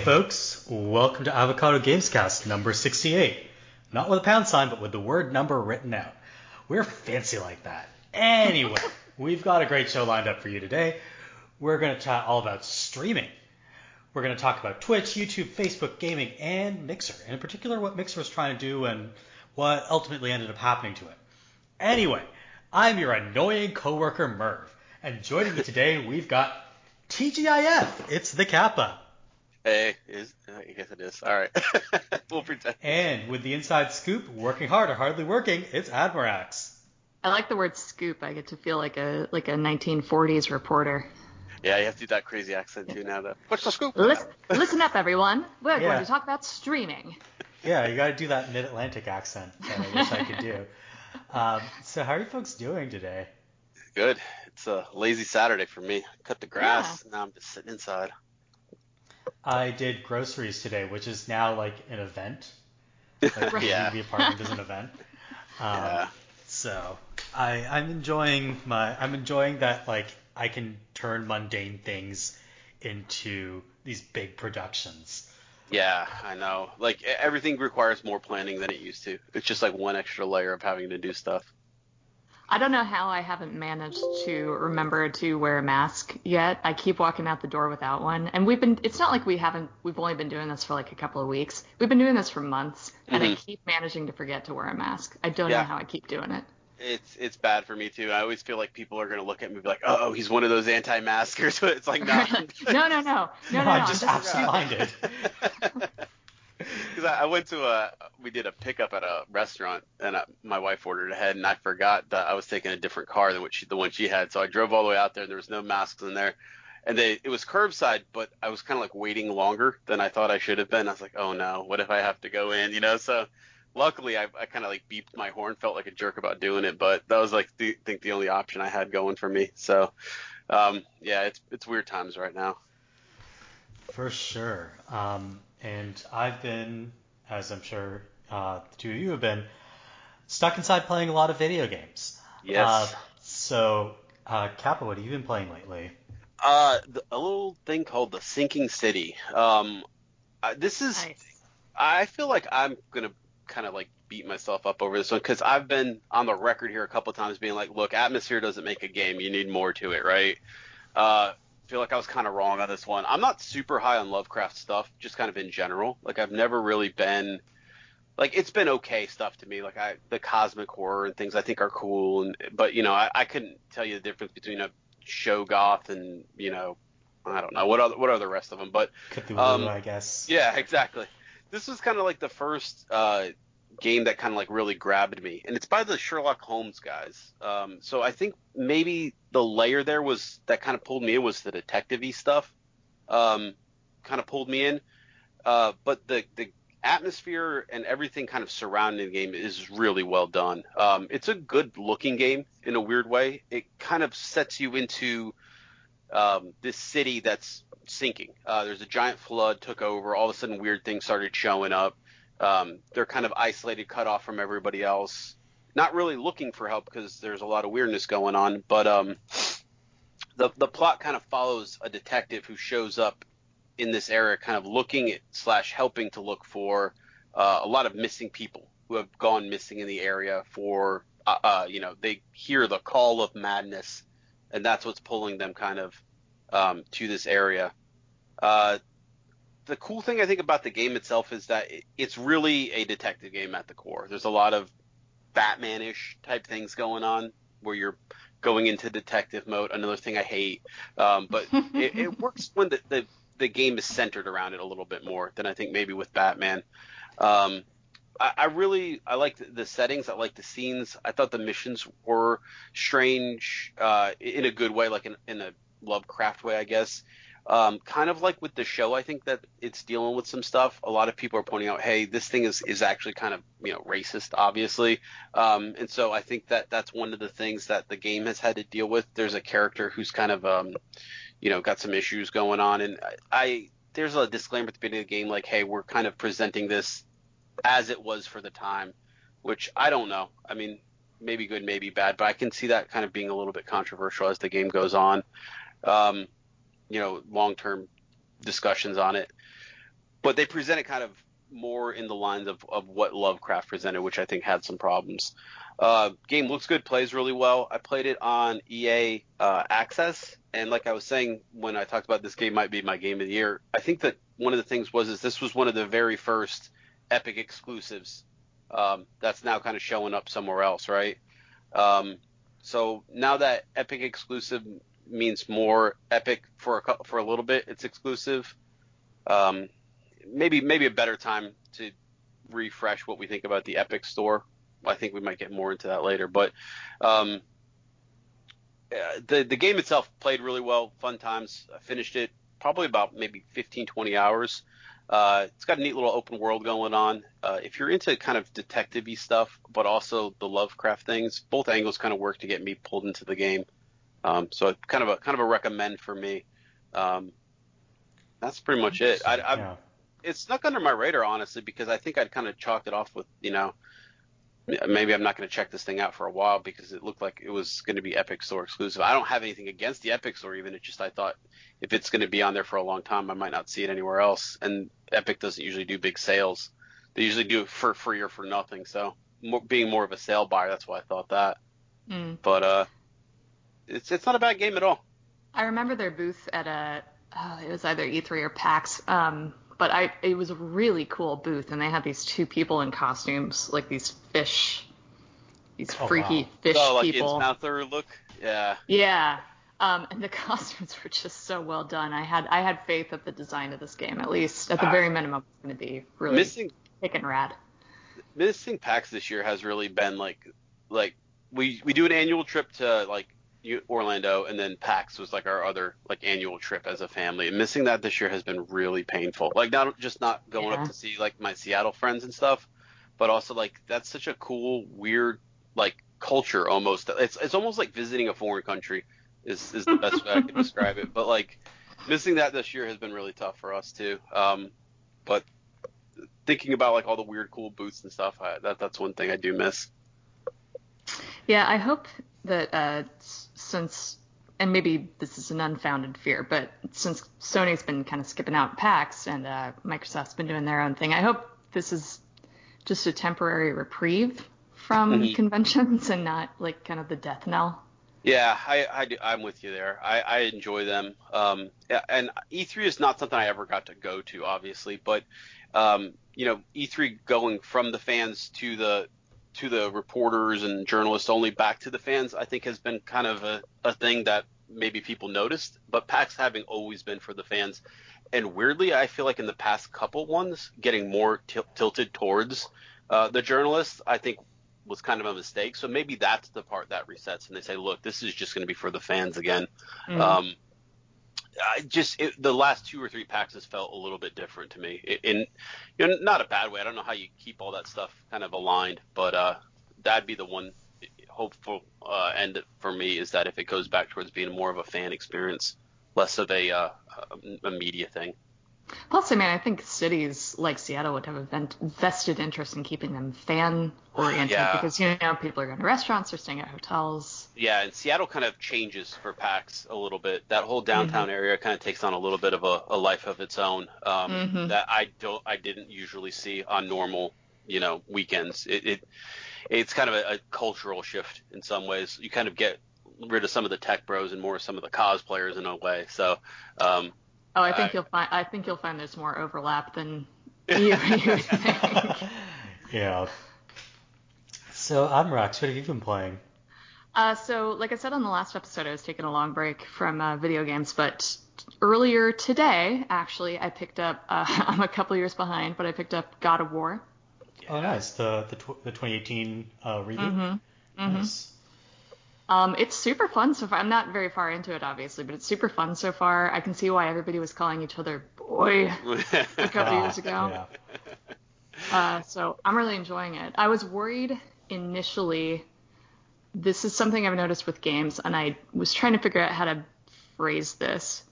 Hey folks, welcome to Avocado Gamescast number 68. Not with a pound sign, but with the word number written out. We're fancy like that. Anyway, we've got a great show lined up for you today. We're going to chat all about streaming. We're going to talk about Twitch, YouTube, Facebook, gaming, and Mixer. And in particular, what Mixer was trying to do and what ultimately ended up happening to it. Anyway, I'm your annoying coworker Merv. And joining me today, we've got TGIF. It's the Kappa. Hey, is I guess it is. All right, we'll pretend. And with the inside scoop, working hard or hardly working, it's Admirax. I like the word scoop. I get to feel like a like a 1940s reporter. Yeah, you have to do that crazy accent too now. Though. What's the scoop? Listen, listen up, everyone. We're Yeah. going to talk about streaming. Yeah, you got to do that mid-Atlantic accent that I wish I could do. Um, so how are you folks doing today? Good. It's a lazy Saturday for me. Cut the grass. Now I'm just sitting inside. I did groceries today, which is now like an event. Like Yeah. the apartment is an event. Um, Yeah. So I I'm enjoying my I'm enjoying that like I can turn mundane things into these big productions. Yeah, I know. Like everything requires more planning than it used to. It's just like one extra layer of having to do stuff. I don't know how I haven't managed to remember to wear a mask yet. I keep walking out the door without one. And we've been it's not like we haven't we've only been doing this for like a couple of weeks. We've been doing this for months and I Mhm. keep managing to forget to wear a mask. I don't Yeah. know how I keep doing it. It's it's bad for me too. I always feel like people are gonna look at me and be like, oh, he's one of those anti-maskers. It's like no. no, no, no. No, no, no. I'm I'm just just- absent-minded. Because I, I went to a, we did a pickup at a restaurant, and I, my wife ordered ahead, and I forgot that I was taking a different car than what she, the one she had. So I drove all the way out there, and there was no masks in there, and they, it was curbside, but I was kind of like waiting longer than I thought I should have been. I was like, oh no, what if I have to go in, you know? So luckily, I, I kind of like beeped my horn, felt like a jerk about doing it, but that was like the, think the only option I had going for me. So, um, yeah, it's it's weird times right now. For sure. Um, and I've been, as I'm sure uh, the two of you have been, stuck inside playing a lot of video games. Yes. Uh, so, uh, Kappa, what have you been playing lately? Uh, the, a little thing called the Sinking City. Um, I, this is Nice. I feel like I'm gonna kind of like beat myself up over this one because I've been on the record here a couple times being like, look, atmosphere doesn't make a game. You need more to it, right? Uh, feel like I was kind of wrong on this one. I'm not super high on Lovecraft stuff, just kind of in general. Like I've never really been like it's been okay stuff to me. Like I the cosmic horror and things I think are cool, and but you know I, I couldn't tell you the difference between a Shoggoth and you know I don't know what other what are the rest of them, but Cthulhu, Um, I guess. yeah, exactly. This was kind of like the first uh, game that kind of like really grabbed me, and it's by the Sherlock Holmes guys. Um, so I think maybe the layer there was that kind of pulled me in was the detective-y stuff. Um, kind of pulled me in, uh, but the the atmosphere and everything kind of surrounding the game is really well done. Um, it's a good looking game in a weird way. It kind of sets you into um, this city that's sinking. Uh, there's a giant flood took over. All of a sudden, weird things started showing up. Um, they're kind of isolated, cut off from everybody else. Not really looking for help because there's a lot of weirdness going on. But um, the the plot kind of follows a detective who shows up in this area, kind of looking at slash helping to look for uh, a lot of missing people who have gone missing in the area. For uh, uh, you know, they hear the call of madness, and that's what's pulling them kind of um, to this area. The cool thing I think about the game itself is that it, it's really a detective game at the core. There's a lot of Batman-ish type things going on where you're going into detective mode. Another thing I hate, um, but it, it works when the, the the game is centered around it a little bit more than I think maybe with Batman. Um, I, I really I like the, the settings. I like the scenes. I thought the missions were strange uh, in a good way, like in, in a Lovecraft way, I guess. Um, kind of like with the show, I think that it's dealing with some stuff. A lot of people are pointing out, hey, this thing is, is actually kind of you know racist, obviously. Um, and so I think that that's one of the things that the game has had to deal with. There's a character who's kind of um, you know got some issues going on, and I, I there's a disclaimer at the beginning of the game like, hey, we're kind of presenting this as it was for the time, which I don't know. I mean, maybe good, maybe bad, but I can see that kind of being a little bit controversial as the game goes on. Um, you know, long term discussions on it. but they present it kind of more in the lines of, of what Lovecraft presented, which I think had some problems. Uh, game looks good, plays really well. I played it on EA uh, Access, and like I was saying when I talked about this game might be my game of the year, I think that one of the things was is this was one of the very first Epic exclusives um, that's now kind of showing up somewhere else, right? Um, so now that Epic exclusive means more Epic for a for a little bit, it's exclusive. Um, maybe maybe a better time to refresh what we think about the Epic Store I think we might get more into that later. But um, the the game itself played really well, fun times. I finished it probably about maybe 15, 20 hours. Uh, it's got a neat little open world going on. Uh, if you're into kind of detective stuff, but also the Lovecraft things, both angles kind of work to get me pulled into the game. Um, so kind of a kind of a recommend for me. Um, that's pretty much it. I, I, yeah. It snuck under my radar honestly because I think I'd kind of chalked it off with you know maybe I'm not going to check this thing out for a while because it looked like it was going to be Epic Store exclusive. I don't have anything against the Epic Store, even. It's just I thought if it's going to be on there for a long time, I might not see it anywhere else. And Epic doesn't usually do big sales; they usually do it for free or for nothing. So more, being more of a sale buyer, that's why I thought that. Mm. But uh, it's it's not a bad game at all. I remember their booth at a oh, it was either E3 or PAX. Um, but I it was a really cool booth, and they had these two people in costumes, like these fish, these oh, freaky wow. fish oh, like people. Mouther look, yeah. Yeah. Um, and the costumes were just so well done. I had I had faith that the design of this game, at least at the ah. very minimum, was going to be really missing, and rad. Missing PAX this year has really been like like we we do an annual trip to like Orlando, and then PAX was like our other like annual trip as a family. And missing that this year has been really painful. Like not just not going yeah. up to see like my Seattle friends and stuff, but also like that's such a cool, weird like culture almost. It's it's almost like visiting a foreign country is is the best way I can describe it. But like missing that this year has been really tough for us too. Um, but thinking about like all the weird, cool booths and stuff, I, that that's one thing I do miss. Yeah, I hope that uh, since, and maybe this is an unfounded fear, but since Sony's been kind of skipping out PAX and uh, Microsoft's been doing their own thing, I hope this is just a temporary reprieve from mm-hmm. conventions and not like kind of the death knell. Yeah, I, I am with you there. I, I enjoy them. Um, and E3 is not something I ever got to go to, obviously, but um, you know, E3 going from the fans to the to the reporters and journalists only back to the fans, I think has been kind of a, a thing that maybe people noticed. But PAX having always been for the fans. And weirdly, I feel like in the past couple ones, getting more t- tilted towards uh, the journalists, I think was kind of a mistake. So maybe that's the part that resets and they say, look, this is just going to be for the fans again. Mm. Um, I just it, the last two or three PAX has felt a little bit different to me. In you know, not a bad way. I don't know how you keep all that stuff kind of aligned, but uh, that'd be the one hopeful uh, end for me is that if it goes back towards being more of a fan experience, less of a uh, a media thing. Plus, I mean, I think cities like Seattle would have a vested interest in keeping them fan oriented yeah. because you know people are going to restaurants or staying at hotels. Yeah, and Seattle kind of changes for PAX a little bit. That whole downtown mm-hmm. area kind of takes on a little bit of a, a life of its own um, mm-hmm. that I don't, I didn't usually see on normal, you know, weekends. It, it it's kind of a, a cultural shift in some ways. You kind of get rid of some of the tech bros and more some of the cosplayers in a way. So um, Oh, I think I, you'll find. I think you'll find there's more overlap than you, you think. Yeah. So I'm Rex. What have you been playing? Uh, so, like I said on the last episode, I was taking a long break from uh, video games, but earlier today, actually, I picked up. Uh, I'm a couple years behind, but I picked up God of War. Oh, nice. The the, tw- the 2018 uh, reboot. Mm-hmm. Mm-hmm. Nice. Um, it's super fun so far. I'm not very far into it, obviously, but it's super fun so far. I can see why everybody was calling each other boy a couple years ago. Yeah. Uh, so I'm really enjoying it. I was worried initially. This is something I've noticed with games, and I was trying to figure out how to phrase this.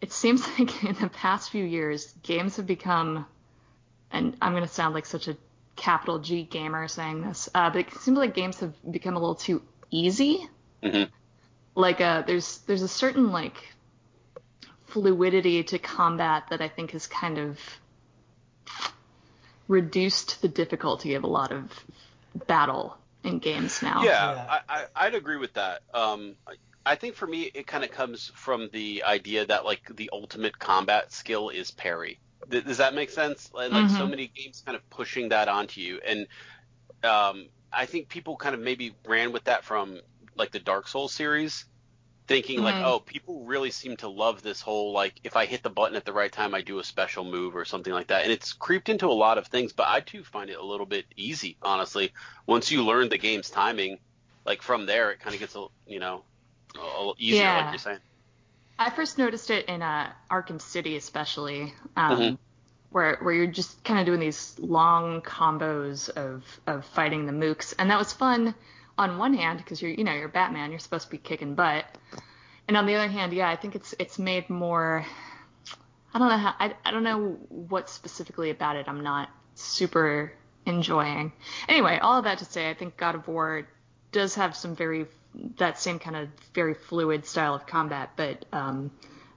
It seems like in the past few years, games have become, and I'm going to sound like such a capital G gamer saying this, uh, but it seems like games have become a little too easy. Mm-hmm. Like a, uh, there's there's a certain like fluidity to combat that I think has kind of reduced the difficulty of a lot of battle in games now. Yeah, Yeah. I, I, I'd agree with that. Um, I- I think for me, it kind of comes from the idea that like the ultimate combat skill is parry. Th- does that make sense? And like so Mhm. many games kind of pushing that onto you, and um, I think people kind of maybe ran with that from like the Dark Souls series, thinking like, Mhm. oh, people really seem to love this whole like if I hit the button at the right time, I do a special move or something like that, and it's creeped into a lot of things. But I too find it a little bit easy, honestly. Once you learn the game's timing, like from there, it kind of gets a you know a little easier, like Yeah. you're saying. I first noticed it in uh, Arkham City, especially, um, Mhm. Where where you're just kind of doing these long combos of of fighting the mooks, and that was fun on one hand because you're you know you're Batman, you're supposed to be kicking butt, and on the other hand, yeah, I think it's it's made more. I don't know how I, I don't know what specifically about it I'm not super enjoying. Anyway, all of that to say, I think God of War does have some very that same kind of very fluid style of combat, but um,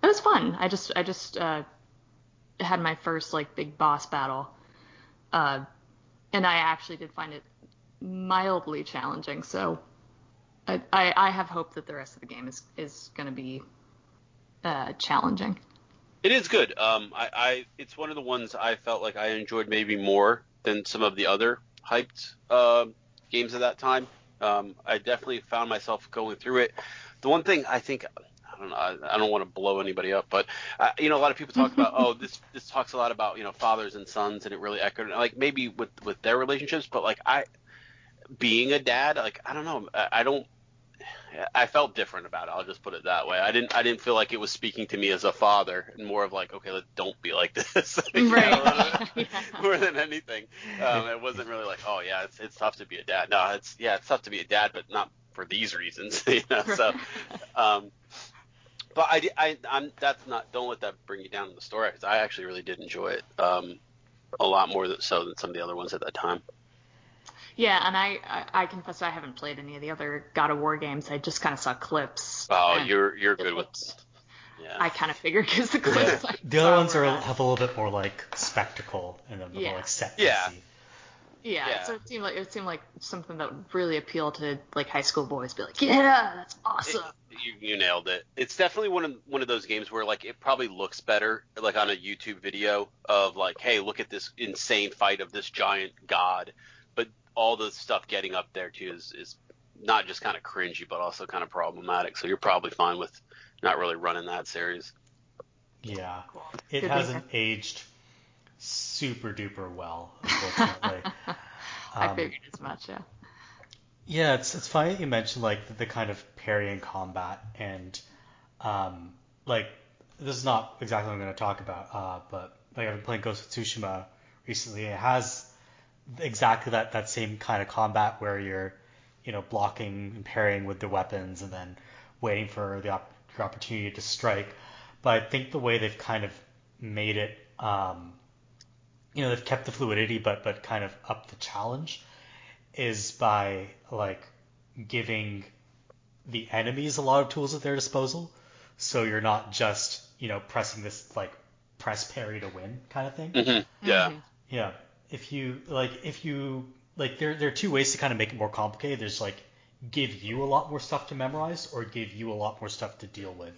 it was fun. I just I just uh, had my first like big boss battle, uh, and I actually did find it mildly challenging. So I, I, I have hope that the rest of the game is is going to be uh, challenging. It is good. Um, I, I it's one of the ones I felt like I enjoyed maybe more than some of the other hyped uh, games at that time. Um, I definitely found myself going through it. The one thing I think I don't know I, I don't want to blow anybody up, but uh, you know a lot of people talk about oh this this talks a lot about you know fathers and sons and it really echoed like maybe with with their relationships, but like I being a dad like I don't know I, I don't I felt different about it. I'll just put it that way. I didn't. I didn't feel like it was speaking to me as a father, and more of like, okay, let, don't be like this. Know, Right. Yeah. more than anything, um, it wasn't really like, oh yeah, it's it's tough to be a dad. No, it's yeah, it's tough to be a dad, but not for these reasons. You know, so. Um, but I, di- I, I'm that's not. Don't let that bring you down in the story because I actually really did enjoy it. Um, a lot more th- so than some of the other ones at that time. Yeah, and I, I I confess I haven't played any of the other God of War games. I just kind of saw clips. Oh, you're you're it good with. Yeah. I kind of figured because the clips. Yeah. I The other ones are have a little bit more like spectacle and a little Yeah. like set Yeah. piecey. Yeah, Yeah. so it seemed like it seemed like something that would really appeal to like high school boys. Be like, yeah, that's awesome. you, you nailed it. It's definitely one of one of those games where like it probably looks better like on a YouTube video of like, hey, look at this insane fight of this giant god, but all the stuff getting up there too is is not just kind of cringy, but also kind of problematic. So you're probably fine with not really running that series. Yeah. Cool. It Good hasn't aged super duper well, unfortunately. I Um, figured as much. Yeah. Yeah, it's it's funny that you mentioned like the, the kind of parrying combat and um like this is not exactly what I'm going to talk about, uh, but like I've been playing Ghost of Tsushima recently. It has exactly that that same kind of combat where you're you know blocking and parrying with the weapons and then waiting for the op- your opportunity to strike. But I think the way they've kind of made it, um, you know, they've kept the fluidity but but kind of up the challenge is by like giving the enemies a lot of tools at their disposal. So you're not just, you know, pressing this like press parry to win kind of thing. Mm-hmm. Yeah. Mhm. Yeah. If you like if you like there there are two ways to kind of make it more complicated. There's like give you a lot more stuff to memorize or give you a lot more stuff to deal with.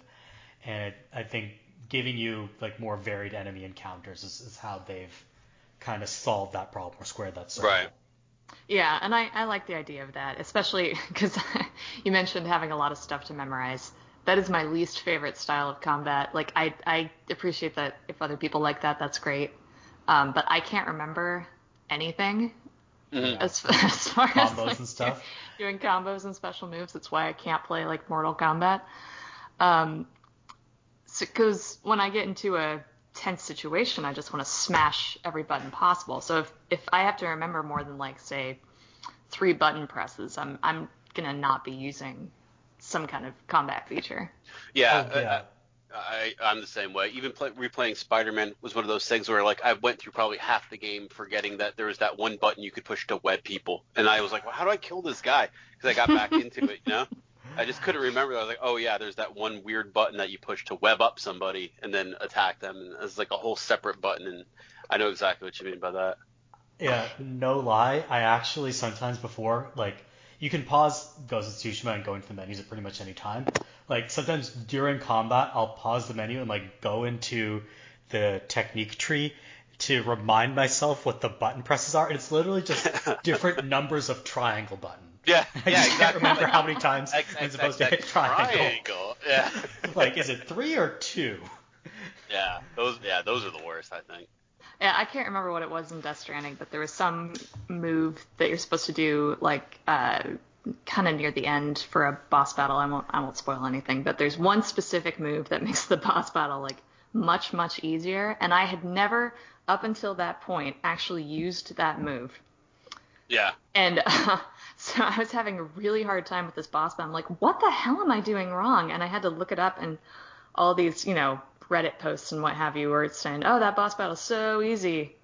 And I think giving you like more varied enemy encounters is, is how they've kind of solve that problem or square that circle. Right. Yeah, and I, I like the idea of that, especially because you mentioned having a lot of stuff to memorize. That is my least favorite style of combat. Like I I appreciate that if other people like that, that's great. Um, but I can't remember anything Mhm. as, as far as Combos like, and stuff. doing combos and special moves. That's why I can't play like Mortal Kombat. Um, because when I get into a tense situation, I just want to smash every button possible. So if if I have to remember more than like say three button presses, I'm I'm gonna not be using some kind of combat feature. Yeah. Oh, yeah. I, I'm the same way. Even play, replaying Spider-Man was one of those things where like I went through probably half the game forgetting that there was that one button you could push to web people, and I was like, well, how do I kill this guy? Because I got back into it, you know. I just couldn't remember. I was like, oh yeah, there's that one weird button that you push to web up somebody and then attack them, and it's like a whole separate button. And I know exactly what you mean by that. Yeah, no lie. I actually sometimes before like you can pause Ghost of Tsushima and go into the menus at pretty much any time. Like sometimes during combat, I'll pause the menu and like go into the technique tree to remind myself what the button presses are. And it's literally just different numbers of triangle button. Yeah, I yeah, just can't exactly. remember Like, how many times X, I'm X, supposed X, to hit X, triangle. Triangle. Yeah. Like, is it three or two? yeah. Those. Yeah. Those are the worst. I think. Yeah, I can't remember what it was in Death Stranding, but there was some move that you're supposed to do, like uh, kind of near the end for a boss battle. I won't, I won't spoil anything, but there's one specific move that makes the boss battle like much, much easier. And I had never, up until that point, actually used that move. Yeah. And uh, so I was having a really hard time with this boss battle. I'm like, what the hell am I doing wrong? And I had to look it up, and all these, you know, Reddit posts and what have you, where it's saying, oh, that boss battle is so easy.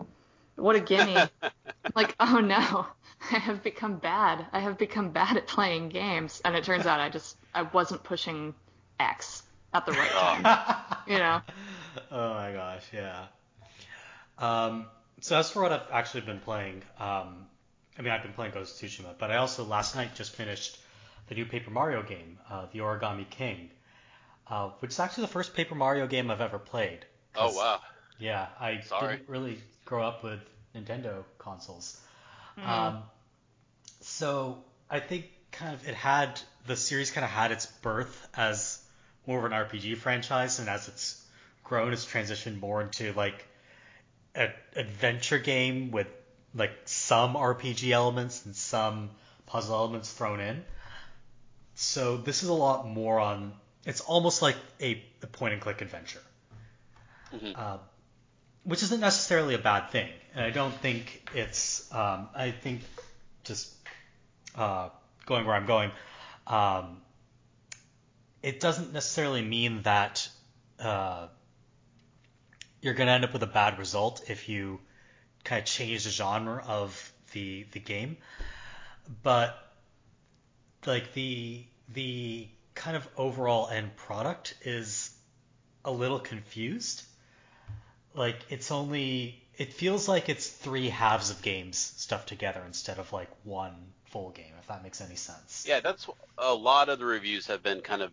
What a gimme. like, oh no, I have become bad. I have become bad at playing games. And it turns out I just, I wasn't pushing X at the right time. you know? Oh my gosh, yeah. Um, so as for what I've actually been playing, um, I mean, I've been playing Ghost of Tsushima, but I also last night just finished the new Paper Mario game, uh, The Origami King, uh, which is actually the first Paper Mario game I've ever played. Oh wow. Yeah, I Sorry. didn't really grow up with Nintendo consoles. Um, so I think kind of it had the series kind of had its birth as more of an RPG franchise, and as it's grown, it's transitioned more into like an adventure game with like some RPG elements and some puzzle elements thrown in. So this is a lot more on. It's almost like a, a point and click adventure, Mhm. uh, which isn't necessarily a bad thing. And I don't think it's. Um, I think just uh, going where I'm going, um, it doesn't necessarily mean that uh, you're going to end up with a bad result if you kind of change the genre of the the game. But like the the kind of overall end product is a little confused. Like it's only it feels like it's three halves of games stuffed together instead of like one full game, if that makes any sense. Yeah, that's a lot of the reviews have been kind of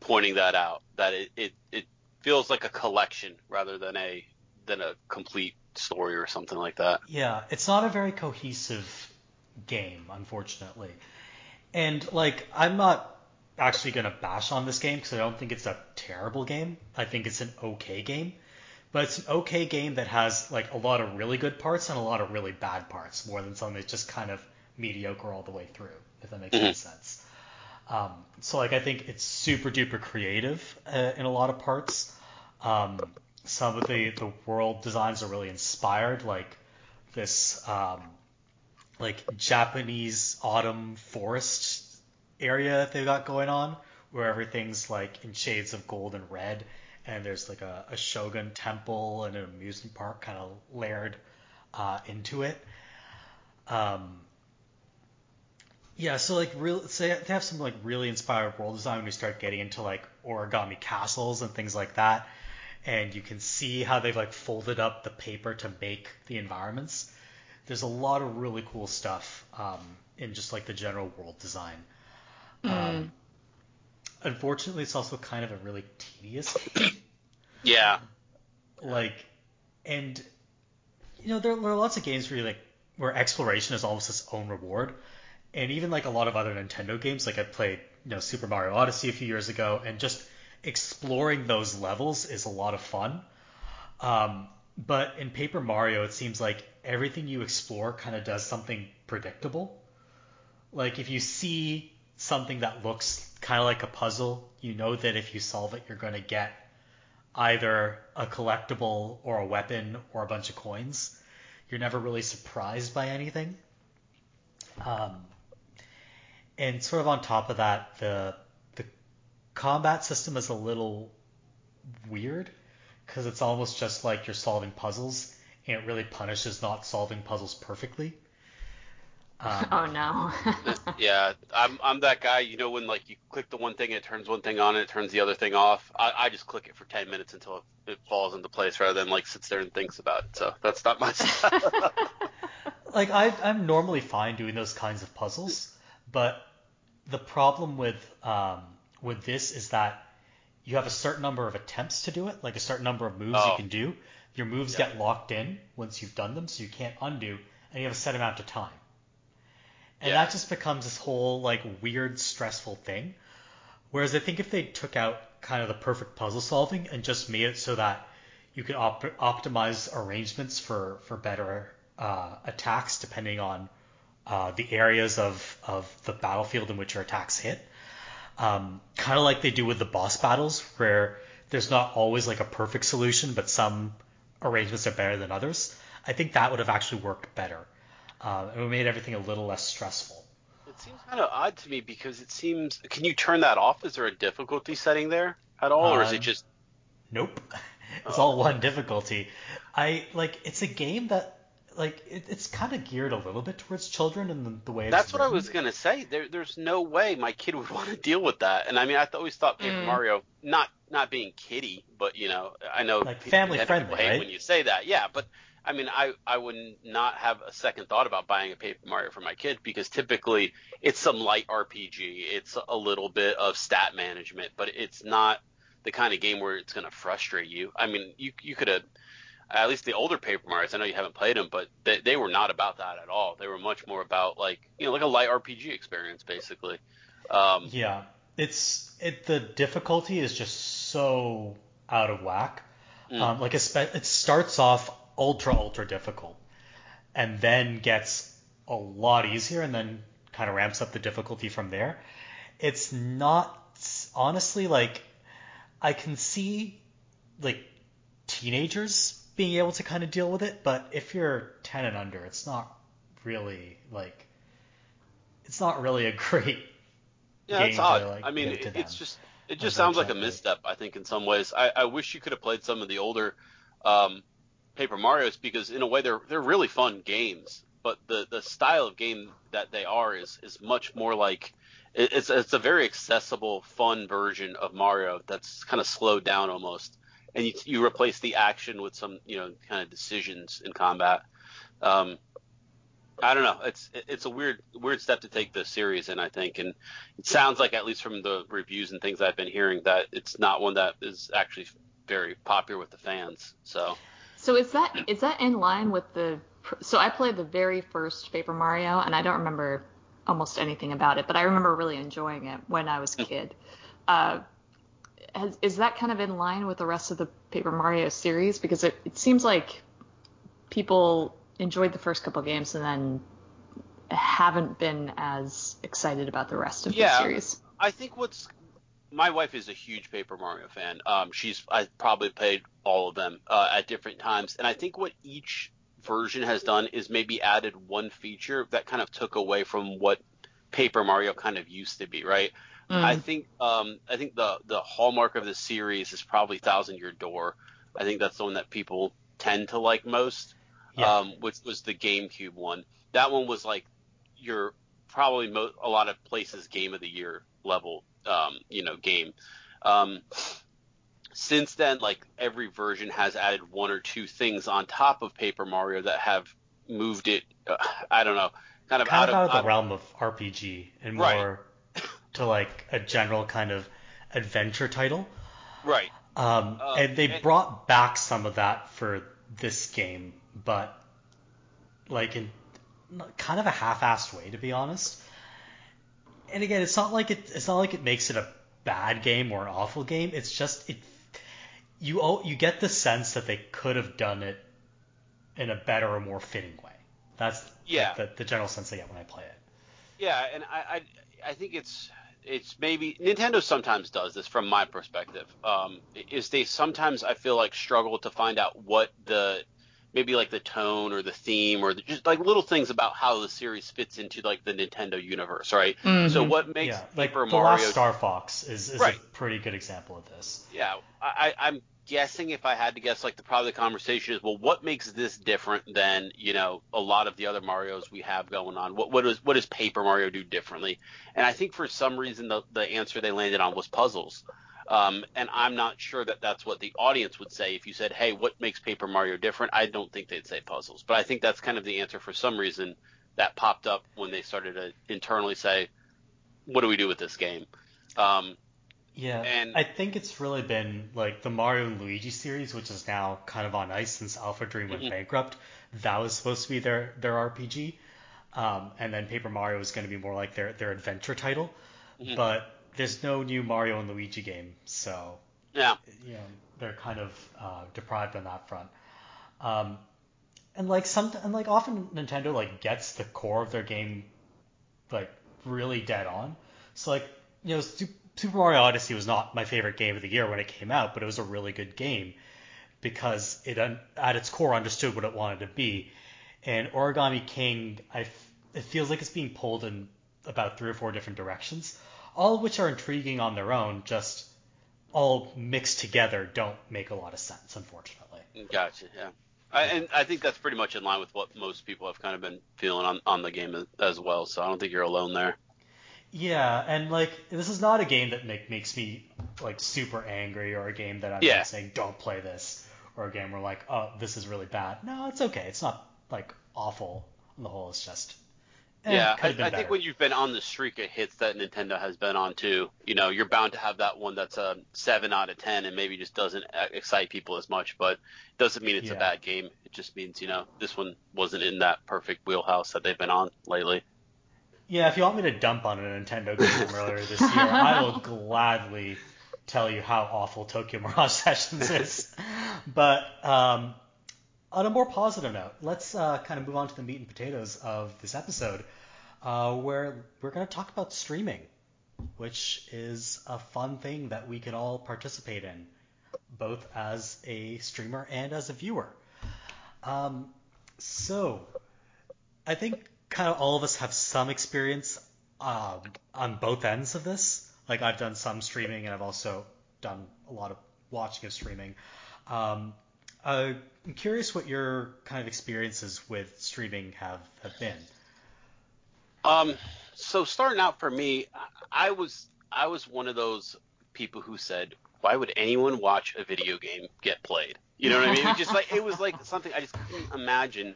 pointing that out. That it, it, it feels like a collection rather than a than a complete story or something like that. Yeah, it's not a very cohesive game, unfortunately. And like, I'm not actually gonna bash on this game because I don't think it's a terrible game. I think it's an okay game, but it's an okay game that has like a lot of really good parts and a lot of really bad parts, more than something that's just kind of mediocre all the way through. If that makes any sense. Um, so like, I think it's super duper creative uh, in a lot of parts. Um, some of the the world designs are really inspired, like this um, like Japanese autumn forest area that they've got going on, where everything's like in shades of gold and red, and there's like a, a shogun temple and an amusement park kind of layered uh, into it. Um, yeah, so like real, so they have some like really inspired world design when you start getting into like origami castles and things like that, and you can see how they've like folded up the paper to make the environments. There's a lot of really cool stuff um, in just like the general world design. Um, unfortunately, it's also kind of a really tedious game. Yeah. like, and you know there, there are lots of games where you like where exploration is almost its own reward, and even like a lot of other Nintendo games, like I played you know Super Mario Odyssey a few years ago, and just exploring those levels is a lot of fun. Um, but in Paper Mario, it seems like everything you explore kind of does something predictable. Like if you see something that looks kind of like a puzzle, you know that if you solve it, you're going to get either a collectible or a weapon or a bunch of coins. You're never really surprised by anything. Um, and sort of on top of that, the the combat system is a little weird because it's almost just like you're solving puzzles, and it really punishes not solving puzzles perfectly. Um, Oh no. Yeah, I'm I'm that guy. You know when like you click the one thing, it turns one thing on, and it turns the other thing off. I, I just click it for ten minutes until it, it falls into place, rather than like sits there and thinks about it. So that's not my style. like I I'm normally fine doing those kinds of puzzles, but the problem with um with this is that you have a certain number of attempts to do it, like a certain number of moves Oh. you can do. Your moves Yeah. get locked in once you've done them, so you can't undo, and you have a set amount of time. And Yeah. that just becomes this whole like weird, stressful thing. Whereas I think if they took out kind of the perfect puzzle solving and just made it so that you could op- optimize arrangements for for better uh, attacks depending on uh, the areas of of the battlefield in which your attacks hit, um, kind of like they do with the boss battles, where there's not always like a perfect solution, but some arrangements are better than others. I think that would have actually worked better. Uh, it would made everything a little less stressful. It seems kind of odd to me because it seems. Can you turn that off? Is there a difficulty setting there at all, or is it just? Nope. It's Oh. all one difficulty. I like it's a game that like it, it's kind of geared a little bit towards children and the, the way it's That's what I was gonna say. There, there's no way my kid would want to deal with that. And I mean, I th- always thought Paper Mm. Mario, not not being kiddie, but you know, I know Like family friendly, right? when you say that. Yeah, but I mean, I I would not have a second thought about buying a Paper Mario for my kid because typically it's some light RPG. It's a little bit of stat management, but it's not the kind of game where it's gonna frustrate you. I mean, you you could have. At least the older Paper Mario's, I know you haven't played them, but they, they were not about that at all. They were much more about like you know like a light RPG experience basically. Um, Yeah, it's it the difficulty is just so out of whack. Mm. Um, like it starts off ultra ultra difficult, and then gets a lot easier, and then kind of ramps up the difficulty from there. It's not honestly like I can see like teenagers being able to kind of deal with it, but if you're 10 and under, it's not really like it's not really a great Yeah, game it's to, odd. like, I mean, it, it's just it just sounds like a misstep. I think in some ways, I, I wish you could have played some of the older um, Paper Mario's because in a way they're they're really fun games. But the the style of game that they are is is much more like it, it's it's a very accessible, fun version of Mario that's kind of slowed down almost, and you you replace the action with some you know kind of decisions in combat. Um, I don't know. It's it's a weird weird step to take the series in, I think, and it sounds like at least from the reviews and things I've been hearing that it's not one that is actually very popular with the fans. So So is that is that in line with the? So I played the very first Paper Mario, and I don't remember almost anything about it, but I remember really enjoying it when I was a kid. Uh, has, is that kind of in line with the rest of the Paper Mario series? Because it, it seems like people enjoyed the first couple games and then haven't been as excited about the rest of Yeah. the series. I think what's my wife is a huge Paper Mario fan. Um, she's I probably played all of them uh, at different times, and I think what each version has done is maybe added one feature that kind of took away from what Paper Mario kind of used to be, right? Mm. I think um, I think the the hallmark of the series is probably Thousand Year Door. I think that's the one that people tend to like most. Yeah. Um, which was the GameCube one. That one was like your probably mo- a lot of places game of the year level, um, you know, game. Um, since then, like every version has added one or two things on top of Paper Mario that have moved it. Uh, I don't know, kind of kind out of out of the out realm of RPG and Right. more to like a general kind of adventure title. right. Um, Uh, and they and- brought back some of that for this game, but like in kind of a half-assed way, to be honest. And again, it's not like it, it's not like it makes it a bad game or an awful game. It's just it, you you get the sense that they could have done it in a better or more fitting way. That's like, Yeah. the, the general sense I get when I play it. Yeah, and I, I I think it's it's maybe Nintendo sometimes does this from my perspective. Um, is they sometimes I feel like struggle to find out what the maybe like the tone or the theme or the, just like little things about how the series fits into like the Nintendo universe, right? So Mhm. what makes yeah, like Paper the Mario Star Fox is, is Right. a pretty good example of this. Yeah, I- I'm guessing if I had to guess, like the probably the conversation is, well, what makes this different than you know a lot of the other Mario's we have going on? What what does what does Paper Mario do differently? And I think for some reason the the answer they landed on was puzzles. Um, and I'm not sure that that's what the audience would say if you said, "Hey, what makes Paper Mario different?" I don't think they'd say puzzles, but I think that's kind of the answer for some reason that popped up when they started to internally say, "What do we do with this game?" Um, Yeah, And- I think it's really been like the Mario and Luigi series, which is now kind of on ice since AlphaDream went Mhm. bankrupt. That was supposed to be their their RPG, um, and then Paper Mario was going to be more like their their adventure title. Mhm. But there's no new Mario and Luigi game, so yeah, you know they're kind of uh, deprived on that front. Um, and like some and like often Nintendo like gets the core of their game like really dead on. So like you know Su- Super Mario Odyssey was not my favorite game of the year when it came out, but it was a really good game because it at its core understood what it wanted to be. And Origami King, I it feels like it's being pulled in about three or four different directions, all of which are intriguing on their own, just all mixed together don't make a lot of sense, unfortunately. gotcha. Yeah, I, and I think that's pretty much in line with what most people have kind of been feeling on on the game as well. So I don't think you're alone there. Yeah, and like this is not a game that make, makes me like super angry or a game that I'm Yeah. saying don't play this or a game where like oh this is really bad. No, it's okay. It's not like awful on the whole. It's just eh, yeah, I, I think when you've been on the streak of hits that Nintendo has been on too, you know, you're bound to have that one that's a seven out of ten and maybe just doesn't uh, excite people as much. But it doesn't mean it's a bad game. It just means you know this one wasn't in that perfect wheelhouse that they've been on lately. Yeah, if you want me to dump on a Nintendo game from earlier this year, I will gladly tell you how awful Tokyo Mirage Sessions is. But um, on a more positive note, let's uh, kind of move on to the meat and potatoes of this episode, uh, where we're going to talk about streaming, which is a fun thing that we can all participate in, both as a streamer and as a viewer. Um, so, I think kind of all of us have some experience um, on both ends of this. Like I've done some streaming, and I've also done a lot of watching of streaming. Um, uh, I'm curious what your kind of experiences with streaming have, have been. Um, so starting out for me, I was I was one of those people who said, "Why would anyone watch a video game get played?" You know what I mean? It just like it was like something I just couldn't imagine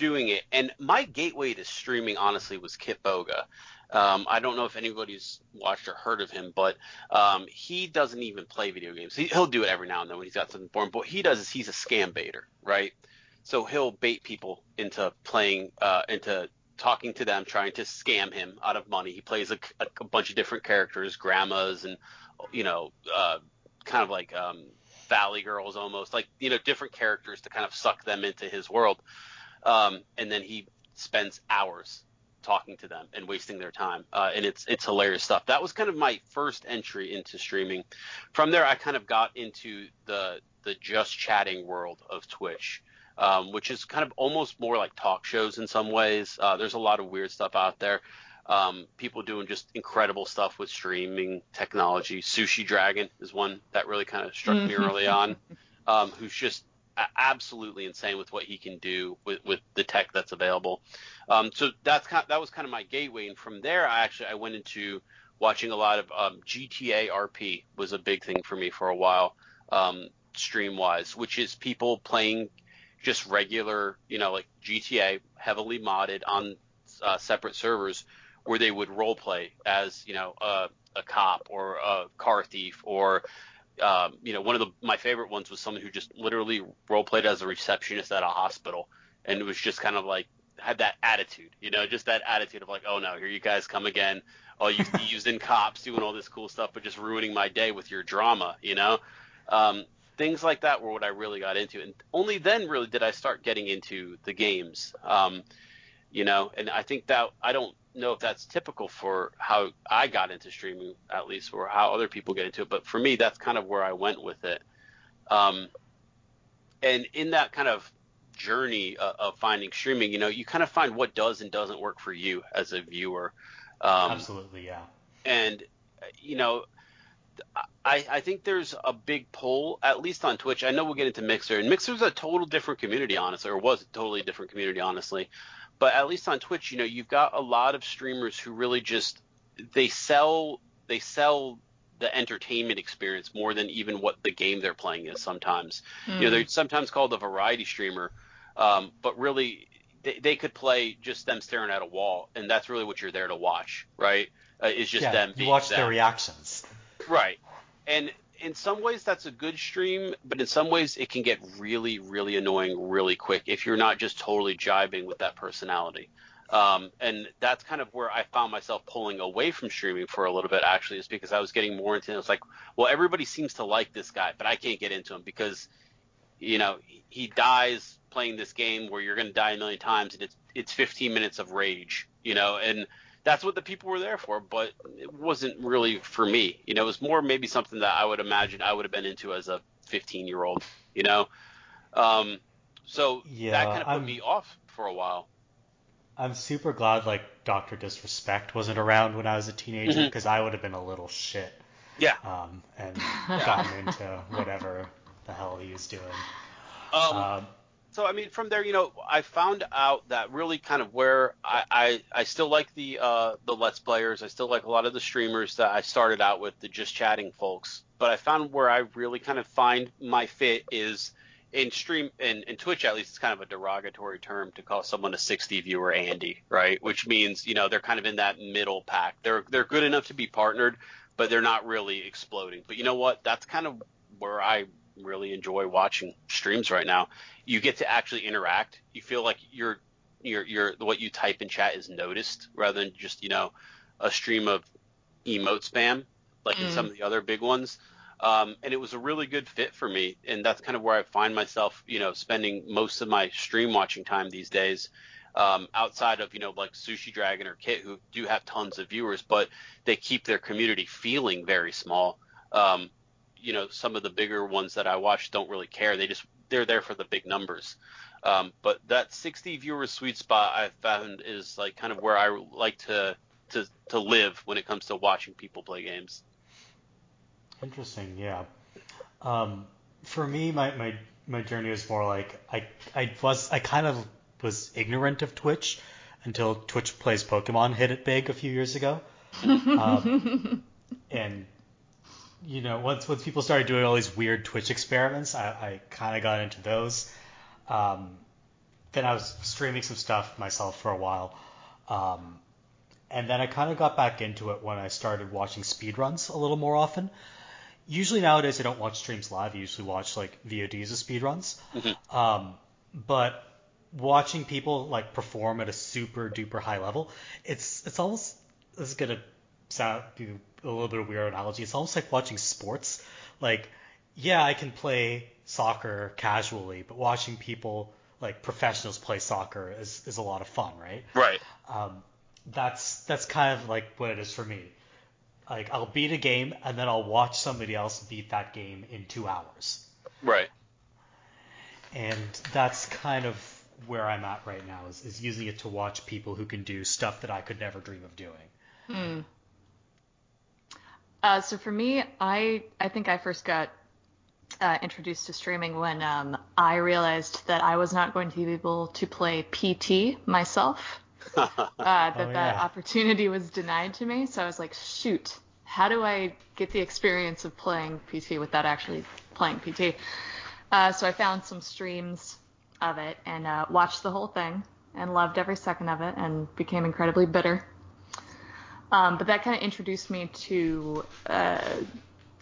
doing it. And my gateway to streaming, honestly, was Kitboga. Um, I don't know if anybody's watched or heard of him, but um, he doesn't even play video games. He, he'll do it every now and then when he's got something for him. But what he does is he's a scam baiter, right? So he'll bait people into playing, uh, into talking to them, trying to scam him out of money. He plays a, a, a bunch of different characters, grandmas, and you know, uh, kind of like um, Valley Girls, almost like you know, different characters to kind of suck them into his world. Um, and then he spends hours talking to them and wasting their time. Uh, and it's it's hilarious stuff. That was kind of my first entry into streaming. From there, I kind of got into the the just chatting world of Twitch, um, which is kind of almost more like talk shows in some ways. Uh, there's a lot of weird stuff out there. Um, people doing just incredible stuff with streaming technology. Sushi Dragon is one that really kind of struck me early on, um, who's just absolutely insane with what he can do with, with the tech that's available. Um, so that's kind that was kind of my gateway, and from there, I actually I went into watching a lot of um, GTA RP was a big thing for me for a while, um, stream wise, which is people playing just regular, you know, like GTA, heavily modded on uh, separate servers, where they would role play as you know a cop or a car thief or um, you know, one of the my favorite ones was someone who just literally role played as a receptionist at a hospital, and it was just kind of like had that attitude, you know, just that attitude of like, oh no, here you guys come again, all you thieves and cops doing all this cool stuff, but just ruining my day with your drama, you know. Um, things like that were what I really got into, and only then really did I start getting into the games. Um, you know, and I think that I don't know if that's typical for how I got into streaming, at least, or how other people get into it. But for me, that's kind of where I went with it. Um, and in that kind of journey of, of finding streaming, you know, you kind of find what does and doesn't work for you as a viewer. Um, Absolutely, yeah. and you know I, I think there's a big pull at least on twitch i know we'll get into mixer and mixer's a total different community honestly or was a totally different community honestly but at least on twitch you know you've got a lot of streamers who really just they sell they sell the entertainment experience more than even what the game they're playing is sometimes. Hmm. You know, they're sometimes called a variety streamer, um, but really they, they could play just them staring at a wall, and that's really what you're there to watch, right? Uh, it's just yeah, them. you being watch them. their reactions. Right. And in some ways that's a good stream, but in some ways it can get really, really annoying really quick if you're not just totally jibing with that personality. Um, and that's kind of where I found myself pulling away from streaming for a little bit actually, is because I was getting more into it. It's like, well, everybody seems to like this guy, but I can't get into him because, you know, he dies playing this game where you're going to die a million times and it's, it's 15 minutes of rage, you know, and that's what the people were there for, but it wasn't really for me. You know, it was more maybe something that I would imagine I would have been into as a 15 year old, you know? Um, so Yeah, that kind of put I'm- me off for a while. I'm super glad like Doctor Disrespect wasn't around when I was a teenager because I would have been a little shit Yeah. um, and gotten into whatever the hell he was doing. Um, Um, so I mean, from there, you know, I found out that really kind of where I I, I still like the uh, the let's players. I still like a lot of the streamers that I started out with, the just chatting folks. But I found where I really kind of find my fit is in stream in, in Twitch at least it's kind of a derogatory term to call someone a 60 viewer Andy, right? Which means you know they're kind of in that middle pack. They're they're good enough to be partnered, but they're not really exploding. But you know what? That's kind of where I really enjoy watching streams right now. You get to actually interact. You feel like your your your what you type in chat is noticed rather than just you know a stream of emote spam like in Mm. some of the other big ones. Um, and it was a really good fit for me, and that's kind of where I find myself, you know, spending most of my stream watching time these days. Um, outside of you know like Sushi Dragon or Kit, who do have tons of viewers, but they keep their community feeling very small. Um, you know, some of the bigger ones that I watch don't really care. They just they're there for the big numbers. Um, but that 60 viewer sweet spot I found is like kind of where I like to to to live when it comes to watching people play games. Interesting, yeah. Um, for me, my, my, my journey was more like I I was I kind of was ignorant of Twitch until Twitch plays Pokemon hit it big a few years ago, um, and you know once once people started doing all these weird Twitch experiments, I, I kind of got into those. Um, then I was streaming some stuff myself for a while. Um, and then I kind of got back into it when I started watching speedruns a little more often. Usually nowadays I don't watch streams live. I usually watch like VODs of speedruns. Um, but watching people like perform at a super duper high level, it's it's almost this is gonna sound do a little bit of weird analogy. It's almost like watching sports. Like, yeah, I can play soccer casually, but watching people like professionals play soccer is, is a lot of fun, right? Right. um, that's that's kind of like what it is for me. Like I'll beat a game and then I'll watch somebody else beat that game in two hours, Right. and that's kind of where I'm at right now is, is using it to watch people who can do stuff that I could never dream of doing. Uh, so for me, I I think I first got uh, introduced to streaming when um, I realized that I was not going to be able to play PT myself. uh, that Oh, that yeah. opportunity was denied to me. So I was like, shoot, how do I get the experience of playing PT without actually playing PT? Uh, so I found some streams of it and uh, watched the whole thing and loved every second of it and became incredibly bitter. Um, but that kind of introduced me to uh,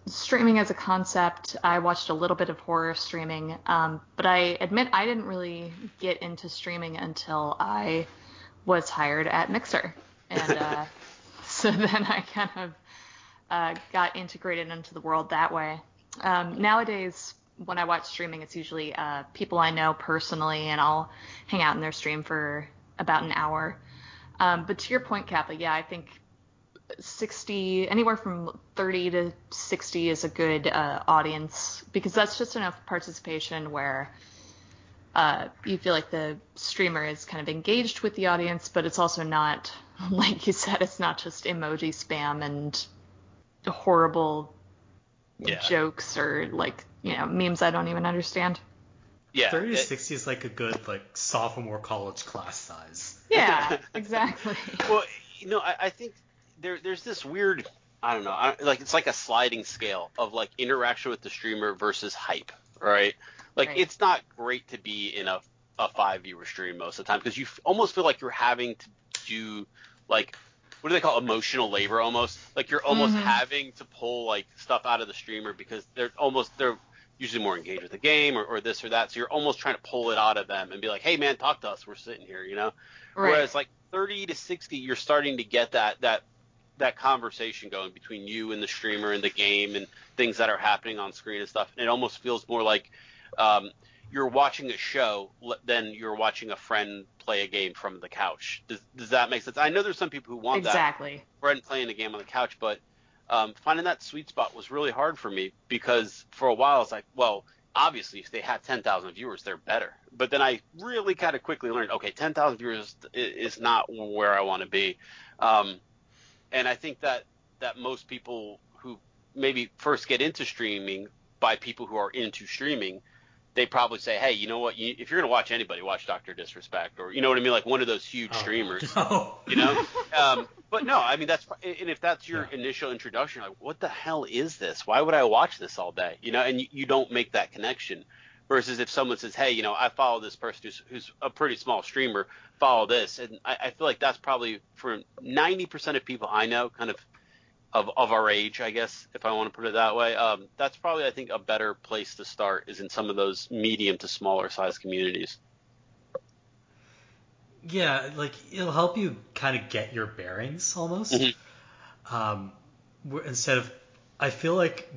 streaming as a concept. I watched a little bit of horror streaming, um, but I admit I didn't really get into streaming until I was hired at Mixer, and uh, so then I kind of uh, got integrated into the world that way. Um, nowadays, when I watch streaming, it's usually uh, people I know personally, and I'll hang out in their stream for about an hour. Um, but to your point, Kappa, yeah, I think 60, anywhere from 30 to 60 is a good uh, audience because that's just enough participation where uh, you feel like the streamer is kind of engaged with the audience, but it's also not, like you said, it's not just emoji spam and horrible Yeah. jokes or like, you know, memes I don't even understand. Yeah. 30 to it- 60 is like a good like sophomore college class size. Yeah, exactly. well, you know, I, I think there there's this weird I don't know. I, like it's like a sliding scale of like interaction with the streamer versus hype, right? Like Right. it's not great to be in a a five viewer stream most of the time because you f- almost feel like you're having to do like what do they call emotional labor almost like you're almost Mhm. having to pull like stuff out of the streamer because they're almost they're usually more engaged with the game or, or this or that so you're almost trying to pull it out of them and be like hey man talk to us we're sitting here you know Right. Whereas like 30 to 60, you're starting to get that that that conversation going between you and the streamer and the game and things that are happening on screen and stuff. And it almost feels more like um, you're watching a show than you're watching a friend play a game from the couch. Does, does that make sense? I know there's some people who want that exactly. friend playing a game on the couch, but um, finding that sweet spot was really hard for me because for a while I was like, well, obviously if they had 10,000 viewers, they're better. But then I really kind of quickly learned, okay, 10,000 viewers is not where I want to be. Um, and I think that that most people who maybe first get into streaming by people who are into streaming, they probably say, hey, you know what? You, if you're gonna watch anybody, watch Doctor Disrespect, or you know what I mean, like one of those huge Oh, streamers No. you know um, but no i mean that's and if that's your Yeah. initial introduction like what the hell is this why would i watch this all day you know and you, you don't make that connection versus if someone says hey you know i follow this person who's, who's a pretty small streamer follow this and I, I feel like that's probably for 90% of people i know kind of of, of our age i guess if i want to put it that way um, that's probably i think a better place to start is in some of those medium to smaller size communities Yeah, like it'll help you kind of get your bearings almost. Mhm. Um, instead of, I feel like,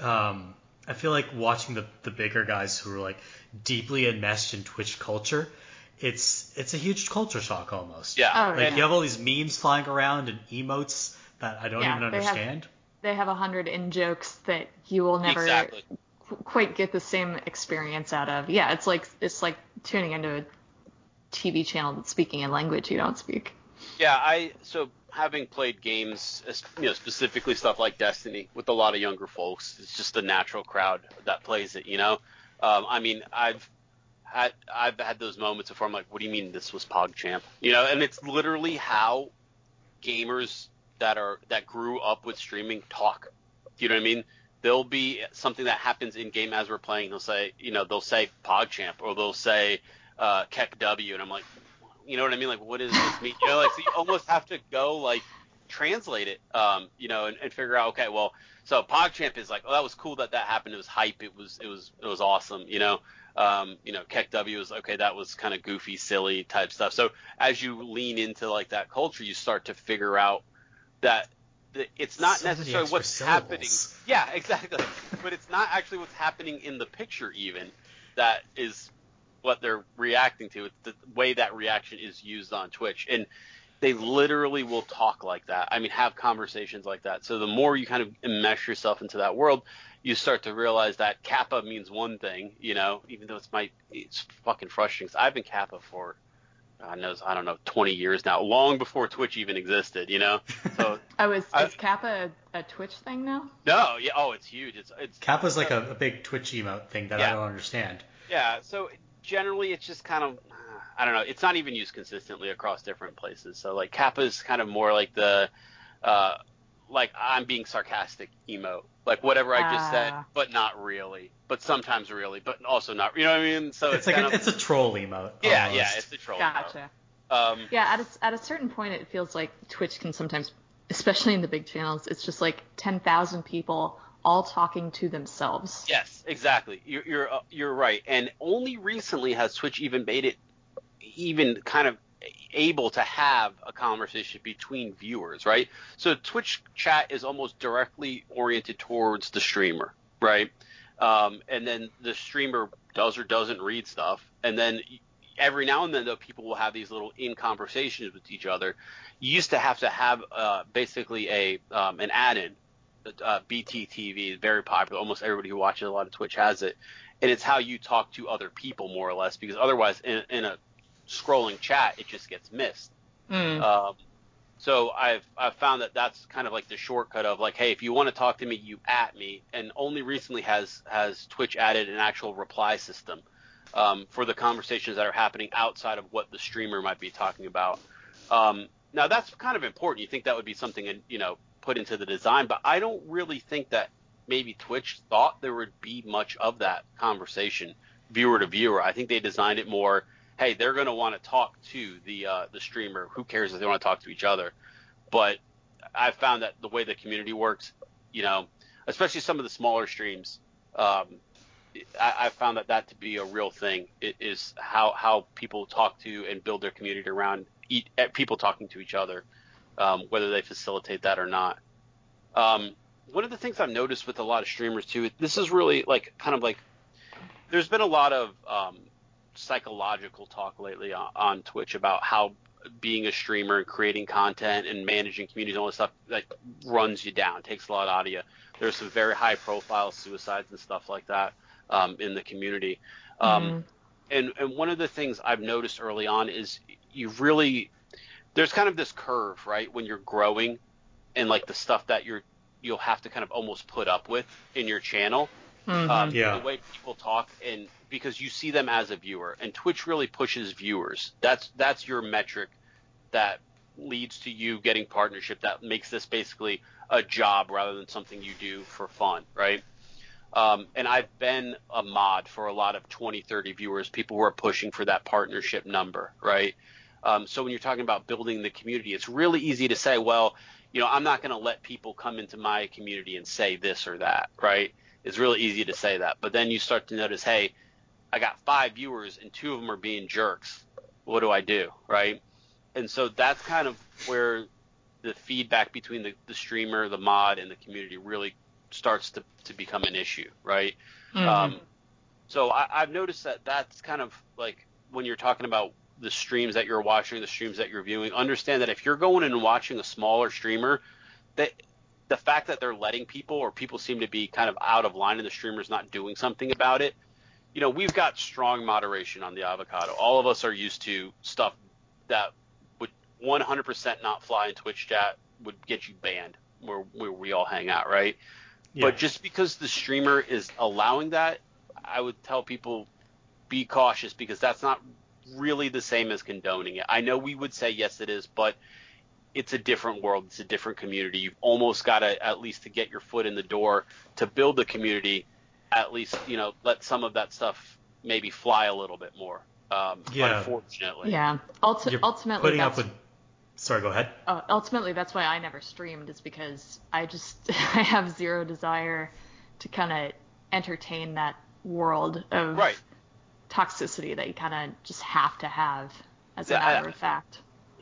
um, I feel like watching the the bigger guys who are like deeply enmeshed in Twitch culture. It's it's a huge culture shock almost. yeah Oh, Like yeah. you have all these memes flying around and emotes that I don't Yeah, even they have- understand. They have a hundred in jokes that you will never exactly qu- quite get the same experience out of. Yeah, it's like it's like tuning into a TV channel that's speaking a language you don't speak. Yeah, I so having played games, you know, specifically stuff like Destiny with a lot of younger folks, it's just the natural crowd that plays it. You know, um, I mean, I've had I've had those moments before. I'm like, what do you mean this was PogChamp? You know, and it's literally how gamers that are that grew up with streaming talk. You know what I mean? There'll be something that happens in game as we're playing. They'll say, you know, they'll say PogChamp or they'll say uh, KEKW, and I'm like, you know what I mean? Like, what does this mean? You know, like so you almost have to go like translate it, um, you know, and, and figure out, okay, well, so PogChamp is like, oh, that was cool that that happened. It was hype. It was it was it was awesome. You know, um, you know, KEKW is okay. That was kind of goofy, silly type stuff. So as you lean into like that culture, you start to figure out that it's not So necessarily what's happening. Yeah, exactly. but it's not actually what's happening in the picture even that is what they're reacting to. It's the way that reaction is used on Twitch. And they literally will talk like that. I mean, have conversations like that. So the more you kind of enmesh yourself into that world, you start to realize that Kappa means one thing, you know, even though it's my, it's fucking frustrating. 'cause I've been Kappa for, God knows, I don't know, 20 years now, long before Twitch even existed, you know? So, Oh, is, I- is Kappa a, a Twitch thing now? no, yeah, oh, it's huge. It's, it's, Kappa's like a, a big Twitch emote thing that I don't understand. Yeah, so generally it's just kind of I don't know, it's not even used consistently across different places. So like Kappa is kind of more like the uh like I'm being sarcastic emo. Like whatever I just said, Ah. but not really. But sometimes really, but also not. You know what I mean? So It's, it's, like kind a, of it's a troll emote. yeah, almost. yeah, it's a troll. emo. Gotcha. Um Yeah, at a, at a certain point, it feels like Twitch can sometimes, especially in the big channels, it's just like 10,000 people all talking to themselves. Yes, exactly. You're you're uh, you're right. And only recently has Twitch even made it even kind of able to have a conversation between viewers, right? So Twitch chat is almost directly oriented towards the streamer, right? Um, and then the streamer does or doesn't read stuff, and then every now and then though people will have these little in conversations with each other. You used to have to have uh, basically a um, an add-in uh, BTTV is very popular. Almost everybody who watches a lot of Twitch has it, and it's how you talk to other people more or less. Because otherwise, in, in a scrolling chat, it just gets missed. Mm. Um, so I've I've found that that's kind of like the shortcut of like, hey, if you want to talk to me, you at me. And only recently has has Twitch added an actual reply system um, for the conversations that are happening outside of what the streamer might be talking about. Um, now that's kind of important. You think that would be something in you know put into the design. But I don't really think that maybe Twitch thought there would be much of that conversation, viewer to viewer. I think they designed it more. Hey, they're going to want to talk to the uh, the streamer. Who cares if they want to talk to each other? But I've found that the way the community works, you know, especially some of the smaller streams, um, I, I found that that to be a real thing. It is how how people talk to and build their community around eat, people talking to each other, um, whether they facilitate that or not. Um, one of the things I've noticed with a lot of streamers too, this is really like kind of like there's been a lot of um, psychological talk lately on, on Twitch about how being a streamer and creating content and managing communities and all this stuff that runs you down, takes a lot out of you. There's some very high profile suicides and stuff like that um, in the community. Um, mm-hmm. and, and one of the things I've noticed early on is you really there's kind of this curve, right? When you're growing and like the stuff that you're you'll have to kind of almost put up with in your channel. Mm-hmm. Um, yeah. The way people talk and because you see them as a viewer and Twitch really pushes viewers. That's that's your metric that leads to you getting partnership that makes this basically a job rather than something you do for fun, right? Um, and I've been a mod for a lot of 20, 30 viewers, people who are pushing for that partnership number, right? Um, so when you're talking about building the community, it's really easy to say, well, you know, I'm not going to let people come into my community and say this or that, right? It's really easy to say that. But then you start to notice, hey, I got five viewers and two of them are being jerks. What do I do, right? And so that's kind of where the feedback between the, the streamer, the mod, and the community really starts to, to become an issue, right? Mm-hmm. Um, so I, I've noticed that that's kind of like when you're talking about the streams that you're watching, the streams that you're viewing, understand that if you're going and watching a smaller streamer, that the fact that they're letting people or people seem to be kind of out of line and the streamer's not doing something about it, you know, we've got strong moderation on the avocado. All of us are used to stuff that would 100% not fly in Twitch chat would get you banned where, where we all hang out, right? Yeah. But just because the streamer is allowing that, I would tell people be cautious because that's not really the same as condoning it. I know we would say yes, it is, but it's a different world. It's a different community. You've almost got to at least to get your foot in the door to build the community. At least you know let some of that stuff maybe fly a little bit more. Um, yeah. Unfortunately. Yeah. Ulti- ultimately, putting up with. Sorry, go ahead. Uh, ultimately, that's why I never streamed. Is because I just I have zero desire to kind of entertain that world of right toxicity that you kind of just have to have as a matter I, of fact.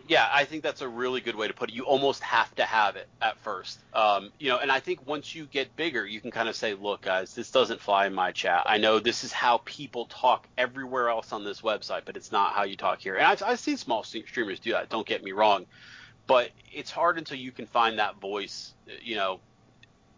Yeah, I think that's a really good way to put it. You almost have to have it at first. Um, you know, and I think once you get bigger, you can kind of say, look, guys, this doesn't fly in my chat. I know this is how people talk everywhere else on this website, but it's not how you talk here. And I've, I've seen small streamers do that. Don't get me wrong, but it's hard until you can find that voice, you know,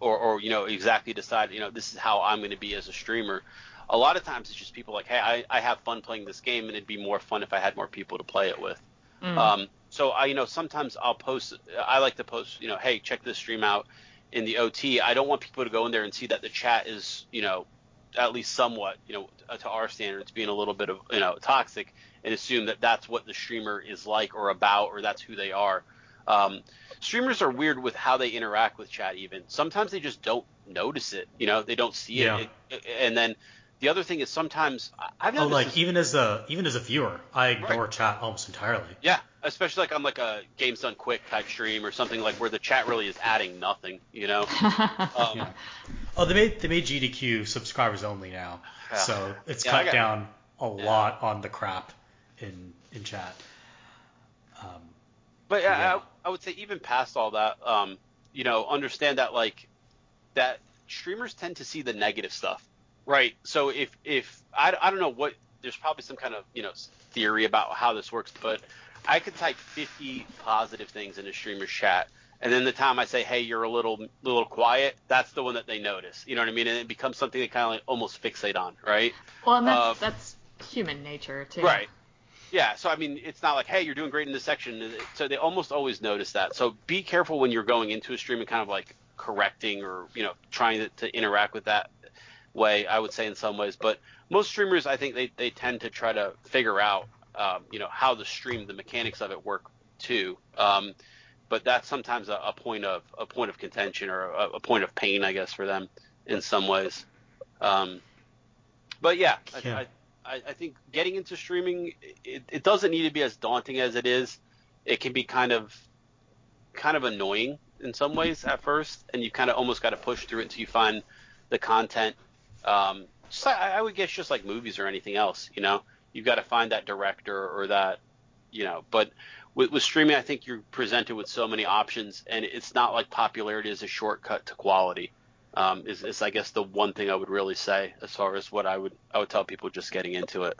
or, or you know exactly decide, you know, this is how I'm going to be as a streamer a lot of times it's just people like, hey, I, I have fun playing this game, and it'd be more fun if I had more people to play it with. Mm. Um, so I, you know, sometimes I'll post. I like to post, you know, hey, check this stream out in the OT. I don't want people to go in there and see that the chat is, you know, at least somewhat, you know, to our standards, being a little bit of, you know, toxic, and assume that that's what the streamer is like or about, or that's who they are. Um, streamers are weird with how they interact with chat. Even sometimes they just don't notice it. You know, they don't see yeah. it, and then the other thing is sometimes I've oh, like this, even as a even as a viewer, I ignore right. chat almost entirely. Yeah, especially like on like a games done quick type stream or something like where the chat really is adding nothing. You know. um, yeah. Oh, they made they made GDQ subscribers only now, yeah. so it's yeah, cut got, down a lot on the crap in in chat. Um, but yeah, I, I, would say even past all that, um, you know, understand that like that streamers tend to see the negative stuff Right. So if if I, I don't know what there's probably some kind of you know theory about how this works, but I could type 50 positive things in a streamer's chat, and then the time I say, hey, you're a little little quiet, that's the one that they notice. You know what I mean? And it becomes something they kind of like almost fixate on, right? Well, and that's, uh, that's human nature too. Right. Yeah. So I mean, it's not like, hey, you're doing great in this section. So they almost always notice that. So be careful when you're going into a stream and kind of like correcting or you know trying to, to interact with that way, I would say in some ways. But most streamers, I think they, they tend to try to figure out, um, you know, how the stream, the mechanics of it work too. Um, but that's sometimes a, a point of a point of contention or a, a, point of pain, I guess, for them in some ways. Um, but yeah, yeah. I, I, I think getting into streaming, it, it doesn't need to be as daunting as it is. It can be kind of kind of annoying in some ways at first, and you kind of almost got to push through it until you find the content. Um, just, I, I would guess just like movies or anything else, you know, you've got to find that director or that, you know. But with, with streaming, I think you're presented with so many options, and it's not like popularity is a shortcut to quality. Um, is, is I guess the one thing I would really say as far as what I would I would tell people just getting into it.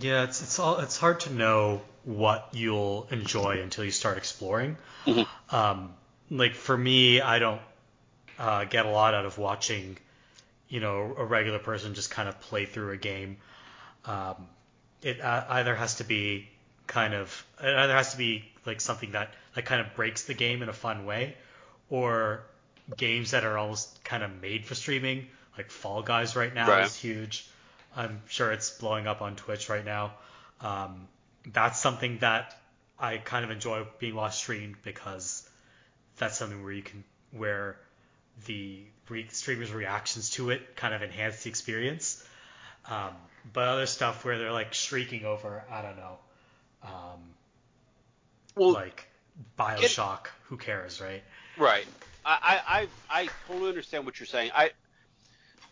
Yeah, it's it's all it's hard to know what you'll enjoy until you start exploring. Mm-hmm. Um, like for me, I don't uh, get a lot out of watching, you know, a regular person just kind of play through a game. Um, it uh, either has to be kind of it either has to be like something that that kind of breaks the game in a fun way, or games that are almost kind of made for streaming, like Fall Guys right now Right. is huge. I'm sure it's blowing up on Twitch right now. Um, that's something that I kind of enjoy being watched streamed because that's something where you can where the re- streamers' reactions to it kind of enhance the experience. Um, but other stuff where they're like shrieking over, I don't know, um, Well, like Bioshock. who cares, right? Right. I, I, I I totally understand what you're saying. I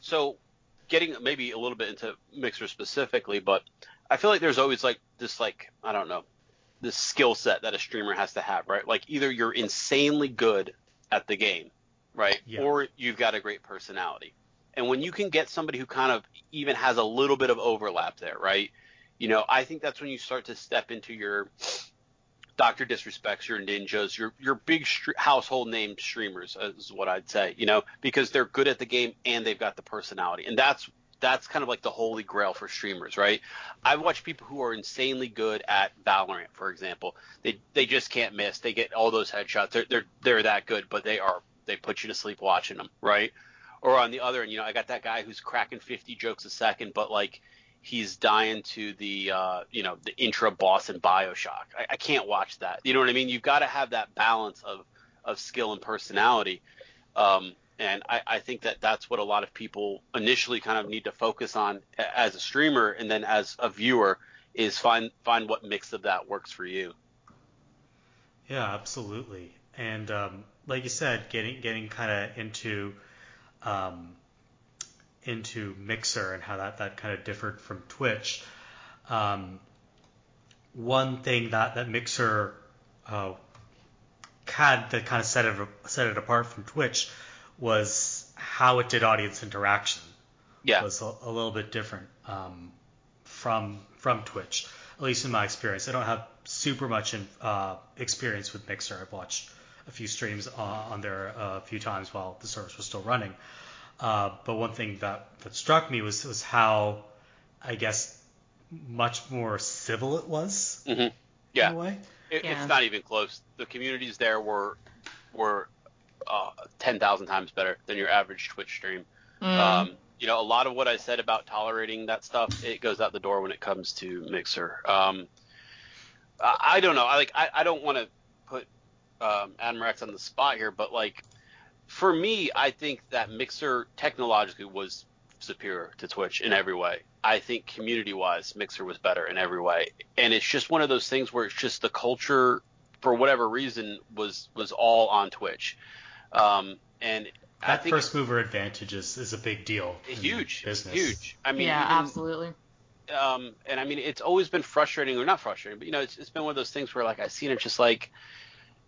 so getting maybe a little bit into Mixer specifically, but I feel like there's always like this like I don't know this skill set that a streamer has to have, right? Like either you're insanely good at the game, right, Yeah. or you've got a great personality. And when you can get somebody who kind of even has a little bit of overlap there, right? You know, I think that's when you start to step into your Doctor Disrespects, your ninjas, your your big household name streamers uh, is what I'd say. You know, because they're good at the game and they've got the personality, and that's that's kind of like the holy grail for streamers, right? I've watched people who are insanely good at Valorant, for example. They they just can't miss. They get all those headshots. They're they're they're that good, but they are they put you to sleep watching them, right? Or on the other end, you know, I got that guy who's cracking 50 jokes a second, but like he's dying to the uh, you know the intra boss in Bioshock. I, I can't watch that. You know what I mean? You've got to have that balance of of skill and personality. Um, and I, I think that that's what a lot of people initially kind of need to focus on as a streamer, and then as a viewer is find find what mix of that works for you. Yeah, absolutely. And um, like you said, getting getting kind of into um, into Mixer and how that, that kind of differed from Twitch. Um, one thing that that Mixer uh, had that kind of set it set it apart from Twitch was how it did audience interaction Yeah, was a, a little bit different um, from from Twitch, at least in my experience. I don't have super much in, uh, experience with Mixer. I've watched a few streams uh, on there a few times while the service was still running. Uh, but one thing that, that struck me was was how, I guess, much more civil it was hmm in yeah. a way. It, Yeah. It's not even close. The communities there were were uh, ten thousand times better than your average Twitch stream. Mm. Um, you know, a lot of what I said about tolerating that stuff, it goes out the door when it comes to Mixer. Um, I, I don't know. I like. I, I don't want to put um, Adam Rex on the spot here, but like, for me, I think that Mixer technologically was superior to Twitch in every way. I think community-wise, Mixer was better in every way, and it's just one of those things where it's just the culture, for whatever reason, was was all on Twitch. Um, and I That think first mover advantage is, is a big deal. huge, business. huge. I mean, yeah, even, absolutely. um, and I mean, it's always been frustrating, or not frustrating, but you know, it's, it's been one of those things where like I see it, it's just like,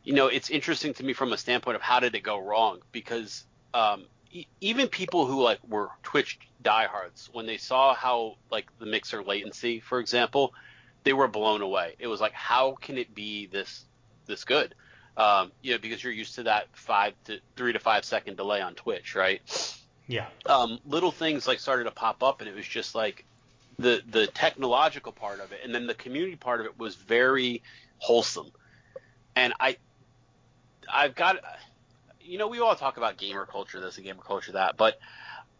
you know, it's interesting to me from a standpoint of how did it go wrong? Because um, e- even people who like were Twitch diehards, when they saw how like the mixer latency, for example, they were blown away. It was like, how can it be this this good? Um, you know, because you're used to that five to three to five second delay on Twitch, right? Yeah. um, little things like started to pop up, and it was just like the the technological part of it, and then the community part of it was very wholesome. And I, I've got, you know, we all talk about gamer culture this and gamer culture that, but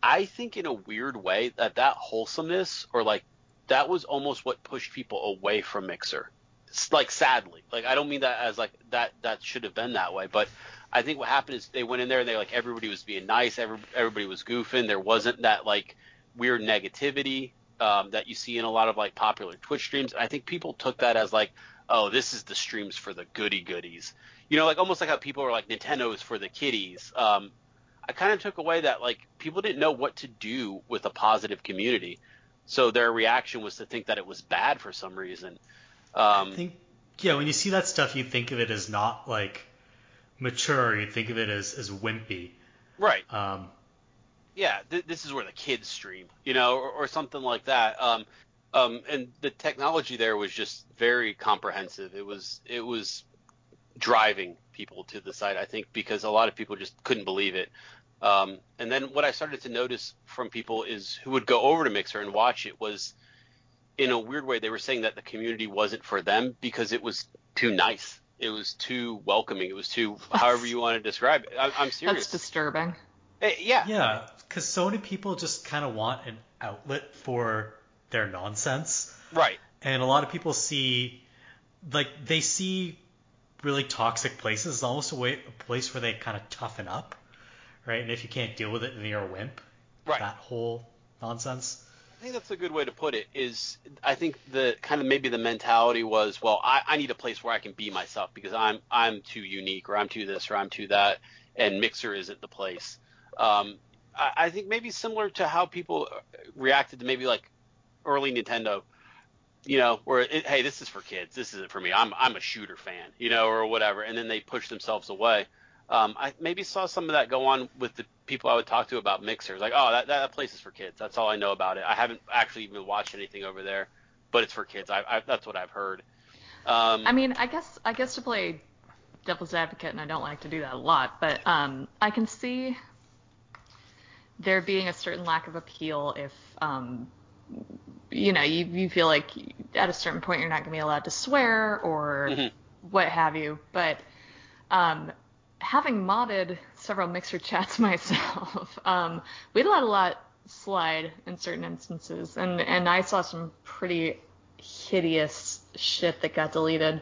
I think in a weird way that that wholesomeness or like that was almost what pushed people away from Mixer. It's like sadly. Like I don't mean that as like that that should have been that way, but I think what happened is they went in there and they like everybody was being nice, every, everybody was goofing. There wasn't that like weird negativity um, that you see in a lot of like popular Twitch streams. I think people took that as like, oh, this is the streams for the goody goodies. You know, like almost like how people are like Nintendo's for the kiddies. Um, I kind of took away that like people didn't know what to do with a positive community, so their reaction was to think that it was bad for some reason. Um, I think yeah, when you see that stuff, you think of it as not like mature. You think of it as as wimpy. Right. Um, yeah, th- this is where the kids stream, you know, or, or something like that. Um, um, and the technology there was just very comprehensive. It was it was driving people to the site, I think, because a lot of people just couldn't believe it. Um, and then what I started to notice from people is who would go over to Mixer and watch it was, in a weird way, they were saying that the community wasn't for them because it was too nice. It was too welcoming. It was too, however you want to describe it. I, am serious. That's disturbing. Hey, eh, yeah. Yeah, because so many people just kind of want an outlet for their nonsense. Right. And a lot of people see, like, they see really toxic places It's almost a way, a place where they kind of toughen up right? And if you can't deal with it, then you're a wimp. Right. That whole nonsense. I think that's a good way to put it. Is I think the kind of maybe the mentality was, well, I, I need a place where I can be myself because I'm I'm too unique or I'm too this or I'm too that, and Mixer isn't the place. Um, I, I think maybe similar to how people reacted to maybe like early Nintendo, you know, where it, hey, this is for kids, this isn't for me. I'm I'm a shooter fan, you know, or whatever, and then they push themselves away. Um, I maybe saw some of that go on with the people I would talk to about mixers. Like, oh, that, that place is for kids. That's all I know about it. I haven't actually even watched anything over there, but it's for kids. I, I that's what I've heard. Um, I mean, I guess I guess to play devil's advocate, and I don't like to do that a lot, but um, I can see there being a certain lack of appeal if um, you know you, you feel like at a certain point you're not going to be allowed to swear or mm-hmm. what have you. But um, having modded several mixer chats myself, um, we let a lot slide in certain instances, and and I saw some pretty hideous shit that got deleted,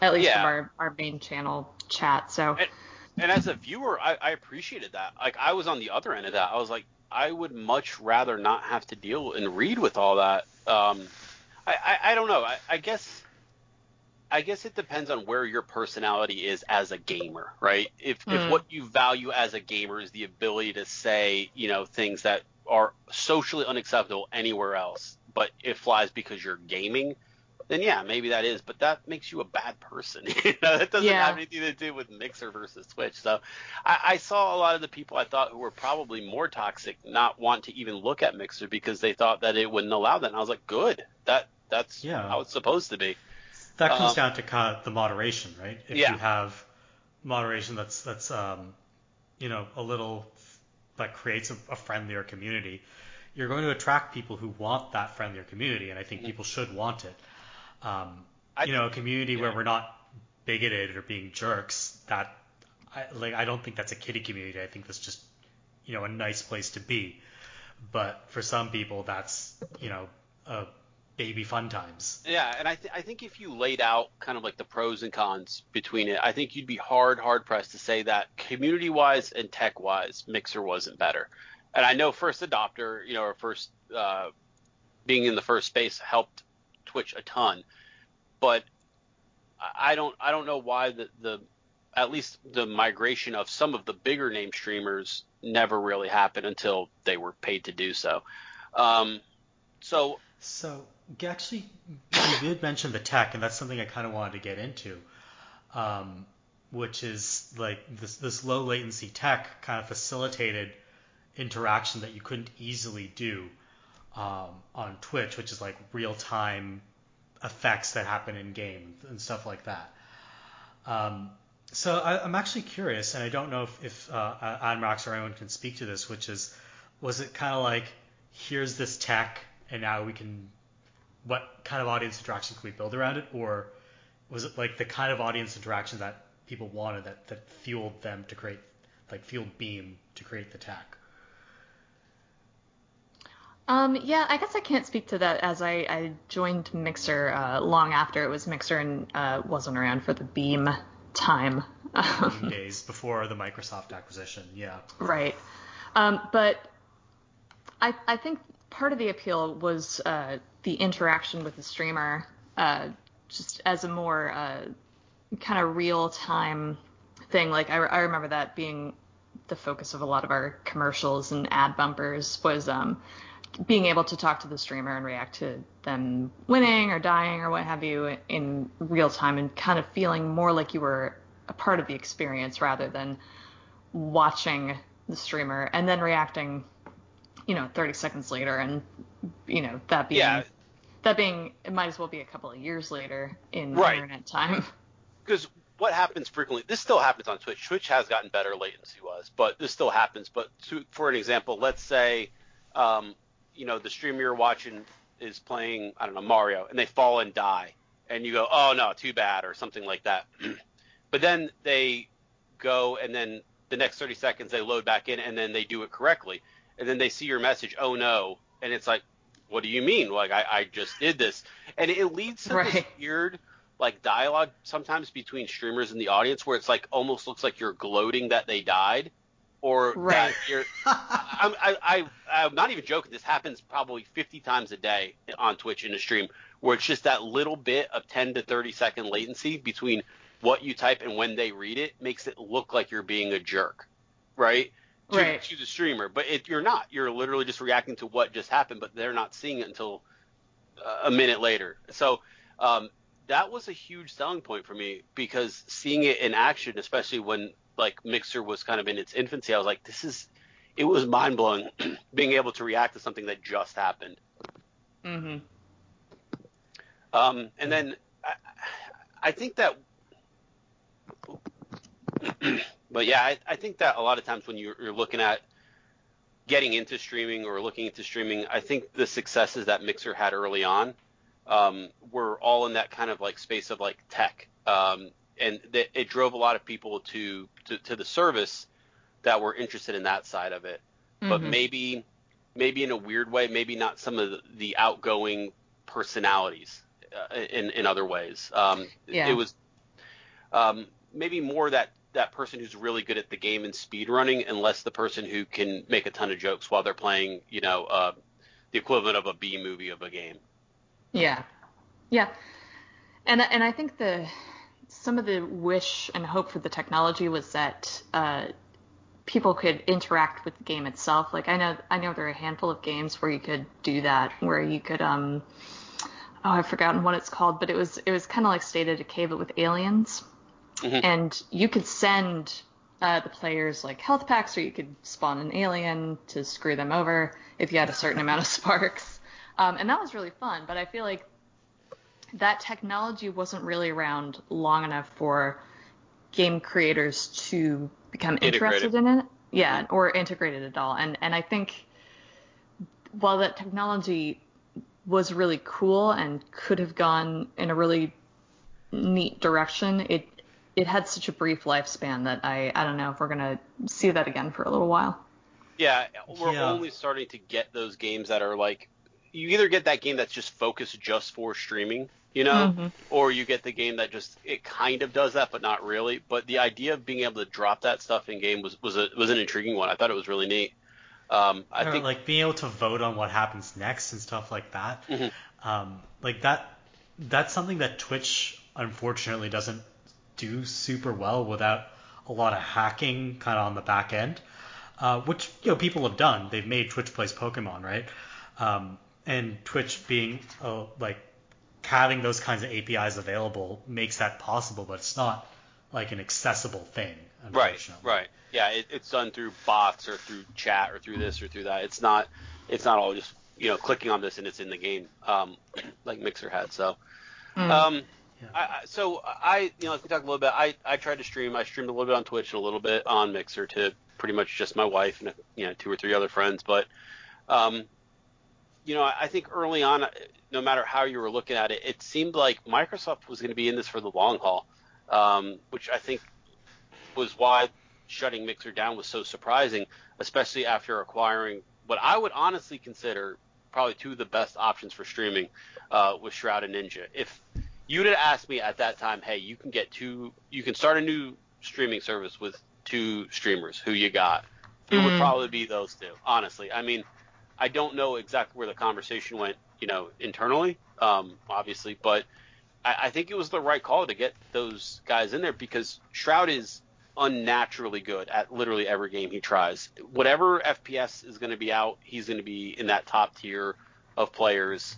at least yeah. from our our main channel chat. So. And, and as a viewer, I, I appreciated that. Like I was on the other end of that. I was like, I would much rather not have to deal and read with all that. Um, I, I, I don't know. I, I guess I guess it depends on where your personality is as a gamer, right? If mm. if hmm. what you value as a gamer is the ability to say, you know, things that are socially unacceptable anywhere else, but it flies because you're gaming, then yeah, maybe that is, but that makes you a bad person. you know, that doesn't yeah. have anything to do with Mixer versus Twitch. So I, I, saw a lot of the people I thought who were probably more toxic not want to even look at Mixer because they thought that it wouldn't allow that. And I was like, good, that that's yeah. how it's supposed to be that comes um, down to kind of the moderation, right? If yeah. you have moderation that's that's um, you know a little that creates a, a, friendlier community, you're going to attract people who want that friendlier community, and I think mm-hmm. people should want it. Um, you know, a community yeah. where we're not bigoted or being jerks. That I, like I don't think that's a kitty community. I think that's just you know a nice place to be. But for some people, that's you know a baby fun times. Yeah, and I, th- I think if you laid out kind of like the pros and cons between it, I think you'd be hard, hard pressed to say that community wise and tech wise, Mixer wasn't better. And I know first adopter, you know, or first uh, being in the first space helped Twitch a ton, but I don't I don't know why the the at least the migration of some of the bigger name streamers never really happened until they were paid to do so. Um, so so actually, you did mention the tech, and that's something I kind of wanted to get into, um, which is like this this low latency tech kind of facilitated interaction that you couldn't easily do um, on Twitch, which is like real time effects that happen in game and stuff like that. Um, so I, am actually curious, and I don't know if, if uh, or anyone can speak to this, which is, was it kind of like, here's this tech, and now we can what kind of audience interaction can we build around it, or was it like the kind of audience interaction that people wanted that, that fueled them to create, like fueled Beam to create the tech? Um, yeah, I guess I can't speak to that as I, I joined Mixer uh, long after it was Mixer and uh, wasn't around for the Beam time. Days before the Microsoft acquisition, yeah. Right. Um, but I, I think part of the appeal was uh, the interaction with the streamer, uh, just as a more uh, kind of real time thing. Like I, I remember that being the focus of a lot of our commercials and ad bumpers was um, being able to talk to the streamer and react to them winning or dying or what have you in real time and kind of feeling more like you were a part of the experience rather than watching the streamer and then reacting you know 30 seconds later and you know that being Yeah. that being it might as well be a couple of years later in Right. internet time because what happens frequently, this still happens on Twitch. Twitch has gotten better latency wise, but this still happens. But to, for an example, let's say, um, you know, the streamer you're watching is playing, I don't know, Mario, and they fall and die, and you go, oh no, too bad, or something like that. but then they go, and then the next 30 seconds they load back in, and then they do it correctly, and then they see your message, oh no, and it's like, what do you mean? Like I, I just did this, and it leads to this weird like dialogue sometimes between streamers and the audience where it's like almost looks like you're gloating that they died or Right. that you're I'm, I, I, I'm not even joking. This happens probably 50 times a day on Twitch in a stream where it's just that little bit of 10 to 30 second latency between what you type and when they read it makes it look like you're being a jerk, right? To, Right. to the streamer, but it, you're not. You're literally just reacting to what just happened, but they're not seeing it until uh, a minute later. So um, that was a huge selling point for me because seeing it in action, especially when like Mixer was kind of in its infancy, I was like, this is. It was mind blowing being able to react to something that just happened. mm-hmm. Um, and then I, I think that, but yeah, I, I think that a lot of times when you're, you're looking at getting into streaming or looking into streaming, I think the successes that Mixer had early on um, were all in that kind of like space of like tech, um, and that it drove a lot of people to, to to the service that were interested in that side of it. But Mhm. maybe maybe in a weird way, maybe not some of the, the outgoing personalities uh, in in other ways. Um, Yeah. It was um, maybe more that that person who's really good at the game and speed running, and less the person who can make a ton of jokes while they're playing, you know, uh, the equivalent of a B movie of a game. Yeah, yeah, and and I think the some of the wish and hope for the technology was that uh, people could interact with the game itself. Like I know I know there are a handful of games where you could do that, where you could um oh I've forgotten what it's called, but it was it was kind of like State of Decay but with aliens, Mhm. and you could send. Uh, the players like health packs, or you could spawn an alien to screw them over if you had a certain amount of sparks. Um, and that was really fun, but I feel like that technology wasn't really around long enough for game creators to become Integrated. interested in it. Yeah, or integrated at all. And and I think while that technology was really cool and could have gone in a really neat direction, it it had such a brief lifespan that I I don't know if we're gonna see that again for a little while. Yeah, we're Yeah. only starting to get those games that are like you either get that game that's just focused just for streaming, you know, Mhm. or you get the game that just it kind of does that but not really. But the idea of being able to drop that stuff in game was was a was an intriguing one. I thought it was really neat. Um, I Or, think like being able to vote on what happens next and stuff like that. Mhm. Um, like that, that's something that Twitch unfortunately doesn't do super well without a lot of hacking kind of on the back end, uh, which you know people have done. They've made Twitch plays Pokemon, right? Um, and Twitch being uh, like having those kinds of APIs available makes that possible, but it's not like an accessible thing. Right, right. Yeah, it, it's done through bots or through chat or through this or through that. It's not it's not all just you know clicking on this and it's in the game um, like Mixer had. So Mm. um, Yeah. I, I- so I you know like we talked a little bit. I I tried to stream. I streamed a little bit on Twitch and a little bit on Mixer to pretty much just my wife and you know two or three other friends. But um, you know I, think early on, no matter how you were looking at it, it seemed like Microsoft was going to be in this for the long haul, um, which I think was why shutting Mixer down was so surprising, especially after acquiring what I would honestly consider probably two of the best options for streaming uh, with Shroud and Ninja. If you'd have asked me at that time, hey, you can get two, you can start a new streaming service with two streamers. Who you got? It mm-hmm. would probably be those two. Honestly, I mean, I don't know exactly where the conversation went, you know, internally, um, obviously, but I, I think it was the right call to get those guys in there because Shroud is unnaturally good at literally every game he tries. Whatever FPS is going to be out, he's going to be in that top tier of players.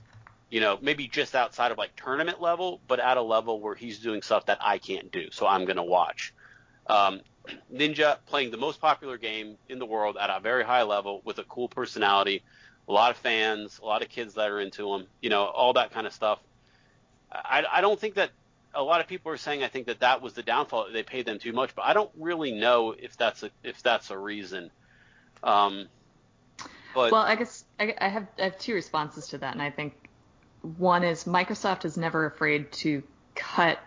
You know, maybe just outside of like tournament level, but at a level where he's doing stuff that I can't do. So I'm going to watch. Um, Ninja playing the most popular game in the world at a very high level with a cool personality, a lot of fans, a lot of kids that are into him, you know, all that kind of stuff. I, I don't think that a lot of people are saying I think that that was the downfall. They paid them too much, but I don't really know if that's a if that's a reason. Um, but well, I guess I, I have I have two responses to that, and I think one is Microsoft is never afraid to cut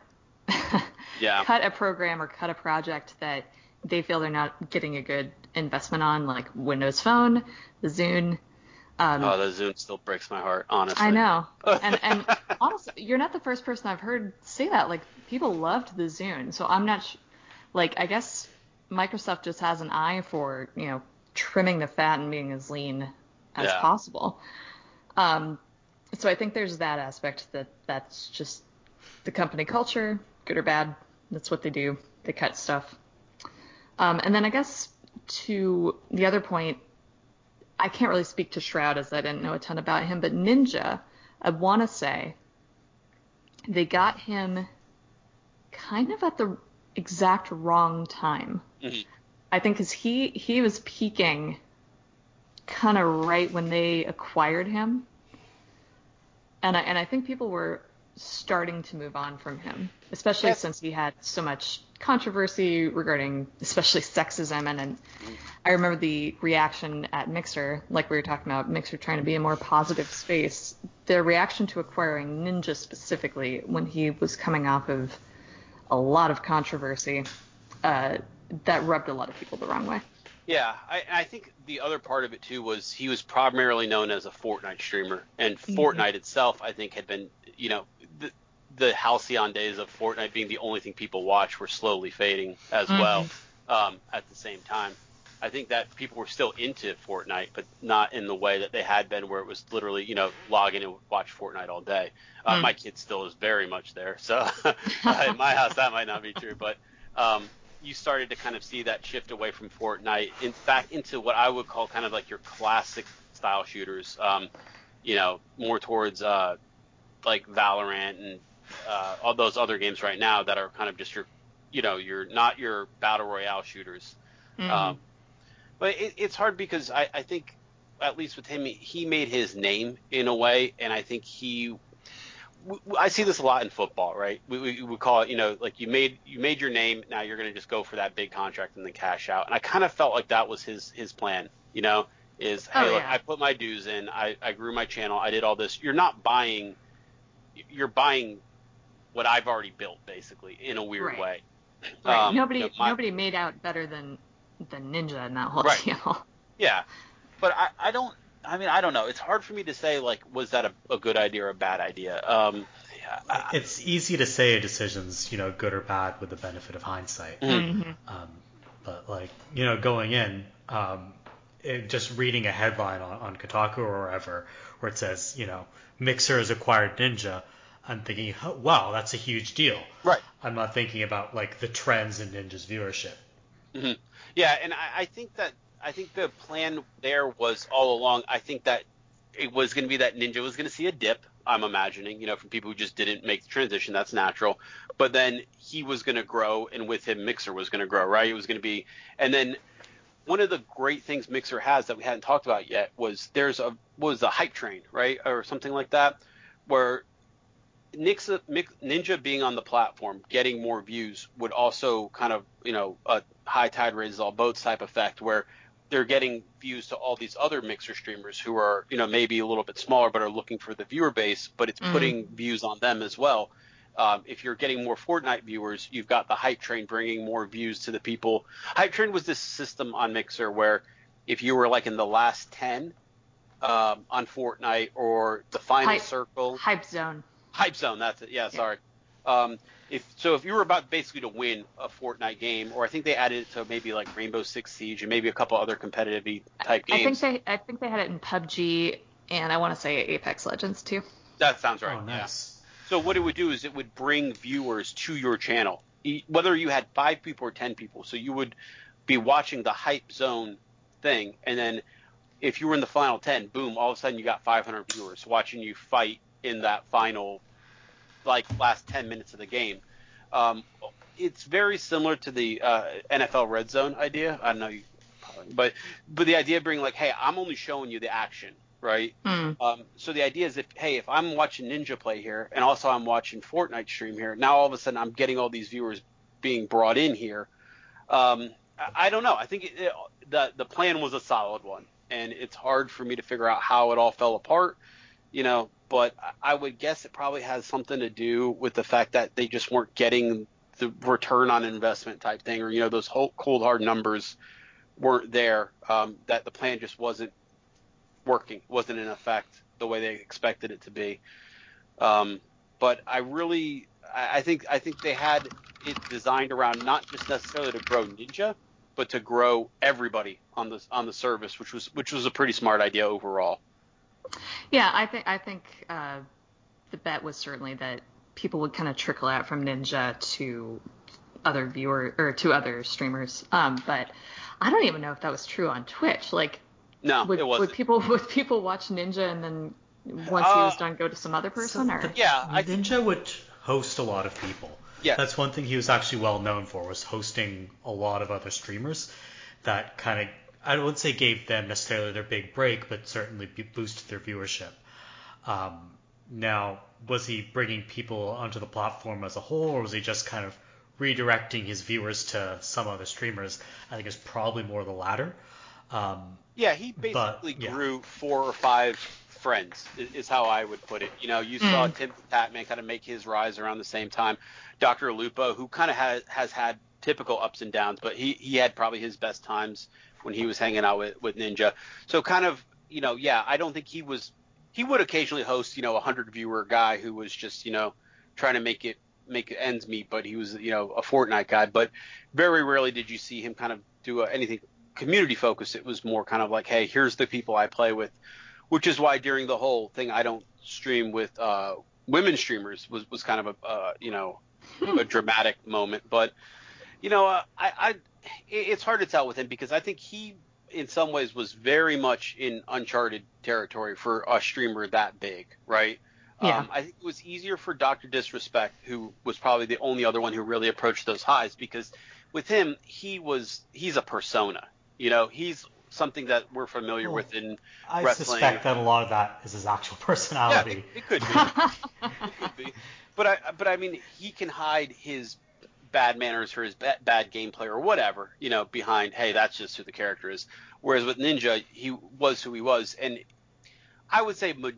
yeah. cut a program or cut a project that they feel they're not getting a good investment on, like Windows Phone, the Zune. Um, oh, the Zune still breaks my heart, honestly. I know, and and honestly, you're not the first person I've heard say that. Like people loved the Zune, so I'm not sh- like I guess Microsoft just has an eye for you know trimming the fat and being as lean as yeah. possible. Um, so I think there's that aspect that that's just the company culture, good or bad. That's what they do. They cut stuff. Um, and then I guess to the other point, I can't really speak to Shroud as I didn't know a ton about him, but Ninja, I want to say they got him kind of at the exact wrong time. Mm-hmm. I think because he he was peaking kind of right when they acquired him, and I and I think people were starting to move on from him, especially yes. since he had so much controversy regarding especially sexism and, and I remember the reaction at Mixer, like we were talking about Mixer trying to be a more positive space. The reaction to acquiring Ninja specifically when he was coming off of a lot of controversy, uh, that rubbed a lot of people the wrong way. Yeah, I, I think the other part of it too was he was primarily known as a Fortnite streamer, and mm-hmm. Fortnite itself, I think, had been, you know, the, the halcyon days of Fortnite being the only thing people watch were slowly fading as mm-hmm. well. Um, at the same time, I think that people were still into Fortnite, but not in the way that they had been, where it was literally, you know, log in and watch Fortnite all day. Uh, mm. My kid still is very much there, so in my house that might not be true, but um, you started to kind of see that shift away from Fortnite in back into what I would call kind of like your classic style shooters. Um, you know, more towards uh, like Valorant and uh, all those other games right now that are kind of just your, you know, you're not your battle royale shooters. Mm-hmm. Um, but it, it's hard because I, I think, at least with him, he made his name in a way, and I think he I see this a lot in football, right? We, we, we call it, you know, like you made you made your name, now you're going to just go for that big contract and then cash out. And I kind of felt like that was his his plan, you know, is oh, hey, look, I put my dues in, I, I grew my channel, I did all this. You're not buying, you're buying what I've already built, basically, in a weird right. way. Right. Um, nobody you know, my, nobody made out better than than Ninja in that whole right. deal. Yeah, but I I don't I mean, I don't know. It's hard for me to say like was that a, a good idea or a bad idea. Um, yeah, it's easy to say a decision's you know good or bad with the benefit of hindsight. Mm-hmm. Um, but like you know going in, um, it, just reading a headline on, on Kotaku or wherever where it says you know Mixer has acquired Ninja. I'm thinking, oh, wow, that's a huge deal. Right. I'm not thinking about like the trends in Ninja's viewership. Mm-hmm. Yeah, and I, I think that I think the plan there was all along. I think that it was going to be that Ninja was going to see a dip. I'm imagining, you know, from people who just didn't make the transition. That's natural. But then he was going to grow, and with him, Mixer was going to grow, right? It was going to be, and then one of the great things Mixer has that we hadn't talked about yet was there's a was a hype train, right, or something like that, where Ninja being on the platform, getting more views would also kind of, you know, a high tide raises all boats type effect where they're getting views to all these other mixer streamers who are, you know, maybe a little bit smaller but are looking for the viewer base, but it's mm-hmm. putting views on them as well. Um, if you're getting more Fortnite viewers, you've got the hype train bringing more views to the people. Hype train was this system on Mixer where if you were like in the last 10, um, on Fortnite or the Final Hype- Circle. Hype Zone. Hype Zone, that's it. Yeah, sorry. Um, if so, if you were about basically to win a Fortnite game, or I think they added it to maybe like Rainbow Six Siege and maybe a couple other competitive type I think games. they I think they had it in PUBG and I want to say Apex Legends too. that sounds right. oh, yeah. nice. So what it would do is it would bring viewers to your channel, whether you had five people or ten people. So you would be watching the hype zone thing, and then if you were in the final ten, boom, all of a sudden you got 500 viewers watching you fight in that final, like last 10 minutes of the game. Um, it's very similar to the uh, NFL Red Zone idea. I don't know you, but but the idea being like, hey, I'm only showing you the action, right? Mm. Um, so the idea is if, hey, if I'm watching Ninja play here and also I'm watching Fortnite stream here, now all of a sudden I'm getting all these viewers being brought in here. Um, I, I don't know. I think it, it, the the plan was a solid one, and it's hard for me to figure out how it all fell apart, you know. But I- would guess it probably has something to do with the fact that they just weren't getting the return on investment type thing, or you know, those whole cold hard numbers weren't there. Um, that the plan just wasn't working, wasn't in effect the way they expected it to be. Um, but I really, I think, I think they had it designed around not just necessarily to grow Ninja, but to grow everybody on the on the service, which was which was a pretty smart idea overall. Yeah, I think I think uh, the bet was certainly that people would kind of trickle out from Ninja to other viewer or to other streamers. Um, but I don't even know if that was true on Twitch. Like, No, would, it wasn't. would people would people watch Ninja and then once he was Uh, done go to some other person So or? the- Yeah, I Ninja would host a lot of people. Yeah. That's one thing he was actually well known for was hosting a lot of other streamers. That kind of I wouldn't say gave them necessarily their big break, but certainly boosted their viewership. Um, now, was he bringing people onto the platform as a whole, or was he just kind of redirecting his viewers to some other streamers? I think it's probably more the latter. Um, Yeah, he But, basically yeah. grew four or five friends, is how I would put it. You know, you saw Mm. Tim Tatman kind of make his rise around the same time. Dr. Lupo, who kind of has, has had typical ups and downs, but he, he had probably his best times when he was hanging out with, with Ninja. So kind of, you know, yeah, I don't think he was, he would occasionally host, you know, a hundred viewer guy who was just, you know, trying to make it, make ends meet, but he was, you know, a Fortnite guy. But very rarely did you see him kind of do anything community focused. It was more kind of like, hey, here's the people I play with, which is why during the whole thing I don't stream with uh, women streamers was was kind of a uh, you know a dramatic moment. But you know, uh, I, it's hard to tell with him because I think he in some ways was very much in uncharted territory for a streamer that big, right? Yeah. Um, I think it was easier for Doctor Disrespect, who was probably the only other one who really approached those highs, because with him, he was he's a persona. You know, he's something that we're familiar Well, with in I Wrestling. suspect that a lot of that is his actual yeah, personality. it, it could be. it could be. But I but I mean, he can hide his bad manners or his bad, gameplay or whatever, you know, behind hey, that's just who the character is. Whereas with Ninja, he was who he was, and I would say ma-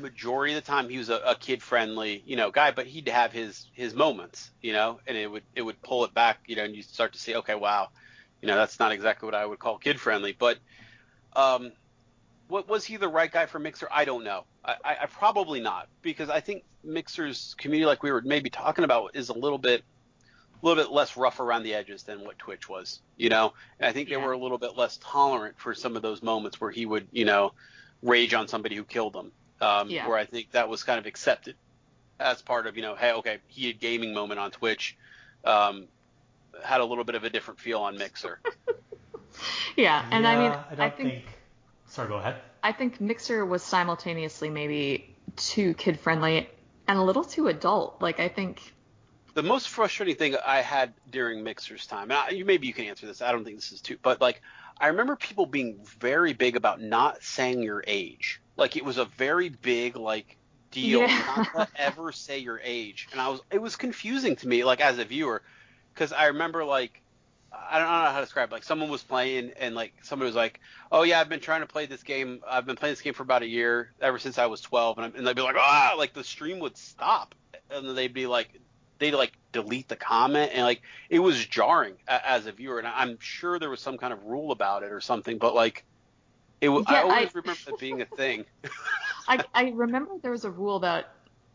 majority of the time he was a, a kid friendly, you know, guy, but he'd have his his moments, you know, and it would it would pull it back, you know, and you start to see, okay, wow, you know, that's not exactly what I would call kid friendly, but um, what was he the right guy for Mixer? I don't know. I, I, I probably not because I think Mixer's community, like we were maybe talking about, is a little bit, a little bit less rough around the edges than what Twitch was. You know, and I think they were a little bit less tolerant for some of those moments where he would, you know, rage on somebody who killed him. Um, Yeah. Where I think that was kind of accepted as part of, you know, hey, okay, he had gaming moment on Twitch. Um, had a little bit of a different feel on Mixer. yeah, and I mean, I I, don't think, think. Sorry, go ahead. I think Mixer was simultaneously maybe too kid friendly and a little too adult. Like I think the most frustrating thing I had during Mixer's time, and I, you maybe you can answer this. I don't think this is too, but like I remember people being very big about not saying your age. Like it was a very big like deal Yeah. not to ever say your age, and I was it was confusing to me like as a viewer because I remember like I don't know how to describe. it. Like someone was playing and like somebody was like, "Oh yeah, I've been trying to play this game. I've been playing this game for about a year, ever since I was 12." And, I'm, and they'd be like, "Ah!" Like the stream would stop, and then they'd be like, they'd like delete the comment, and like it was jarring a, as a viewer. And I'm sure there was some kind of rule about it or something, but like It, w- I Yeah, always I- remember that being a thing. I, I remember there was a rule that,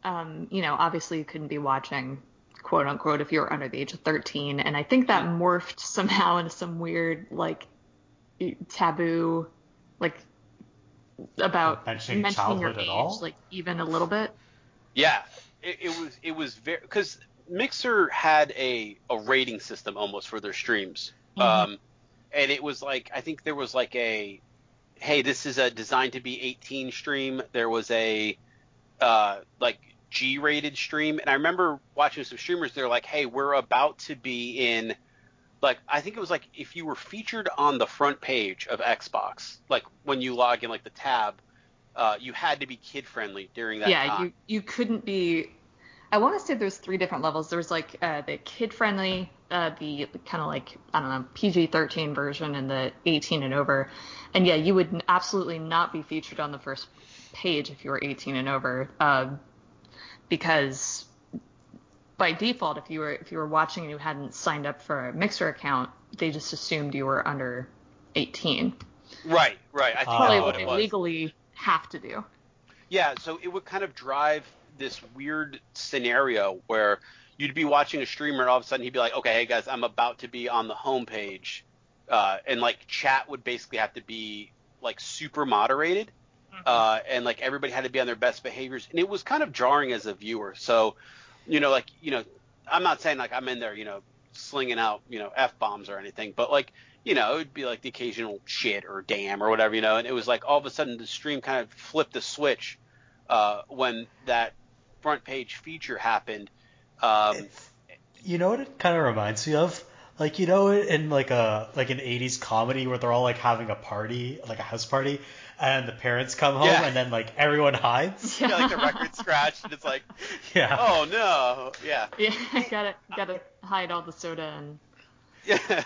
um, you know, obviously you couldn't be watching, quote unquote, if you were under the age of 13. And I think that morphed somehow into some weird, like, taboo, like, about Mentioning mentioning your childhood at age, all? like, even a little bit. Yeah, it, it was it was very because Mixer had a a rating system almost for their streams, um, and it was like I think there was like a hey this is a designed to be 18 stream. There was a uh, like G rated stream, and I remember watching some streamers. They're like, hey, we're about to be in like I think it was like if you were featured on the front page of Xbox, like when you log in like the tab. Uh, you had to be kid friendly during that yeah, time. you you couldn't be. I want to say there's three different levels. There was like uh, the kid friendly, uh, the kind of like I don't know PG-13 version, and the 18 and over. And yeah, you would absolutely not be featured on the first page if you were 18 and over, uh, because by default, if you were if you were watching and you hadn't signed up for a Mixer account, they just assumed you were under 18. Right, right. I think Probably what they legally have to do. Yeah, so it would kind of drive this weird scenario where you'd be watching a streamer and all of a sudden he'd be like, okay, hey guys, I'm about to be on the homepage. Uh, and like chat would basically have to be like super moderated. Uh, and like everybody had to be on their best behaviors. And it was kind of jarring as a viewer. So, you know, like, you know, I'm not saying like I'm in there, you know, slinging out, you know, F bombs or anything, but like, you know, it would be like the occasional shit or damn or whatever, you know, and it was like all of a sudden the stream kind of flipped the switch uh, when that front page feature happened. Um, You know what it kind of reminds me of? Like you know in like a like an 80s comedy where they're all like having a party, like a house party, and the parents come home Yeah. and then like everyone hides. yeah, like the record scratched and it's like, Yeah. oh no, yeah, Yeah, gotta gotta hide all the soda and. yeah.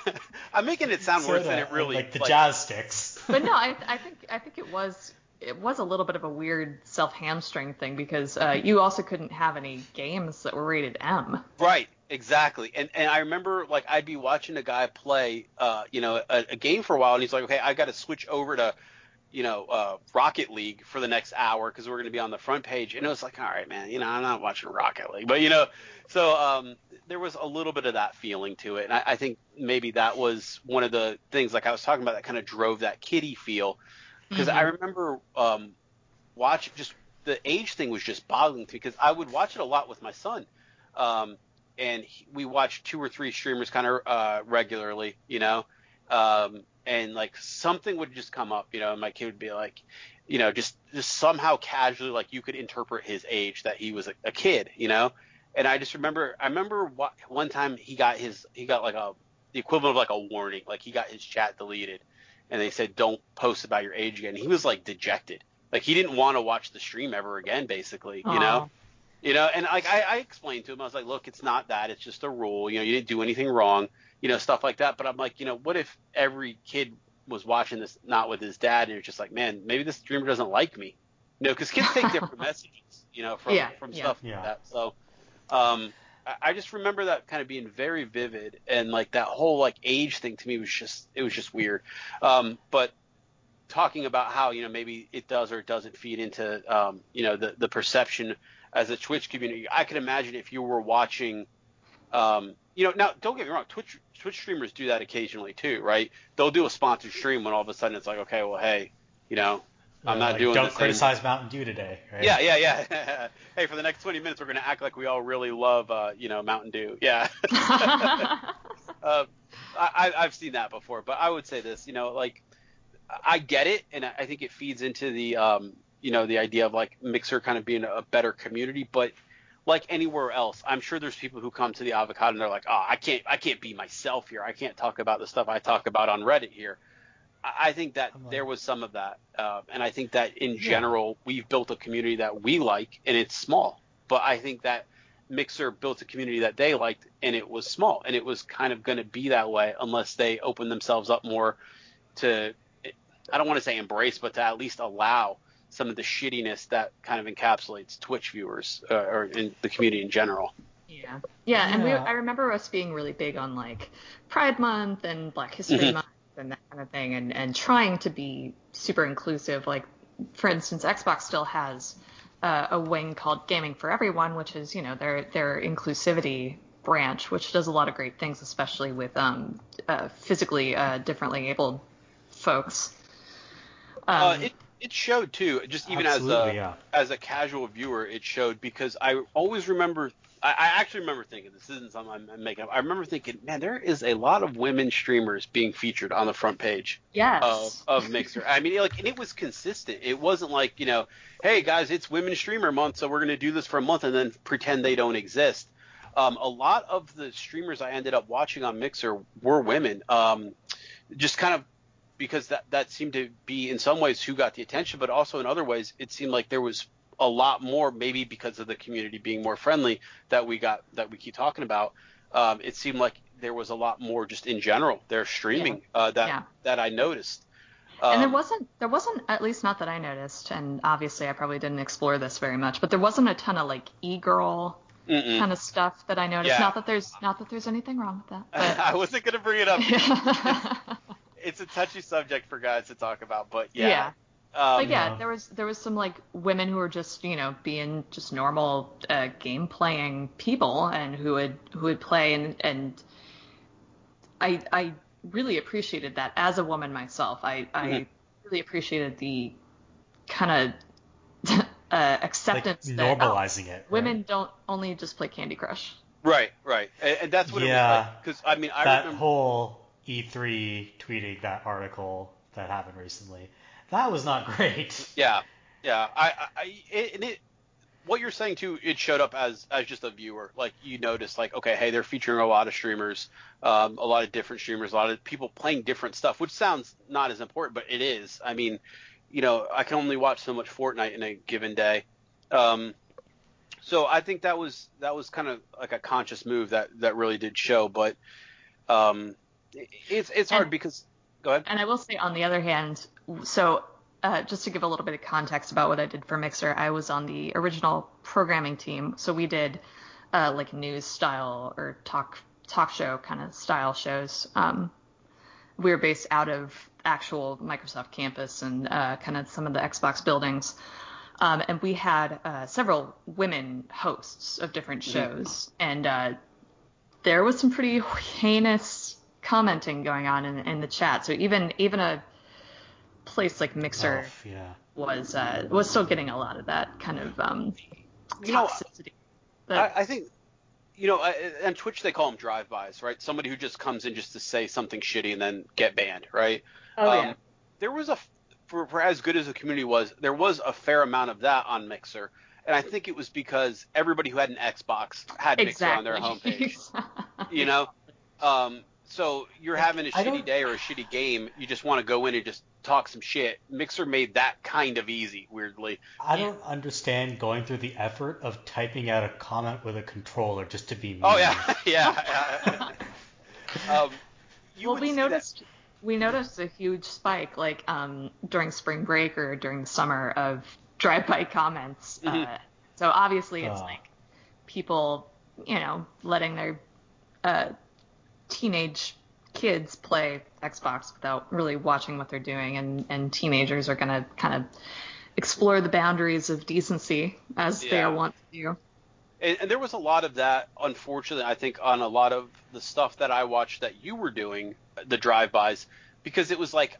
I'm making it sound worse Soda, than it really. like the jazz sticks. But no, I I think I think it was it was a little bit of a weird self hamstring thing because uh, you also couldn't have any games that were rated M. Right, exactly. And and I remember like I'd be watching a guy play, uh, you know, a, a game for a while, and he's like, okay, I got to switch over to, you know, uh, Rocket League for the next hour because we're going to be on the front page. And it was like, all right, man, you know, I'm not watching Rocket League, but you know, so um, there was a little bit of that feeling to it, and I, I think maybe that was one of the things like I was talking about that kind of drove that kiddie feel because I remember um, watch just the age thing was just boggling to me because I would watch it a lot with my son. Um, and he, we watched two or three streamers kind of uh, regularly, you know, um, and like something would just come up, you know, and my kid would be like, you know, just just somehow casually like you could interpret his age that he was a, a kid, you know, and I just remember I remember what, one time he got his he got like a the equivalent of like a warning, like he got his chat deleted, and they said don't post about your age again. He was like dejected, like he didn't want to watch the stream ever again, basically, you know. You know, and like I, I explained to him, I was like, look, it's not that. It's just a rule. You know, you didn't do anything wrong. You know, stuff like that. But I'm like, you know, what if every kid was watching this not with his dad, and it's just like, man, maybe this streamer doesn't like me. You know, because kids take different messages. You know, from Yeah, from yeah. stuff Yeah. like that. So, um, I, just remember that kind of being very vivid, and like that whole like age thing to me was just it was just weird. Um, but talking about how you know maybe it does or it doesn't feed into um, you know the the perception as a Twitch community. I can imagine if you were watching, um, you know, now don't get me wrong, Twitch Twitch streamers do that occasionally too, right? They'll do a sponsored stream when all of a sudden it's like, okay, well, hey, you know, I'm not like, doing Don't this criticize Mountain Dew today. Right? Yeah, yeah, yeah. hey, for the next 20 minutes, we're gonna act like we all really love, uh, you know, Mountain Dew. Yeah. uh, I, I- I've seen that before, but I would say this, you know, like I get it, and I I think it feeds into the, um, you know, the idea of like Mixer kind of being a better community, but like anywhere else, I'm sure there's people who come to the avocado and they're like, oh, I can't, I can't be myself here. I can't talk about the stuff I talk about on Reddit here. I I think that like- there was some of that, uh, and I think that in general we've built a community that we like, and it's small. But I think that Mixer built a community that they liked, and it was small, and it was kind of going to be that way unless they open themselves up more to, I don't want to say embrace, but to at least allow some of the shittiness that kind of encapsulates Twitch viewers uh, or in the community in general. yeah, yeah, and we I remember us being really big on like Pride Month and Black History Mhm. Month and that kind of thing, and and trying to be super inclusive. Like, for instance, Xbox still has uh, a wing called Gaming for Everyone, which is you know their their inclusivity branch, which does a lot of great things, especially with um, uh, physically uh, differently abled folks. Uh, Um, it it showed too. Just even as a yeah. as a casual viewer, it showed because I always remember. I, I actually remember thinking this isn't something I'm, I'm making up. I remember thinking, man, there is a lot of women streamers being featured on the front page yes. of, of Mixer. I mean, like, and it was consistent. It wasn't like, you know, hey guys, it's Women Streamer Month, so we're gonna do this for a month and then pretend they don't exist. Um, a lot of the streamers I ended up watching on Mixer were women. Um, just kind of because that that seemed to be in some ways who got the attention, but also in other ways it seemed like there was a lot more, maybe because of the community being more friendly that we got that we keep talking about. Um, it seemed like there was a lot more just in general. They're streaming uh, that Yeah. that I noticed. and there Um, wasn't there wasn't at least not that I noticed, and obviously I probably didn't explore this very much, but there wasn't a ton of like e-girl mm-mm. kind of stuff that I noticed. Yeah. Not that there's not that there's anything wrong with that. I wasn't gonna bring it up. But It's a touchy subject for guys to talk about, but yeah. Yeah. Um, But yeah, Yeah. there was there was some like women who were just you know being just normal uh, game playing people and who would who would play and and I I really appreciated that as a woman myself. I I Mhm. really appreciated the kind of uh, Like acceptance that oh, normalizing it. right? women don't only just play Candy Crush. Right, right, and, and that's what Yeah. it was like. Because I mean, I that remember. whole E3 tweeting that article that happened recently. That was not great. Yeah, yeah. I, I, it, it, what you're saying too, it showed up as as just a viewer. Like you noticed, like okay, hey, they're featuring a lot of streamers, um, a lot of different streamers, a lot of people playing different stuff, which sounds not as important, but it is. I mean, you know, I can only watch so much Fortnite in a given day. Um, so I think that was that was kind of like a conscious move that that really did show, but um, it's it's hard And- because go ahead. And I will say, on the other hand, so uh, just to give a little bit of context about what I did for Mixer, I was on the original programming team. So we did uh, like news style or talk talk show kind of style shows. Um, we were based out of actual Microsoft campus and uh, kind of some of the Xbox buildings. Um, and we had uh, several women hosts of different shows, and uh, there was some pretty heinous commenting going on in, in the chat. So even even a place like Mixer yeah. was uh, was still getting a lot of that kind of um, You know, toxicity. I, I think, you know, on Twitch they call them drive-bys, right? Somebody who just comes in just to say something shitty and then get banned, right? oh Um, yeah, There was a, for, for as good as the community was, there was a fair amount of that on Mixer, and I think it was because everybody who had an Xbox had Mixer on their homepage, you know. Um, so you're having a I shitty day or a shitty game, you just want to go in and just talk some shit. Mixer made that kind of easy, weirdly. I don't understand going through the effort of typing out a comment with a controller just to be mean. Oh yeah, yeah. yeah. um, you well, we see that- noticed we noticed a huge spike like um, during spring break or during the summer of drive-by comments. Mhm. Uh, so obviously it's Ah. like people, you know, letting their uh, teenage kids play Xbox without really watching what they're doing, and and teenagers are gonna kind of explore the boundaries of decency as they Yeah. are wont to do. and, and there was a lot of that unfortunately i think on a lot of the stuff that i watched that you were doing the drive-bys because it was like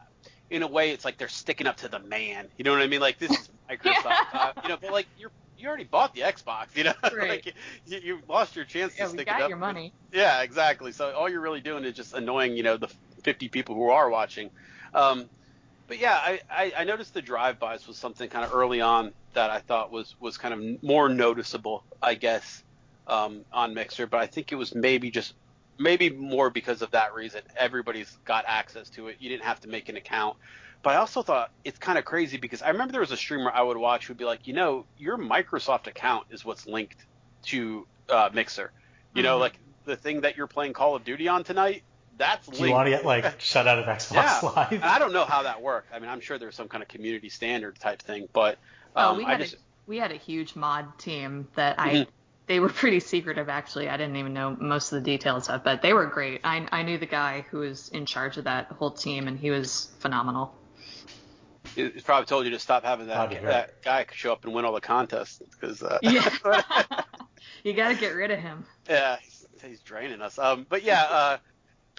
in a way it's like they're sticking up to the man you know what i mean like this is microsoft uh, you know but like you're you already bought the xbox you know Right. like you, you lost your chance to Yeah, we stick it got up your money. yeah exactly so all you're really doing is just annoying you know the 50 people who are watching um, but yeah, I, I, I noticed the drive-bys was something kind of early on that I thought was was kind of more noticeable, I guess, um, on Mixer. But I think it was maybe just maybe more because of that reason. Everybody's got access to it. You didn't have to make an account. But I also thought it's kind of crazy because I remember there was a streamer I would watch who'd be like, you know, your Microsoft account is what's linked to uh, Mixer. You know, Mhm. like the thing that you're playing Call of Duty on tonight. That's Do you linked want to get like shut out of Xbox yeah, Live? and I don't know how that worked. I mean, I'm sure there's some kind of community standard type thing, but Oh, um, we I had just a we had a huge mod team that I Mhm. they were pretty secretive actually. I didn't even know most of the details of, but they were great. I I knew the guy who was in charge of that whole team, and he was phenomenal. He's probably told you to stop having that right. that guy show up and win all the contests because uh, Yeah. you got to get rid of him. yeah, he's, he's draining us. Um, but yeah, uh,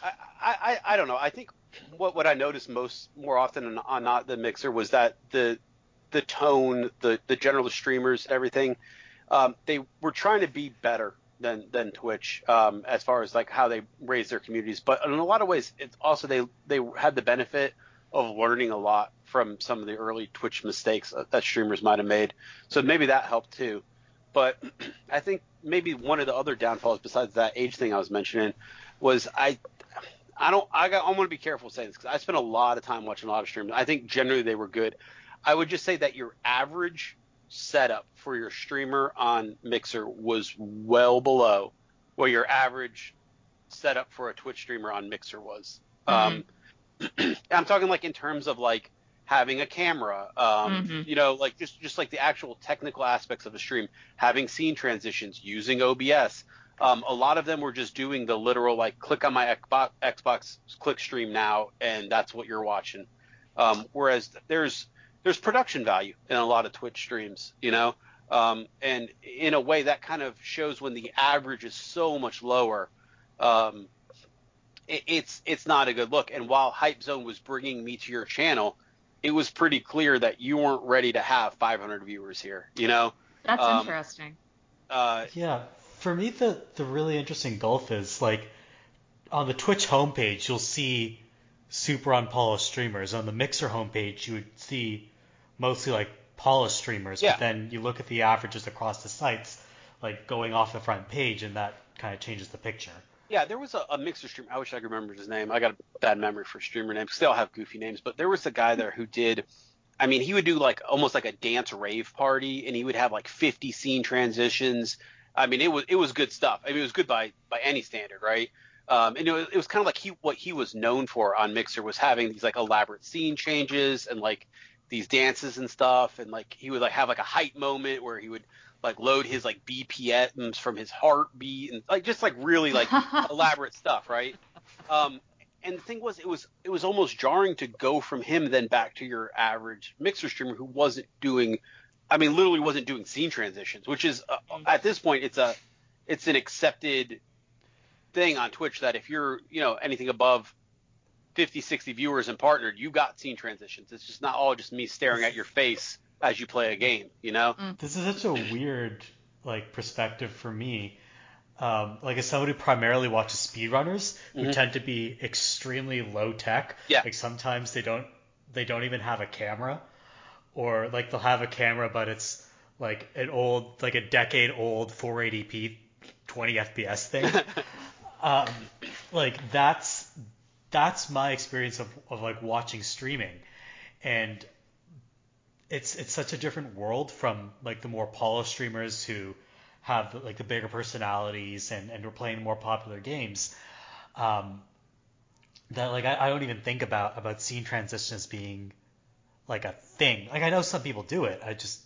I, I I I don't know. I think what what I noticed most more often on, on not the mixer was that the the tone, the the general streamers, everything, um, they were trying to be better than than Twitch um, as far as like how they raise their communities. But in a lot of ways, it's also they they had the benefit of learning a lot from some of the early Twitch mistakes that, that streamers might have made. So maybe that helped too. But I think maybe one of the other downfalls besides that age thing I was mentioning was I I don't I got I want to be careful saying this because I spent a lot of time watching a lot of streams. I think generally they were good. I would just say that your average setup for your streamer on Mixer was well below what your average setup for a Twitch streamer on Mixer was. Um, I'm talking like in terms of like having a camera, um, Mhm. you know, like just just like the actual technical aspects of the stream, having scene transitions, using OBS. Um, a lot of them were just doing the literal like click on my Xbox, Xbox click stream now, and that's what you're watching. Um, whereas there's there's production value in a lot of Twitch streams, you know, um, and in a way that kind of shows when the average is so much lower. Um, it, it's it's not a good look. And while Hype Zone was bringing me to your channel, it was pretty clear that you weren't ready to have 500 viewers here, you know. That's Um, interesting. Uh, Yeah, for me the the really interesting gulf is like on the Twitch homepage you'll see super unpolished streamers. On the Mixer homepage you would see mostly like polished streamers, Yeah. but then you look at the averages across the sites, like going off the front page, and that kind of changes the picture. Yeah, there was a, a mixer stream. I wish I could remember his name. I got a bad memory for streamer names. They all have goofy names, but there was a guy there who did. I mean, he would do like almost like a dance rave party, and he would have like 50 scene transitions. I mean, it was it was good stuff. I mean, it was good by by any standard, right? Um, and it was, was kind of like he what he was known for on Mixer was having these like elaborate scene changes and like these dances and stuff, and like he would like have like a hype moment where he would like load his like BPMs from his heartbeat and like just like really like elaborate stuff, right? Um, and the thing was, it was it was almost jarring to go from him then back to your average mixer streamer who wasn't doing, I mean, literally wasn't doing scene transitions, which is uh, at this point it's a it's an accepted thing on Twitch that if you're you know anything above 50, 60 viewers and partnered, you got scene transitions. It's just not all just me staring at your face as you play a game, you know? This is such a weird like perspective for me. Um, like as somebody who primarily watches speedrunners who Mhm. tend to be extremely low tech. Yeah. Like sometimes they don't they don't even have a camera, or like they'll have a camera but it's like an old like a decade old 480p 20 FPS thing. um, like that's that's my experience of, of like watching streaming, and it's it's such a different world from like the more polished streamers who have like the bigger personalities and and are playing more popular games. Um, that like I, I don't even think about about scene transitions being like a thing. Like I know some people do it. I just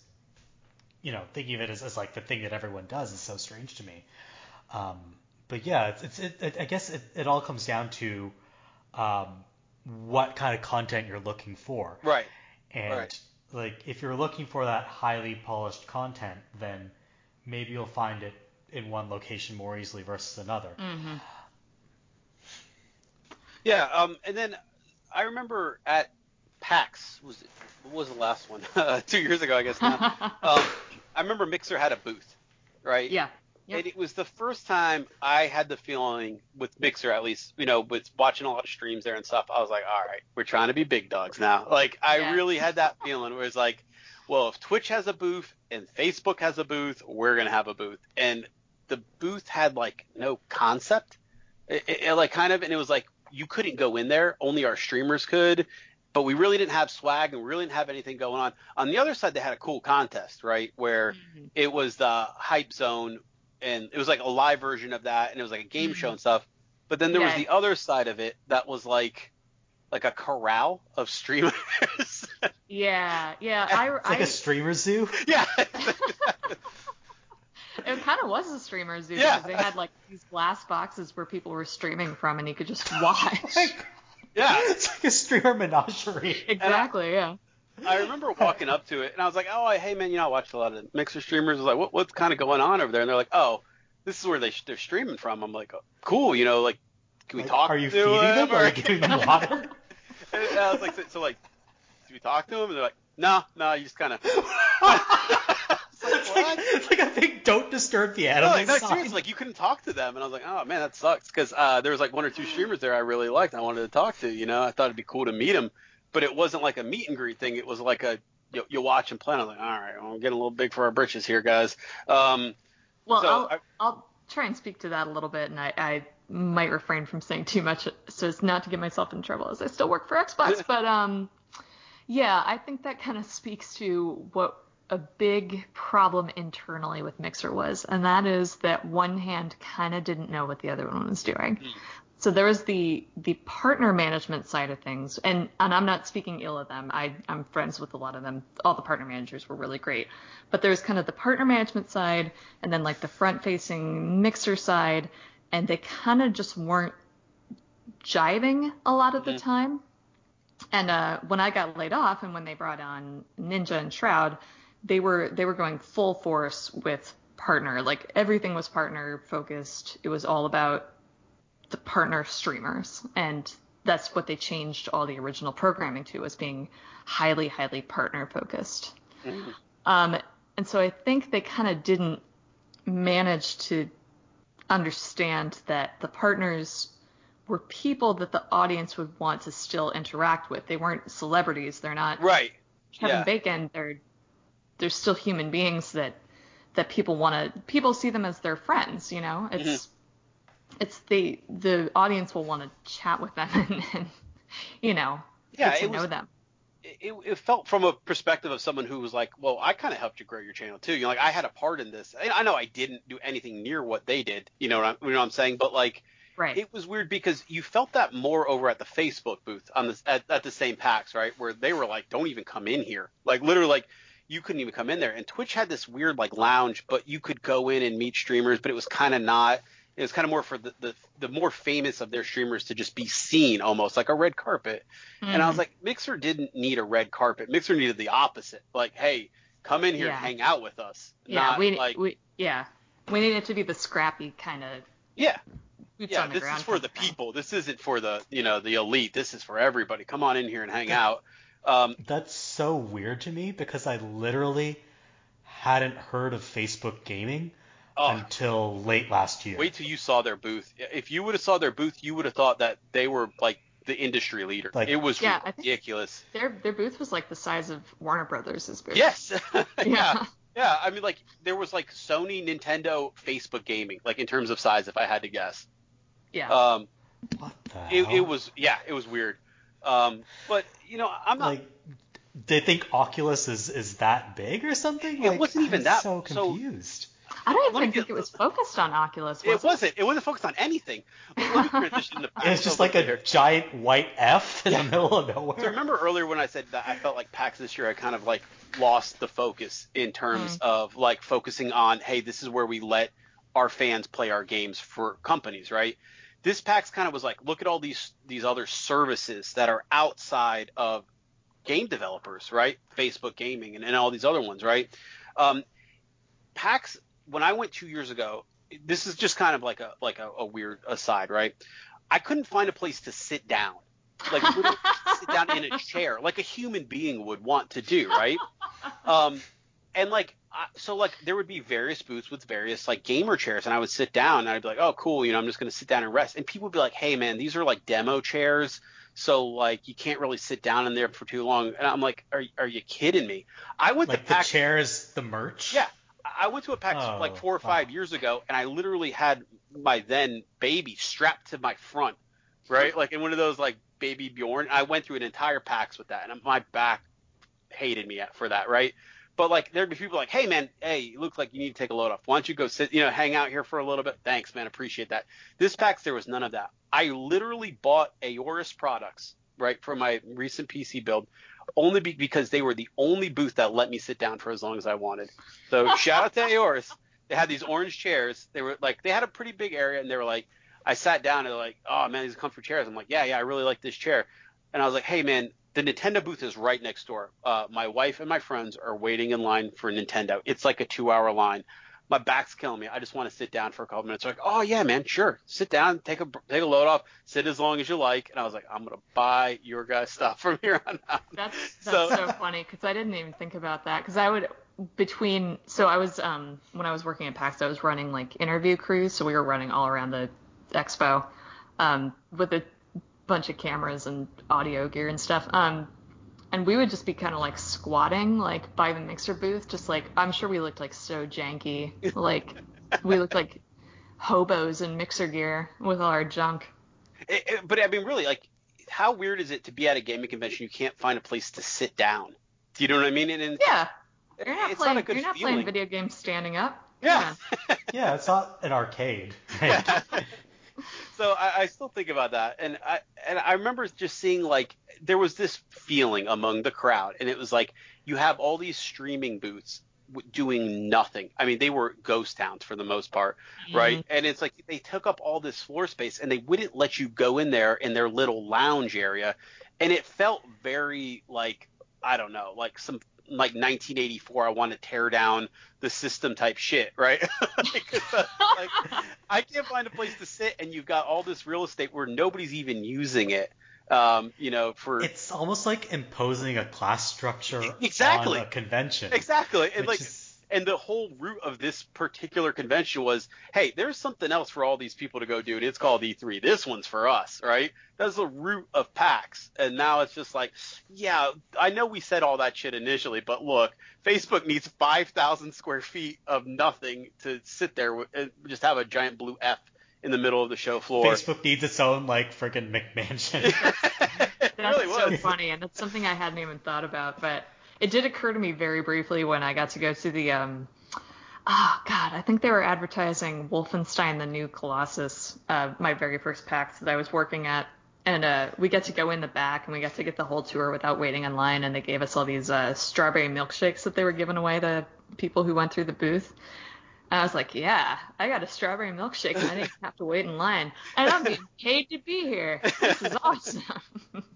you know thinking of it as, as like the thing that everyone does is so strange to me. Um, but yeah, it's, it's it, it, I guess it, it all comes down to um, what kind of content you're looking for. Right. And Right. Like if you're looking for that highly polished content, then maybe you'll find it in one location more easily versus another. hmm Yeah, um, and then I remember at PAX was what was the last one? Two years ago, I guess now. um, I remember Mixer had a booth, right? yeah. Yep. And it was the first time I had the feeling with Mixer, at least, you know, with watching a lot of streams there and stuff. I was like, all right, we're trying to be big dogs now. Like, I Yeah. really had that feeling where it's like, well, if Twitch has a booth and Facebook has a booth, we're gonna have a booth. And the booth had like no concept, it, it- it, like kind of, and it was like you couldn't go in there, only our streamers could. But we really didn't have swag and we really didn't have anything going on. On the other side, they had a cool contest, right? Where Mhm. it was the hype zone and it was like a live version of that and it was like a game show mm-hmm. and stuff but then there was the other side of it that was like like a corral of streamers Yeah, yeah. I, It's like I a streamer zoo. yeah it kind of was a streamer zoo Yeah. Because they had like these glass boxes where people were streaming from, and you could just watch. Like, Yeah. it's like a streamer menagerie. exactly. Yeah. I remember walking up to it and I was like, oh, hey man, you know, I watched a lot of mixer streamers. I was like, what, what's kind of going on over there? And they're like, oh, this is where they they're streaming from. I'm like, oh, cool, you know, like, can we Like, talk? Are you to feeding them? them? Are you giving them water? And I was like, so, so like, do we talk to them? And they're like, no, no, you just kind of. it's, like, it's like a big don't disturb the No, animals like, no, seriously, like you couldn't talk to them, and I was like, oh man, that sucks, because uh, there was like one or two streamers there I really liked. I wanted to talk to, you know, I thought it'd be cool to meet them, but it wasn't like a meet and greet thing. It was like a you, you watch and plan. I was like, all right, well, I'm getting a little big for our britches here, guys. Um, Well, So, I'll, I- I'll try and speak to that a little bit, and I, I might refrain from saying too much so as not to get myself in trouble, as I still work for Xbox. but um, yeah, I think that kind of speaks to what a big problem internally with Mixer was, and that is that one hand kind of didn't know what the other one was doing. So there was the the partner management side of things, and and I'm not speaking ill of them. I I'm friends with a lot of them. All the partner managers were really great, but there's kind of the partner management side, and then like the front facing mixer side, and they kind of just weren't jiving a lot of the time. And uh, when I got laid off, and when they brought on Ninja and Shroud, they were they were going full force with partner. Like everything was partner focused. It was all about the partner streamers, and that's what they changed all the original programming to, was being highly, highly partner focused. Um, and so I think they kind of didn't manage to understand that the partners were people that the audience would want to still interact with. They weren't celebrities. They're not right. Kevin yeah. Bacon. They're they're still human beings that that people want to people see them as their friends. You know, it's Mm-hmm. It's the the audience will want to chat with them and, and you know Yeah, get to it know them. it, it felt from a perspective of someone who was like, well, I kind of helped you grow your channel too. You know, like I had a part in this. I know I didn't do anything near what they did. You know what I'm, you know what I'm saying? But like, Right. it was weird because you felt that more over at the Facebook booth on the at, at the same PAX, right? Where they were like, don't even come in here. Like literally, like you couldn't even come in there. And Twitch had this weird like lounge, but you could go in and meet streamers, but it was kind of not. It was kind of more for the, the the more famous of their streamers to just be seen, almost like a red carpet. And I was Mhm. like, Mixer didn't need a red carpet. Mixer needed the opposite. Like, hey, come in here Yeah. and hang out with us. yeah, Not we, like, we yeah we need it to be the scrappy kind of yeah, yeah. on the This is for the of thing. people. This isn't for the you know the elite. This is for everybody. Come on in here and hang out. Um, That's so weird to me because I literally hadn't heard of Facebook gaming oh, until late last year. wait till you saw their booth. If you would have saw their booth, you would have thought that they were like the industry leader. Like- it was Yeah, ridiculous. Their their booth was like the size of Warner Brothers' booth. Yes. yeah. Yeah. Yeah. I mean, like there was like Sony, Nintendo, Facebook gaming, like in terms of size, if I had to guess. Yeah. Um, What the it, hell? it was yeah, it was weird. Um, but you know, I'm not. like they think Oculus is is that big or something? It Like, wasn't even I'm that- So so- confused. I don't let me even think get- it was focused on Oculus. Was it wasn't. It wasn't focused on anything. Let me transition to It was just like a here. giant white F in the middle of nowhere. So remember earlier when I said that I felt like PAX this year, I kind of like lost the focus in terms of like focusing on, hey, this is where we let our fans play our games for companies, right? This PAX kind of was like, look at all these these other services that are outside of game developers, right? Facebook Gaming and, and all these other ones, right? Um, PAX, when I went two years ago, this is just kind of like a like a, a weird aside, right? I couldn't find a place to sit down, like sit down in a chair, like a human being would want to do, right? Um, and like so, like there would be various booths with various like gamer chairs, and I would sit down and I'd be like, oh, cool, you know, I'm just gonna sit down and rest, and people would be like, hey, man, these are like demo chairs. So like you can't really sit down in there for too long, and I'm like, are are you kidding me? I went like to the PAX. chair the merch. Yeah, I went to a PAX Oh, like four or five years ago, and I literally had my then baby strapped to my front, right? Like in one of those like baby Bjorn. I went through an entire PAX with that, and my back hated me for that, right? But like there'd be people like, hey man, hey, you look like you need to take a load off. Why don't you go sit, you know, hang out here for a little bit? Thanks, man, appreciate that. This PAX there was none of that. I literally bought Aorus products, right, for my recent PC build, only be, because they were the only booth that let me sit down for as long as I wanted. So shout out to Aorus. They had these orange chairs. They were like they had a pretty big area, and they were like, I sat down and they're like, oh man, these are comfort chairs. I'm like, yeah, yeah, I really like this chair. And I was like, hey man, the Nintendo booth is right next door. Uh, my wife and my friends are waiting in line for Nintendo. It's like a two hour line. My back's killing me. I just want to sit down for a couple minutes. They're like, oh yeah, man, sure. Sit down, take a take a load off, sit as long as you like. And I was like, I'm gonna buy your guys' stuff from here on out. That's that's so, so funny because I didn't even think about that because I would between so I was um when I was working at PAX I was running like interview crews so we were running all around the expo um with a bunch of cameras and audio gear and stuff um and we would just be kind of like squatting like by the mixer booth just like i'm sure we looked like so janky. Like we looked like hobos in mixer gear with all our junk. It, it, but i mean really like how weird is it to be at a gaming convention? You can't find a place to sit down. Do you know what i mean? And, and yeah. You're not, playing, not you're not playing video games standing up. Yeah. Yeah, yeah it's not an arcade so I, I still think about that, and I and I remember just seeing like there was this feeling among the crowd, and it was like you have all these streaming booths doing nothing. I mean, they were ghost towns for the most part, mm-hmm. right? And it's like they took up all this floor space and they wouldn't let you go in there in their little lounge area. And it felt very like, I don't know, like some like 1984 I want to tear down the system type shit, right? like, like, I can't find a place to sit and you've got all this real estate where nobody's even using it. Um, you know, for it's almost like imposing a class structure exactly. on a convention. Exactly. And like is and the whole root of this particular convention was, hey, there's something else for all these people to go do, and it's called E3. This one's for us, right? That's the root of PAX. And now it's just like, yeah, I know we said all that shit initially, but look, Facebook needs 5,000 square feet of nothing to sit there and just have a giant blue F in the middle of the show floor. Facebook needs its own like freaking McMansion. That's really so funny, and that's something I hadn't even thought about, but it did occur to me very briefly when I got to go to the um oh god, I think they were advertising Wolfenstein the New Colossus, uh, my very first PAX that I was working at. And uh, we got to go in the back and we got to get the whole tour without waiting in line. And they gave us all these uh, strawberry milkshakes that they were giving away to people who went through the booth. And I was like, yeah, I got a strawberry milkshake and I didn't have to wait in line. And I'm being paid to be here. This is awesome.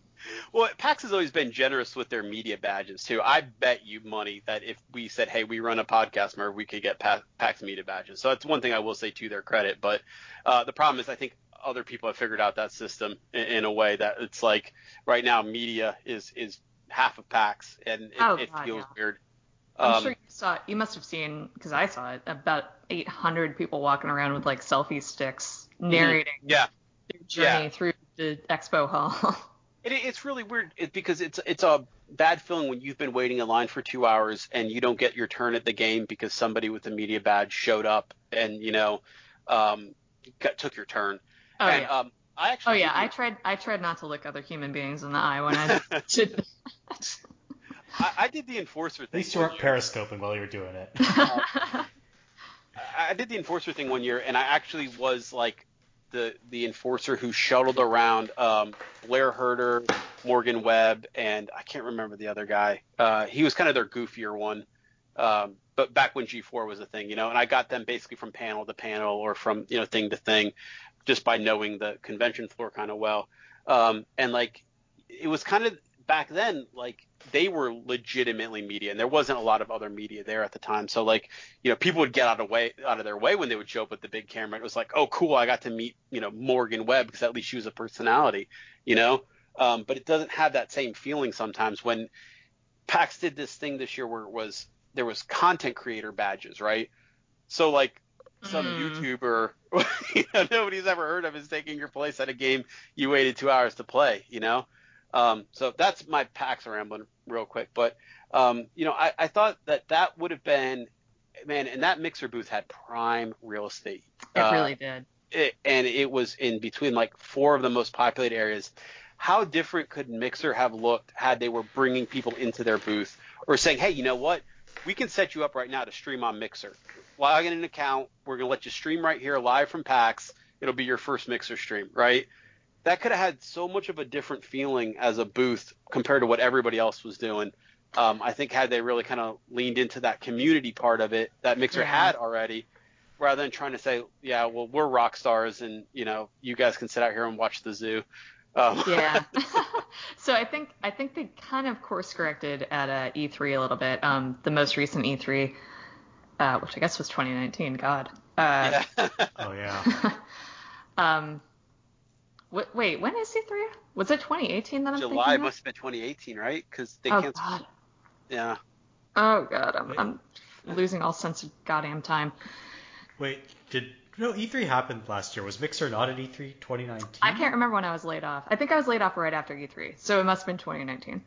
Well, PAX has always been generous with their media badges too. I bet you money that if we said, "Hey, we run a podcast, Merv," we could get PAX media badges. So that's one thing I will say to their credit. But uh, the problem is, I think other people have figured out that system in, in, a way that it's like right now media is is half of PAX, and it, oh, it feels yeah. weird. I'm um, sure you saw. You must have seen because I saw it. About 800 people walking around with like selfie sticks mm-hmm. narrating yeah. their journey yeah. through the expo hall. It, it's really weird because it's it's a bad feeling when you've been waiting in line for two hours and you don't get your turn at the game because somebody with a media badge showed up and you know um, got, took your turn. Oh and, yeah. Um, I actually. Oh yeah, I tried. I tried not to look other human beings in the eye when I did. I, I, did the enforcer thing. At least you weren't periscoping while you were doing it. Uh, I did the enforcer thing one year, and I actually was like the the enforcer who shuttled around um, Blair Herter, Morgan Webb, and I can't remember the other guy. Uh, he was kind of their goofier one. Um, but back when G4 was a thing, you know, and I got them basically from panel to panel or from you know thing to thing, just by knowing the convention floor kind of well. Um, and like it was kind of back then like they were legitimately media and there wasn't a lot of other media there at the time. So like you know people would get out of way out of their way when they would show up with the big camera. It was like oh cool i got to meet you know morgan webb because at least she was a personality you know? Um, but it doesn't have that same feeling sometimes. When pax did this thing this year where it was there was content creator badges right? So like some mm. YouTuber you know, nobody's ever heard of is taking your place at a game you waited two hours to play, you know? Um, so that's my PAX rambling real quick. But, um, you know, I, I thought that that would have been, man, and that mixer booth had prime real estate. It uh, really did. It, and it was in between like four of the most populated areas. How different could Mixer have looked had they were bringing people into their booth or saying, hey, you know what? We can set you up right now to stream on Mixer. Log in an account. We're going to let you stream right here live from PAX. It'll be your first Mixer stream, right? That could have had so much of a different feeling as a booth compared to what everybody else was doing. Um, I think had they really kind of leaned into that community part of it that Mixer yeah. had already, rather than trying to say, yeah, well, we're rock stars, and you know, you guys can sit out here and watch the zoo. Um. Yeah. so I think I think they kind of course corrected at uh, E3 a little bit. Um, the most recent E3, uh, which I guess was 2019. God. Uh, yeah. oh yeah. um. Wait, wait, when is E3? Was it 2018 that I'm July must have been 2018, right? Because they oh, canceled. God. Yeah. Oh god, I'm, I'm losing all sense of goddamn time. Wait, did no E3 happened last year? Was Mixer not at E3 2019? I can't remember when I was laid off. I think I was laid off right after E3, so it must have been 2019.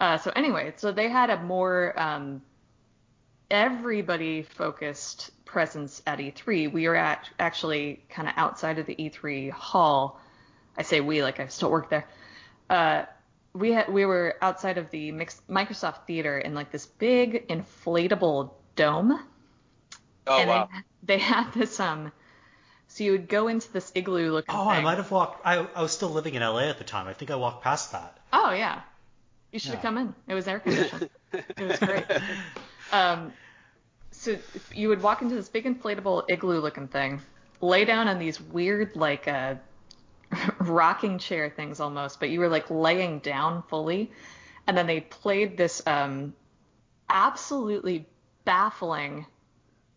Uh, so anyway, so they had a more um, everybody focused presence at E3. We were at actually kind of outside of the E3 hall. I say we like I still work there. Uh, we had we were outside of the Mix, Microsoft Theater in like this big inflatable dome. Oh and wow! They, they had this um. So you would go into this igloo looking. Oh, thing. I might have walked. I I was still living in LA at the time. I think I walked past that. Oh yeah, you should have come in. It was air conditioned. it was great. Um, so you would walk into this big inflatable igloo looking thing, lay down on these weird like uh, rocking chair things almost, but you were like laying down fully, and then they played this um, absolutely baffling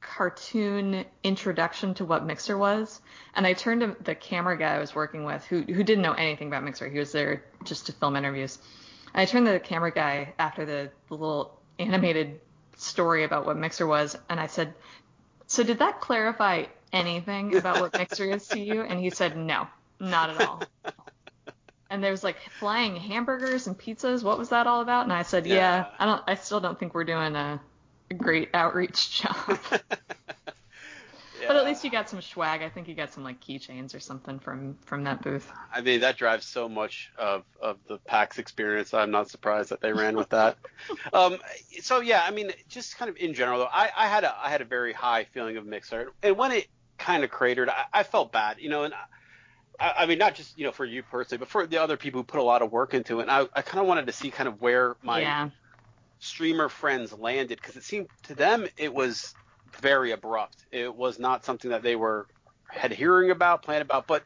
cartoon introduction to what Mixer was. And I turned to the camera guy I was working with, who who didn't know anything about Mixer. He was there just to film interviews. And I turned to the camera guy after the, the little animated story about what Mixer was, and I said, "So did that clarify anything about what Mixer is to you?" And he said, "No, not at all." And there was like flying hamburgers and pizzas. What was that all about? And I said, "Yeah, Yeah. I don't. I still don't think we're doing a, a great outreach job." But at least you got some swag. I think you got some like keychains or something from from that booth. I mean, that drives so much of, of the PAX experience. I'm not surprised that they ran with that. um, so yeah, I mean, just kind of in general, though, I, I had a I had a very high feeling of Mixer, and when it kind of cratered, I, I felt bad, you know, and I, I mean, not just you know for you personally, but for the other people who put a lot of work into it. And I, I kind of wanted to see kind of where my yeah. streamer friends landed because it seemed to them it was very abrupt. It was not something that they were had hearing about, planned about. But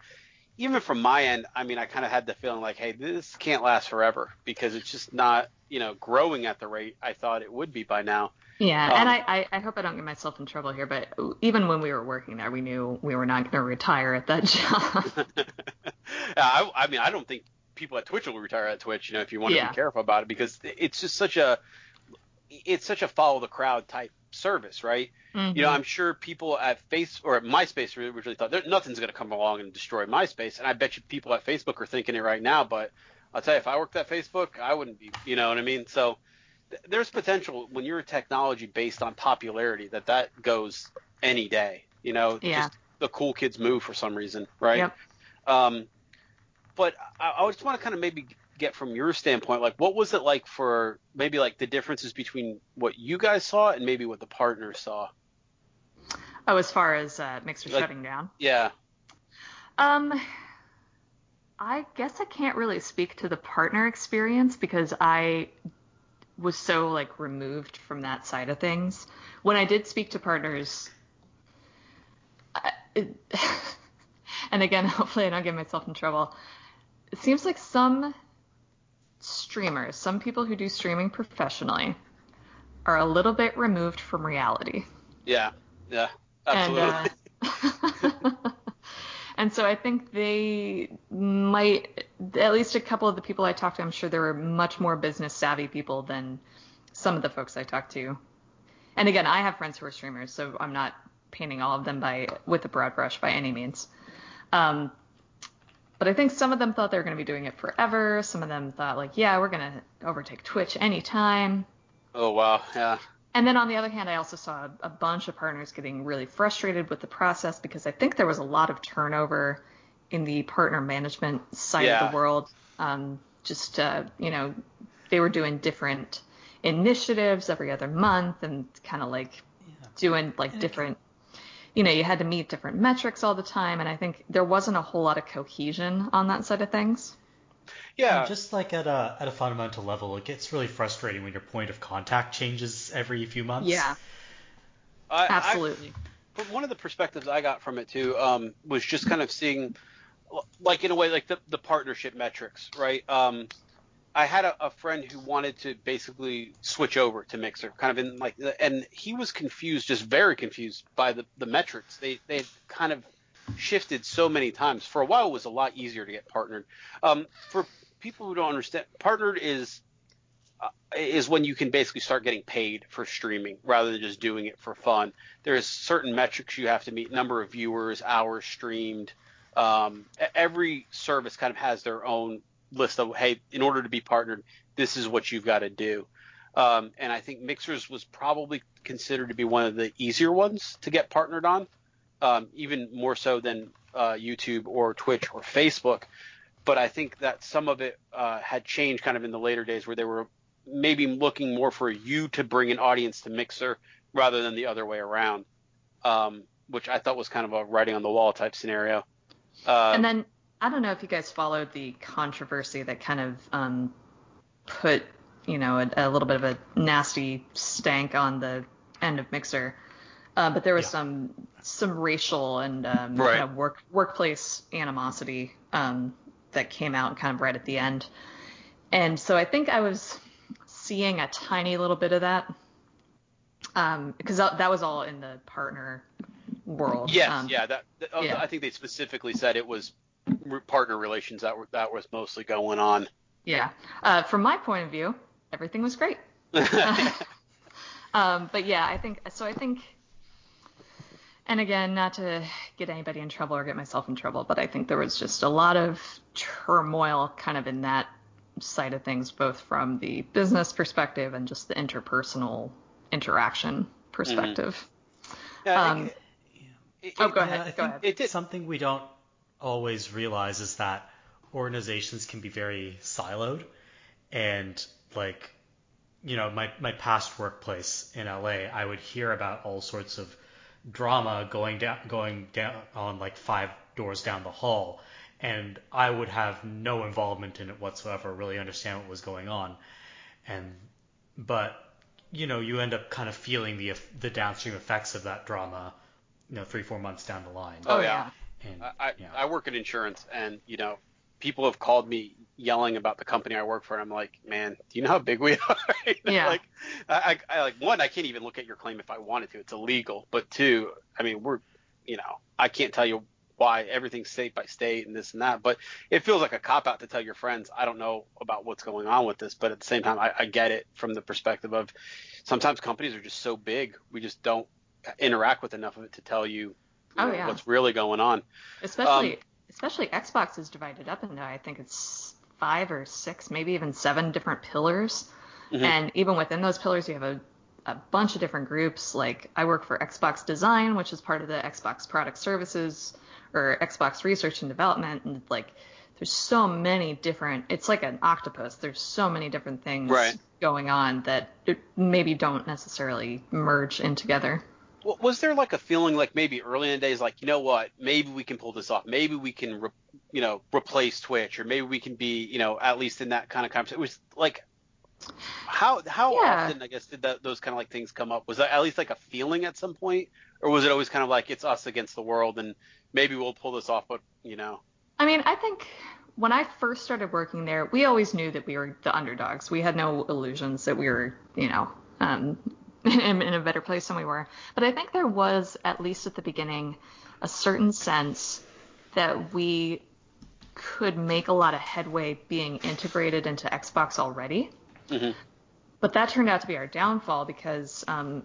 even from my end, I mean, I kind of had the feeling like, hey, this can't last forever because it's just not, you know, growing at the rate I thought it would be by now. Yeah, Um, and I, I, I hope I don't get myself in trouble here, but even when we were working there, we knew we were not going to retire at that job. I, I mean, I don't think people at Twitch will retire at Twitch, you know, if you want to Yeah. be careful about it because it's just such a, it's such a follow the crowd type service, right? You know, I'm sure people at Face or at MySpace originally thought there, nothing's going to come along and destroy MySpace, and I bet you people at Facebook are thinking it right now. But I'll tell you, if I worked at Facebook, I wouldn't be. You know what I mean? So there's potential when you're a technology based on popularity that that goes any day. You know, Yeah. just the cool kids move for some reason, right? Yep. Um, but I, I just want to kind of maybe get from your standpoint, like what was it like for maybe like the differences between what you guys saw and maybe what the partners saw? oh, as far as uh, Mixer Like- shutting down. Yeah. Um, I guess I can't really speak to the partner experience because I was so like removed from that side of things. When I did speak to partners, I, it, and again, hopefully I don't get myself in trouble. It seems like some streamers, some people who do streaming professionally, are a little bit removed from reality. Yeah. Yeah. Absolutely. And, uh, and so I think they might, at least a couple of the people I talked to, I'm sure there were much more business savvy people than some of the folks I talked to. And again, I have friends who are streamers, so I'm not painting all of them by with a broad brush by any means. Um, but I think some of them thought they were going to be doing it forever. Some of them thought like, yeah, we're going to overtake Twitch anytime. oh wow. Yeah. And then on the other hand, I also saw a, a bunch of partners getting really frustrated with the process because I think there was a lot of turnover in the partner management side Yeah. of the world. Um, just, uh, you know, they were doing different initiatives every other month and kind of like doing like different, you know, you had to meet different metrics all the time. And I think there wasn't a whole lot of cohesion on that side of things. Yeah. And just like at a at a fundamental level, it gets really frustrating when your point of contact changes every few months. Yeah, I, I- absolutely. but one of the perspectives I got from it too um, was just kind of seeing, like in a way, like the, the partnership metrics, right? Um, I had a, a friend who wanted to basically switch over to Mixer, kind of in like, and he was confused, just very confused by the, the metrics. They they kind of shifted so many times. For a while, it was a lot easier to get partnered. Um, for people who don't understand, partnered is uh, is when you can basically start getting paid for streaming rather than just doing it for fun. There's certain metrics you have to meet: number of viewers, hours streamed. Um, every service kind of has their own list of hey, in order to be partnered, this is what you've got to do. Um, and I think Mixers was probably considered to be one of the easier ones to get partnered on, um, even more so than uh, YouTube or Twitch or Facebook. But I think that some of it uh, had changed kind of in the later days where they were maybe looking more for you to bring an audience to Mixer rather than the other way around, um, which I thought was kind of a writing on the wall type scenario. Uh, and then I don't know if you guys followed the controversy that kind of um, put, you know, a, a, little bit of a nasty stank on the end of Mixer. Uh, but there was yeah. some some racial and um, right. kind of work workplace animosity um, that came out kind of right at the end. And so I think I was seeing a tiny little bit of that because um, that was all in the partner world. Yes, um, yeah, that, that yeah. I think they specifically said it was partner relations that were that was mostly going on. Yeah, uh, from my point of view, everything was great. um, but yeah, I think so. I think, and again, not to get anybody in trouble or get myself in trouble, but I think there was just a lot of turmoil kind of in that side of things, both from the business perspective and just the interpersonal interaction perspective. Mm-hmm. Yeah, um, it, oh, go ahead. go ahead. It, something we don't always realize is that organizations can be very siloed and like you know my my past workplace in LA I would hear about all sorts of drama going down going down on like five doors down the hall and I would have no involvement in it whatsoever really understand what was going on. And but you know you end up kind of feeling the the downstream effects of that drama you know three four months down the line. Oh yeah. Oh, and, I, yeah. I work in insurance, and you know, people have called me yelling about the company I work for, and I'm like, man, do you know how big we are? yeah. Like, I, I like one, I can't even look at your claim if I wanted to. It's illegal. But two, I mean, we're, you know, I can't tell you why everything's state by state and this and that. But it feels like a cop out to tell your friends, I don't know about what's going on with this. But at the same time, I, I get it from the perspective of sometimes companies are just so big, we just don't interact with enough of it to tell you oh, yeah. what's really going on. Especially um, especially Xbox is divided up into I think it's five or six, maybe even seven different pillars. Mm-hmm. And even within those pillars, you have a, a bunch of different groups. Like I work for Xbox Design, which is part of the Xbox Product Services or Xbox Research and Development, and like there's so many different. It's like an octopus. There's so many different things right. going on that maybe don't necessarily merge in together was there like a feeling like maybe early in the days like you know what maybe we can pull this off maybe we can re- you know replace twitch or maybe we can be you know at least in that kind of conversation? It was like how how yeah. often i guess did that, those kind of like things come up? Was that at least like a feeling at some point? Or was it always kind of like it's us against the world and maybe we'll pull this off but you know? I mean i think when i first started working there we always knew that we were the underdogs. We had no illusions that we were you know um, in, in a better place than we were. But I think there was, at least at the beginning, a certain sense that we could make a lot of headway being integrated into Xbox already. Mm-hmm. But that turned out to be our downfall because um,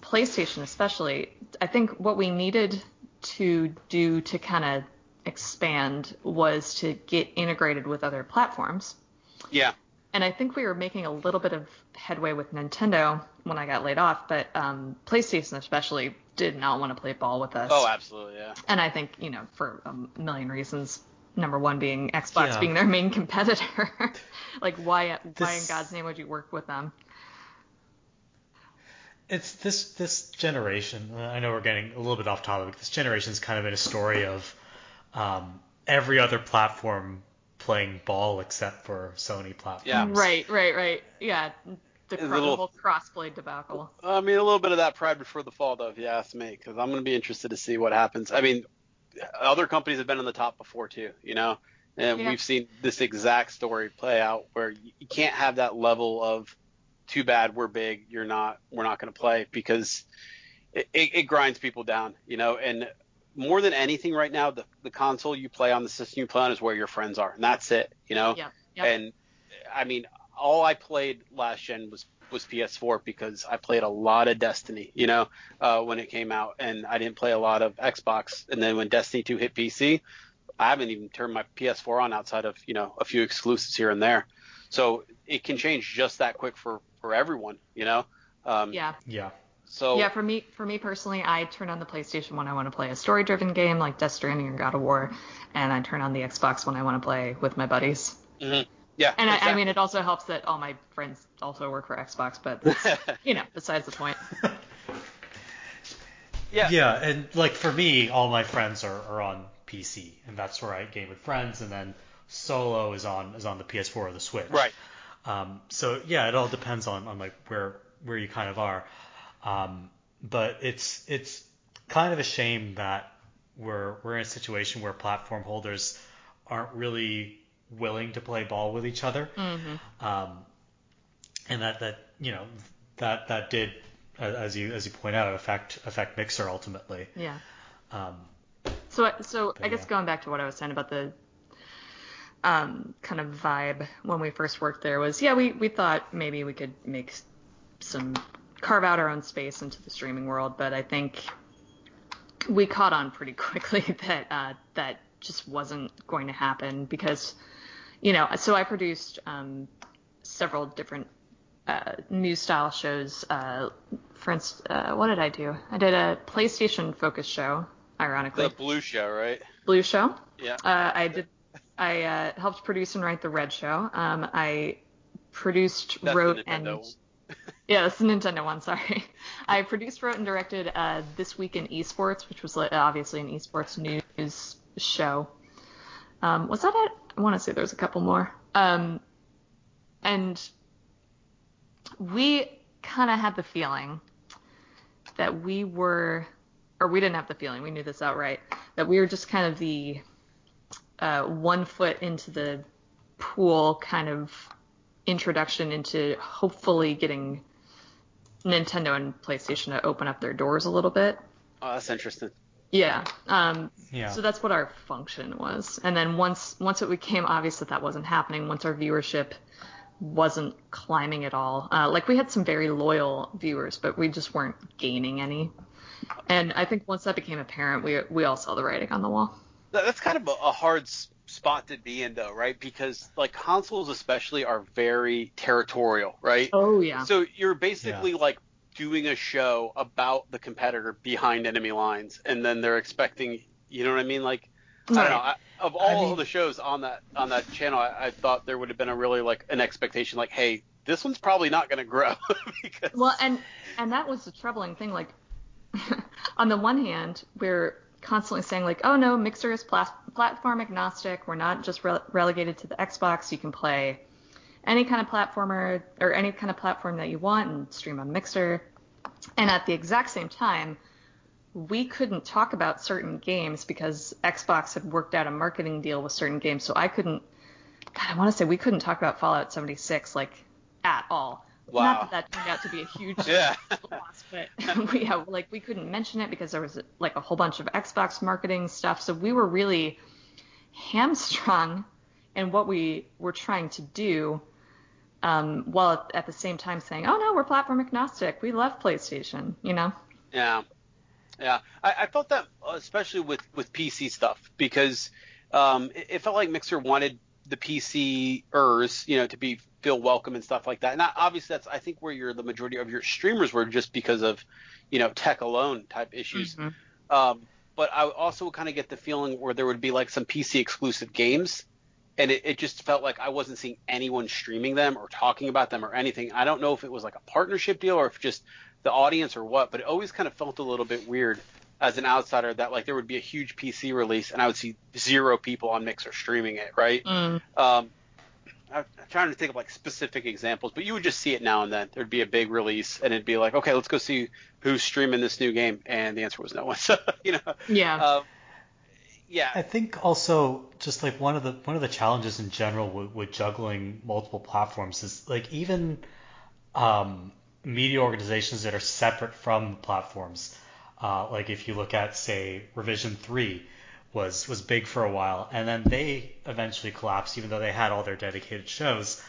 PlayStation, especially, I think what we needed to do to kind of expand was to get integrated with other platforms. Yeah and I think we were making a little bit of headway with Nintendo when I got laid off, but um, PlayStation especially did not want to play ball with us. Oh, absolutely, yeah. And I think you know for a million reasons. Number one being Xbox yeah. being their main competitor. like why this, why in God's name would you work with them? It's this this generation. I know we're getting a little bit off topic. This generation is kind of in a story of um, every other platform playing ball except for Sony platforms. Yeah. Right, right, right. Yeah. The, A cro- little- the whole crossplay debacle. I mean, a little bit of that pride before the fall, though, if you ask me, because I'm going to be interested to see what happens. I mean, other companies have been on the top before too, you know, and Yeah. we've seen this exact story play out where you you can't have that level of too bad we're big, you're not, we're not going to play because it, it, it grinds people down, you know, and more than anything right now, the, the console you play on, the system you play on is where your friends are, and that's it, you know. Yep. Yep. And I mean, all I played last gen was was PS4 because I played a lot of Destiny, you know, uh, when it came out, and I didn't play a lot of Xbox. And then when Destiny 2 hit PC, I haven't even turned my PS4 on outside of you know a few exclusives here and there. So it can change just that quick for for everyone, you know. Um, yeah. Yeah. So Yeah, for me, for me personally, I turn on the PlayStation when I want to play a story-driven game like Death Stranding or God of War, and I turn on the Xbox when I want to play with my buddies. mhm. yeah, And I, I mean, it also helps that all my friends also work for Xbox, but that's, you know, besides the point. yeah, Yeah, and like for me, all my friends are, are on PC, and that's where I game with friends, and then solo is on is on the PS4 or the Switch. right. Um, so yeah, it all depends on, on like where where you kind of are. Um, but it's it's kind of a shame that we're we're in a situation where platform holders aren't really willing to play ball with each other. hmm Um, and that that you know that that did as you as you point out affect affect Mixer ultimately. Yeah. Um, So, so I guess yeah. going back to what I was saying about the um, kind of vibe when we first worked there was, yeah, we, we thought maybe we could make some carve out our own space into the streaming world, but I think we caught on pretty quickly that uh, that just wasn't going to happen because, you know, so I produced um, several different uh, news style shows. Uh, for instance, uh, what did I do? I did a PlayStation focused show, ironically. The blue show, right? Blue Show. Yeah. Uh, I did. I uh, helped produce and write the Red Show. Um, I produced, That's wrote, and. Yeah, that's the Nintendo one. Sorry. I produced, wrote, and directed uh, this week in esports, which was obviously an esports news show. Um, was that it? I want to say there's a couple more. Um, and we kind of had the feeling that we were, or we didn't have the feeling, we knew this outright, that we were just kind of the uh, one foot into the pool kind of introduction into hopefully getting Nintendo and PlayStation to open up their doors a little bit. Oh, that's interesting. Yeah. Um, yeah. so that's what our function was. And then once once it became obvious that that wasn't happening, once our viewership wasn't climbing at all, uh, like we had some very loyal viewers, but we just weren't gaining any. And I think once that became apparent, we we all saw the writing on the wall. That's kind of a, a hard s- spot to be in, though, right? Because like consoles, especially, are very territorial, right? Oh yeah. So you're basically like doing a show about the competitor behind enemy lines, and then they're expecting, you know what I mean? Like, I don't know. I, of all mean- of the shows on that on that channel, I, I thought there would have been a really like an expectation, like, hey, this one's probably not going to grow because Well, and and that was the troubling thing. Like, on the one hand, we're constantly saying like, oh no, Mixer is platform agnostic. We're not just rele- relegated to the Xbox. You can play any kind of platformer or any kind of platform that you want and stream on Mixer. And at the exact same time, we couldn't talk about certain games because Xbox had worked out a marketing deal with certain games. So I couldn't. God, I want to say we couldn't talk about Fallout 76 like at all. Wow. Not that that turned out to be a huge Yeah. loss, but we yeah, like we couldn't mention it because there was like a whole bunch of Xbox marketing stuff. So we were really hamstrung in what we were trying to do, um, while at the same time saying, "Oh no, we're platform agnostic. We love PlayStation." You know? Yeah, yeah. I, I felt that uh, especially with with PC stuff because um, it, it felt like Mixer wanted the PCers, you know, to be feel welcome and stuff like that. And obviously, that's I think where your the majority of your streamers were just because of you know tech alone type issues. Mhm. Um, but I also kind of get the feeling where there would be like some PC exclusive games. And it, it just felt like I wasn't seeing anyone streaming them or talking about them or anything. I don't know if it was like a partnership deal or if just the audience or what, but it always kind of felt a little bit weird as an outsider that like there would be a huge PC release and I would see zero people on Mixer streaming it, right? Mm. Um, I'm trying to think of like specific examples, but you would just see it now and then. There'd be a big release, and it'd be like, okay, let's go see who's streaming this new game, and the answer was no one. So you know, Yeah. uh, yeah, I think also just like one of the one of the challenges in general with, with juggling multiple platforms is like even um, media organizations that are separate from the platforms. Uh, like if you look at say Revision Three was was big for a while, and then they eventually collapsed, even though they had all their dedicated shows.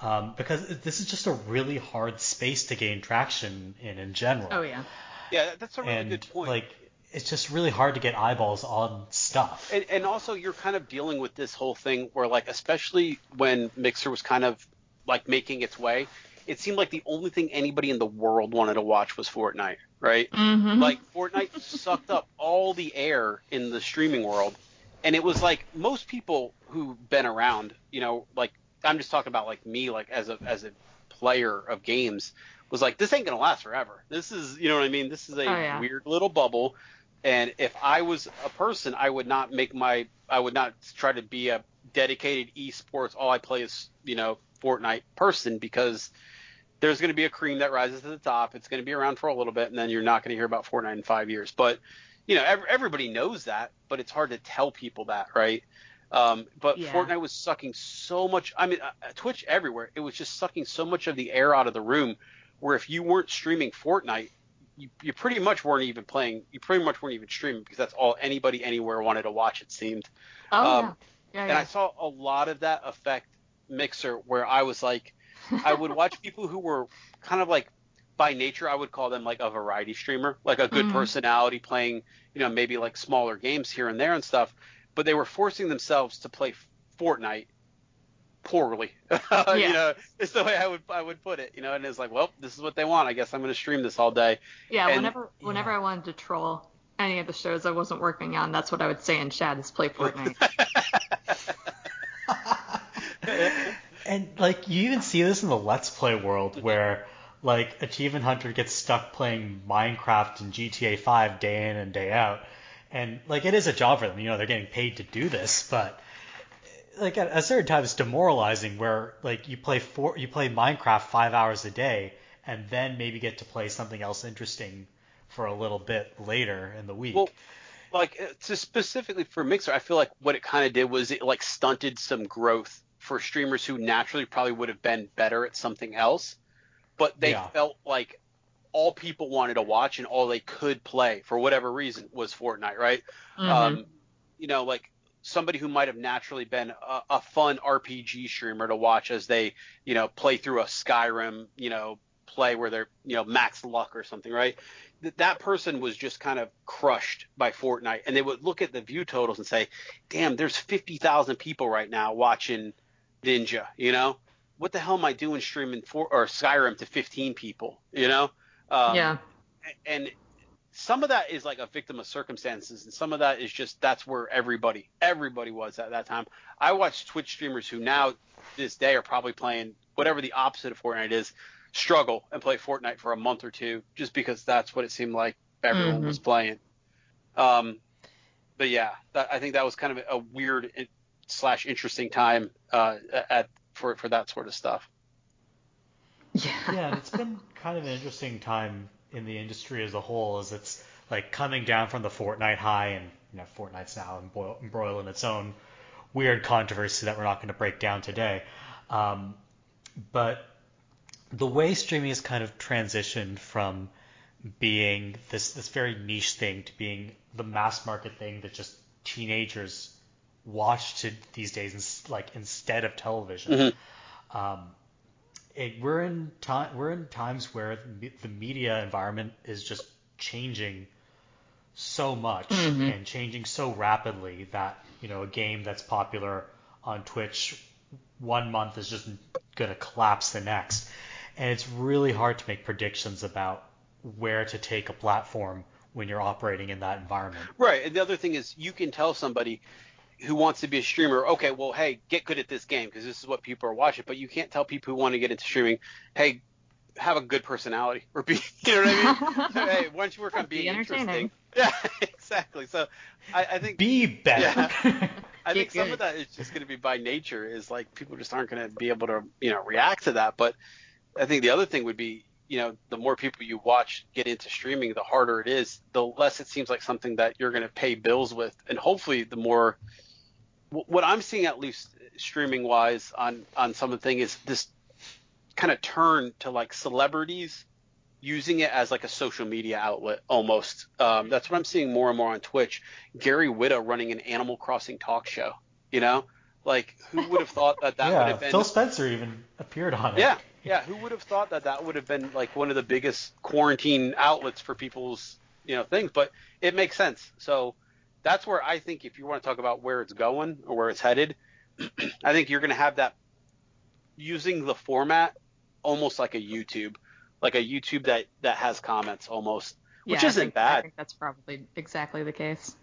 Um, because this is just a really hard space to gain traction in in general. oh yeah. yeah, that's a really and good point. like it's just really hard to get eyeballs on stuff. And, and also, you're kind of dealing with this whole thing where, like, especially when Mixer was kind of like making its way, it seemed like the only thing anybody in the world wanted to watch was Fortnite, right? Mm-hmm. Like, Fortnite sucked up all the air in the streaming world, and it was like most people who've been around, you know, like I'm just talking about like me, like as a as a player of games, was like, this ain't gonna last forever. This is, you know what I mean? This is a Oh, yeah. weird little bubble. And if I was a person, I would not make my, I would not try to be a dedicated esports. All I play is, you know, Fortnite person because there's going to be a cream that rises to the top. It's going to be around for a little bit, and then you're not going to hear about Fortnite in five years. But you know, ev- everybody knows that, but it's hard to tell people that, right? Um, but Yeah. Fortnite was sucking so much. I mean, uh, Twitch everywhere. It was just sucking so much of the air out of the room. Where if you weren't streaming Fortnite, you, you pretty much weren't even playing. You pretty much weren't even streaming because that's all anybody anywhere wanted to watch. It seemed. Oh um, yeah. Yeah, And I saw a lot of that affect Mixer, where I was like, I would watch people who were kind of like, by nature, I would call them like a variety streamer, like a good Mhm. personality playing, you know, maybe like smaller games here and there and stuff, but they were forcing themselves to play Fortnite poorly. Yeah. you know, it's the way I would I would put it, you know, and it's like, well, this is what they want. I guess I'm going to stream this all day. Yeah, And- whenever whenever I wanted to troll any of the shows I wasn't working on, that's what I would say in chat is play Fortnite. And like you even see this in the Let's Play world where like Achievement Hunter gets stuck playing Minecraft and GTA 5 day in and day out. And like it is a job for them, you know, they're getting paid to do this, but like at a certain time it's demoralizing where like you play for you play Minecraft 5 hours a day and then maybe get to play something else interesting for a little bit later in the week. Well, like uh, specifically for Mixer, I feel like what it kind of did was it like stunted some growth for streamers who naturally probably would have been better at something else, but they Yeah. felt like all people wanted to watch and all they could play for whatever reason was Fortnite, right? Mhm. Um, you know, like somebody who might have naturally been a, a fun RPG streamer to watch as they, you know, play through a Skyrim, you know, play where they're, you know, max luck or something, right? That that person was just kind of crushed by Fortnite, and they would look at the view totals and say, "Damn, there's 50,000 people right now watching Ninja," you know. What the hell am I doing streaming for or Skyrim to 15 people, you know? Um, yeah. and some of that is like a victim of circumstances and some of that is just that's where everybody everybody was at that time i watch twitch streamers who now this day are probably playing whatever the opposite of fortnite is struggle and play fortnite for a month or two just because that's what it seemed like everyone Mhm. was playing um but yeah that, i think that was kind of a weird slash interesting time uh at for for that sort of stuff Yeah. yeah, it's been kind of an interesting time in the industry as a whole, as it's like coming down from the Fortnite high, and you know, Fortnite's now embroiled, embroiled in its own weird controversy that we're not going to break down today. Um, but the way streaming has kind of transitioned from being this this very niche thing to being the mass market thing that just teenagers watch to these days, like instead of television. Mhm. Um, it, we're in time we're in times where the, media environment is just changing so much Mhm. and changing so rapidly that you know a game that's popular on Twitch one month is just going to collapse the next and it's really hard to make predictions about where to take a platform when you're operating in that environment Right. And the other thing is you can tell somebody who wants to be a streamer, okay, well, hey, get good at this game because this is what people are watching. But you can't tell people who want to get into streaming, hey, have a good personality or be, you know what I mean? hey, why don't you work on being entertaining. interesting? Yeah, exactly. So I, I think be better I Get think some of that is just going to be by nature. Is like people just aren't going to be able to you know react to that. But I think the other thing would be you know the more people you watch get into streaming, the harder it is. The less it seems like something that you're going to pay bills with, and hopefully the more. Wh- What I'm seeing at least streaming wise on on something is this kind of turn to like celebrities using it as like a social media outlet almost. Um, that's what I'm seeing more and more on Twitch. Gary Whitta running an Animal Crossing talk show. You know, like who would have thought that that would have been? Phil Spencer even appeared on it. yeah, yeah. Who would have thought that that would have been like one of the biggest quarantine outlets for people's you know things? But it makes sense. So that's where I think if you want to talk about where it's going or where it's headed, I think you're going to have that using the format almost like a YouTube, like a YouTube that that has comments almost, which Yeah, I isn't think- I bad. think that's probably exactly the case.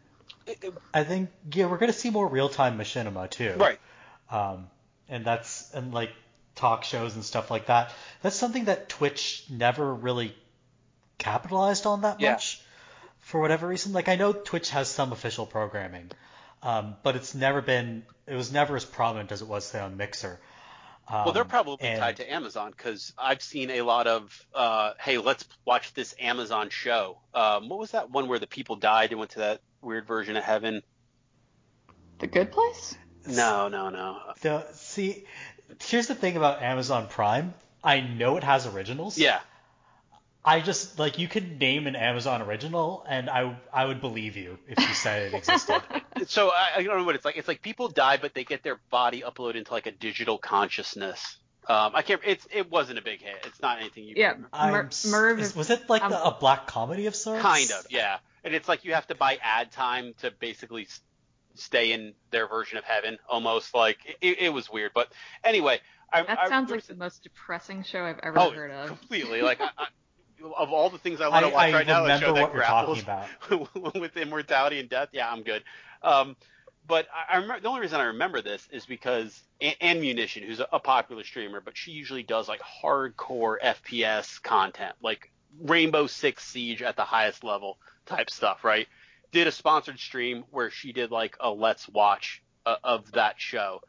I think yeah, we're gonna see more real time machinima too. Right. Um, and that's and like talk shows and stuff like that. That's something that Twitch never really capitalized on that Yeah. much for whatever reason. Like I know Twitch has some official programming, um, but it's never been. It was never as prominent as it was say on Mixer. Um, Well, they're probably and- tied to Amazon because I've seen a lot of, uh, hey, let's watch this Amazon show. Um, what was that one where the people died and went to that weird version of heaven? The Good Place? No, no, no. The, see, here's the thing about Amazon Prime. I know it has originals. Yeah, I just like you could name an Amazon original, and I I would believe you if you said it existed. so I, I don't know what it's like. It's like people die, but they get their body uploaded into like a digital consciousness. Um, I can't. It's it wasn't a big hit. It's not anything you. Yeah, I'm Mer- Merv is- is, was it like um, a black comedy of sorts? Kind of, yeah. And it's like you have to buy ad time to basically stay in their version of heaven, almost like it, it was weird. But anyway, I, that sounds there like the most depressing show I've ever oh, heard of. completely. Like I, I, of all the things I want to watch I right now, a show that what you're talking grapples with immortality and death. Yeah, I'm good. Um, but I, I remember the only reason I remember this is because An- Munition, who's a, a popular streamer, but she usually does like hardcore FPS content, like Rainbow Six Siege at the highest level type stuff, right? Did a sponsored stream where she did like a let's watch uh, of that show.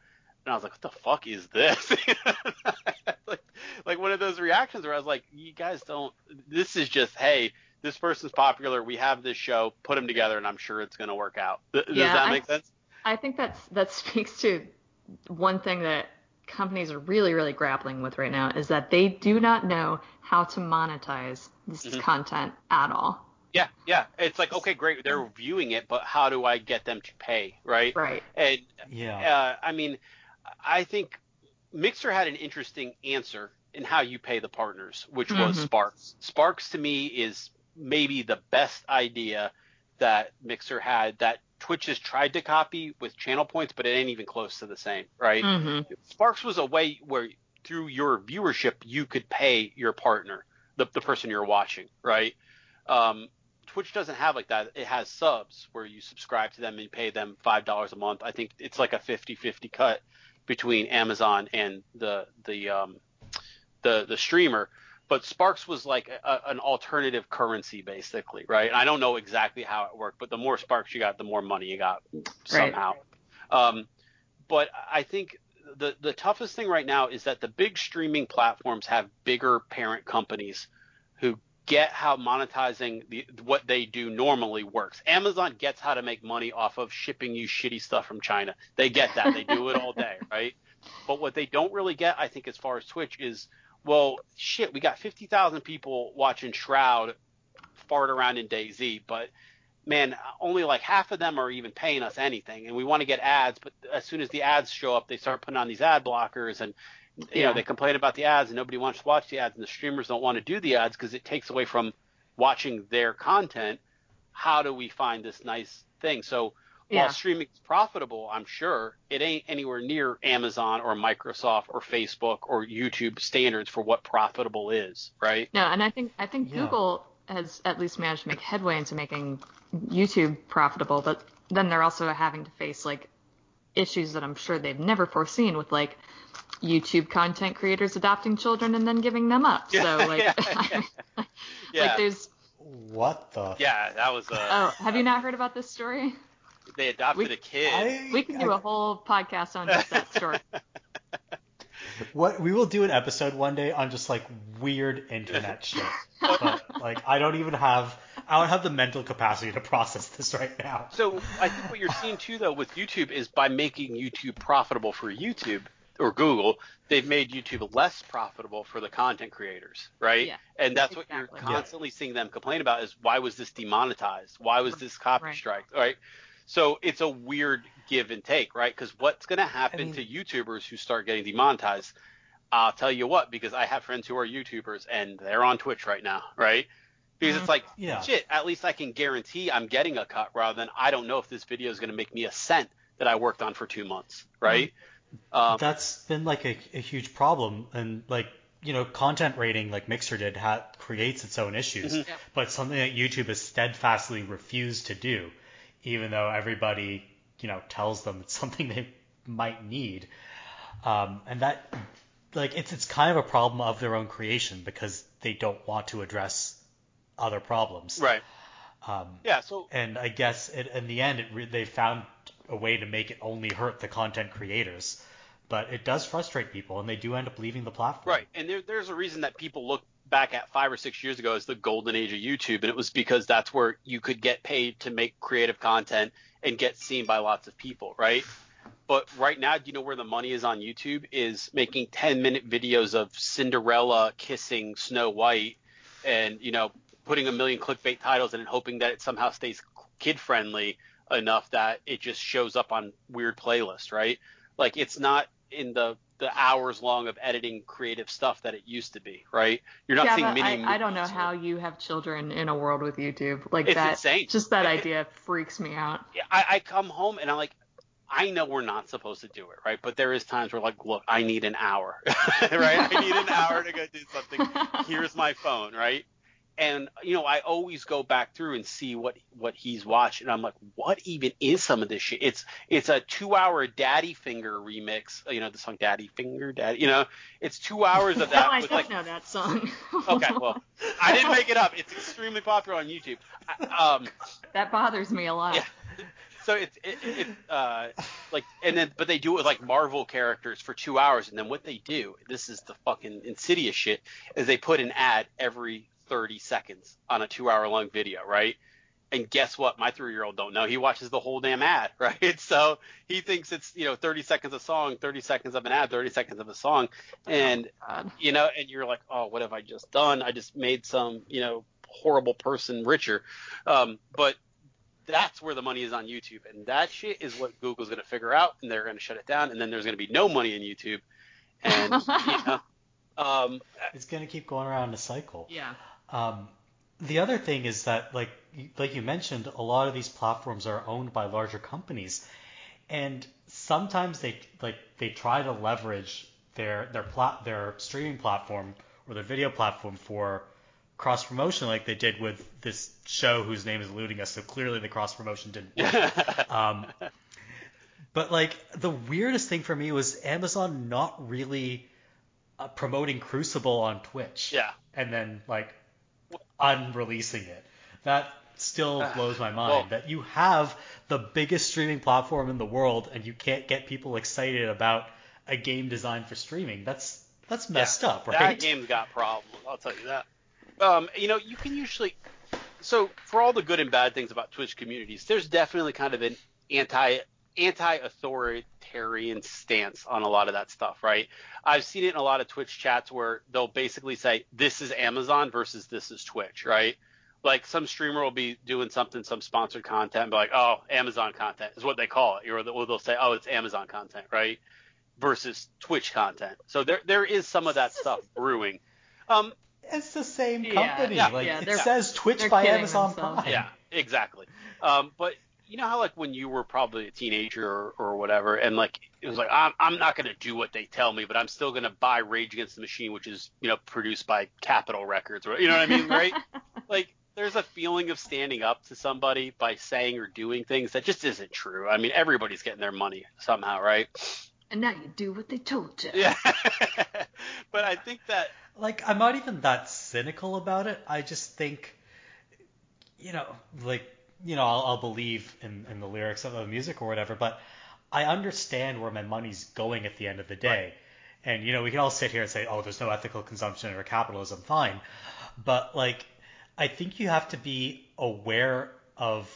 And I was like, what the fuck is this? like, like one of those reactions where I was like, you guys don't, this is just, hey, this person's popular. We have this show, put them together, and I'm sure it's going to work out. Th- Does Yeah, that I- make sense? I think that's that speaks to one thing that companies are really, really grappling with right now is that they do not know how to monetize this Mhm. content at all. Yeah, yeah. It's like, okay, great. They're viewing it, but how do I get them to pay, right? Right. And Yeah. uh, I mean, I think Mixer had an interesting answer in how you pay the partners, which was Mhm. Sparks. Sparks to me is maybe the best idea that Mixer had that Twitch has tried to copy with channel points, but it ain't even close to the same, right? Mm-hmm. Sparks was a way where through your viewership you could pay your partner, the, the person you're watching, right? Um, Twitch doesn't have like that. It has subs where you subscribe to them and pay them five dollars a month. I think it's like a 50-50 cut between Amazon and the the um, the the streamer. But Sparks was like a, an alternative currency, basically, right? And I don't know exactly how it worked, but the more Sparks you got, the more money you got somehow. Um, but I think the the toughest thing right now is that the big streaming platforms have bigger parent companies who get how monetizing the what they do normally works. Amazon gets how to make money off of shipping you shitty stuff from China. They get that. They do it all day, right? But what they don't really get, I think, as far as Twitch is, well, shit, we got 50,000 people watching Shroud fart around in DayZ, but man, only like half of them are even paying us anything, and we want to get ads. But as soon as the ads show up, they start putting on these ad blockers, and you Yeah. know they complain about the ads, and nobody wants to watch the ads, and the streamers don't want to do the ads because it takes away from watching their content. How do we find this nice thing? So Yeah. while streaming is profitable, I'm sure it ain't anywhere near Amazon or Microsoft or Facebook or YouTube standards for what profitable is, right? No, and I think I think Yeah. Google has at least managed to make headway into making YouTube profitable, but then they're also having to face like issues that I'm sure they've never foreseen with like YouTube content creators adopting children and then giving them up. So like, yeah, yeah. Yeah. like there's What the? Yeah, that was uh, oh, have you not heard about this story? they adopted We- a kid. I- We can do I- a whole podcast on just that story. What we will do an episode one day on just like weird internet shit. But like I don't even have I don't have the mental capacity to process this right now. So I think what you're seeing too, though, with YouTube is by making YouTube profitable for YouTube or Google, they've made YouTube less profitable for the content creators, right? Yeah, and that's exactly. what you're constantly seeing them complain about is why was this demonetized? Why was this copy Right. strike? Right? So it's a weird give and take, right? Because what's going to happen I mean- to YouTubers who start getting demonetized? I'll tell you what, because I have friends who are YouTubers and they're on Twitch right now, right? Because it's like, Yeah. shit, at least I can guarantee I'm getting a cut rather than I don't know if this video is going to make me a cent that I worked on for two months, right? Um, That's been like a, a huge problem, and like you know, content rating like Mixer did ha- creates its own issues, Mhm. Yep. but something that YouTube has steadfastly refused to do, even though everybody you know tells them it's something they might need, um, and that like it's it's kind of a problem of their own creation because they don't want to address other problems. right. Um, Yeah. So and I guess it, in the end, it re- they found a way to make it only hurt the content creators, but it does frustrate people, and they do end up leaving the platform. Right, and there, there's a reason that people look back at five or six years ago as the golden age of YouTube, and it was because that's where you could get paid to make creative content and get seen by lots of people, right? But right now, do you know where the money is on YouTube? Is making 10 minute videos of Cinderella kissing Snow White, and you know, putting a million clickbait titles and hoping that it somehow stays kid friendly enough that it just shows up on weird playlists, right? Like it's not in the the hours long of editing creative stuff that it used to be, right? You're not yeah, seeing mini. I, I don't know how you have children in a world with YouTube like It's that. insane. Just that idea freaks me out. Yeah, I, I come home and I'm like, I know we're not supposed to do it, right? But there is times where like, look, I need an hour, right? I need an hour to go do something. Here's my phone, right? And you know, I always go back through and see what what he's watching. I'm like, what even is some of this shit? It's it's a two hour Daddy Finger remix. You know the song Daddy Finger, Daddy. You know, it's two hours of No, that I don't like know that song. Okay, well, I didn't make it up. It's extremely popular on YouTube. I- Um, that bothers me a lot. Yeah. so it's it, it, uh, like, and then but they do it with like Marvel characters for two hours, and then what they do, this is the fucking insidious shit, is they put an ad every 30 seconds on a two-hour long video, right? And guess what? My three-year-old don't know. He watches the whole damn ad, right? So he thinks it's you know 30 seconds of song, 30 seconds of an ad, 30 seconds of a song, and God. you know, and you're like, oh, what have I just done? I just made some, you know, horrible person richer. Um, but that's where the money is on YouTube, and that shit is what Google's going to figure out, and they're going to shut it down, and then there's going to be no money in YouTube, and you know, um, It's gonna keep going around in a cycle. Yeah. Um, the other thing is that, like, like you mentioned, a lot of these platforms are owned by larger companies, and sometimes they like they try to leverage their their plat their streaming platform or their video platform for cross promotion, like they did with this show whose name is eluding us. So clearly, the cross promotion didn't work. Um, but like the weirdest thing for me was Amazon not really uh, promoting Crucible on Twitch. yeah. And then like unreleasing it. That still blows my mind Well- that you have the biggest streaming platform in the world and you can't get people excited about a game designed for streaming. That's that's messed Yeah, up, right? That game's got problems. I'll tell you that. Um, you know, you can usually. So for all the good and bad things about Twitch communities, there's definitely kind of an anti anti authoritarian stance on a lot of that stuff, right? I've seen it in a lot of Twitch chats where they'll basically say this is Amazon versus this is Twitch, right? Like some streamer will be doing something, some sponsored content, and be like, oh, Amazon content is what they call it, or they'll say, oh, it's Amazon content, right? Versus Twitch content. So there there is some of that stuff brewing. Um, It's the same company. yeah, like yeah, it says Twitch by Amazon themselves. Prime. Yeah, exactly. Um, but you know how like when you were probably a teenager or, or whatever, and like it was like I'm I'm not gonna do what they tell me, but I'm still gonna buy Rage Against the Machine, which is you know produced by Capitol Records, right? You know what I mean, right? like there's a feeling of standing up to somebody by saying or doing things that just isn't true. I mean, everybody's getting their money somehow, right? And now you do what they told you. Yeah. but I think that like I'm not even that cynical about it. I just think, you know, like you know, I'll, I'll believe in, in the lyrics of the music or whatever, but I understand where my money's going at the end of the day. And you know, we can all sit here and say, "Oh, there's no ethical consumption or capitalism." Fine, but like, I think you have to be aware of,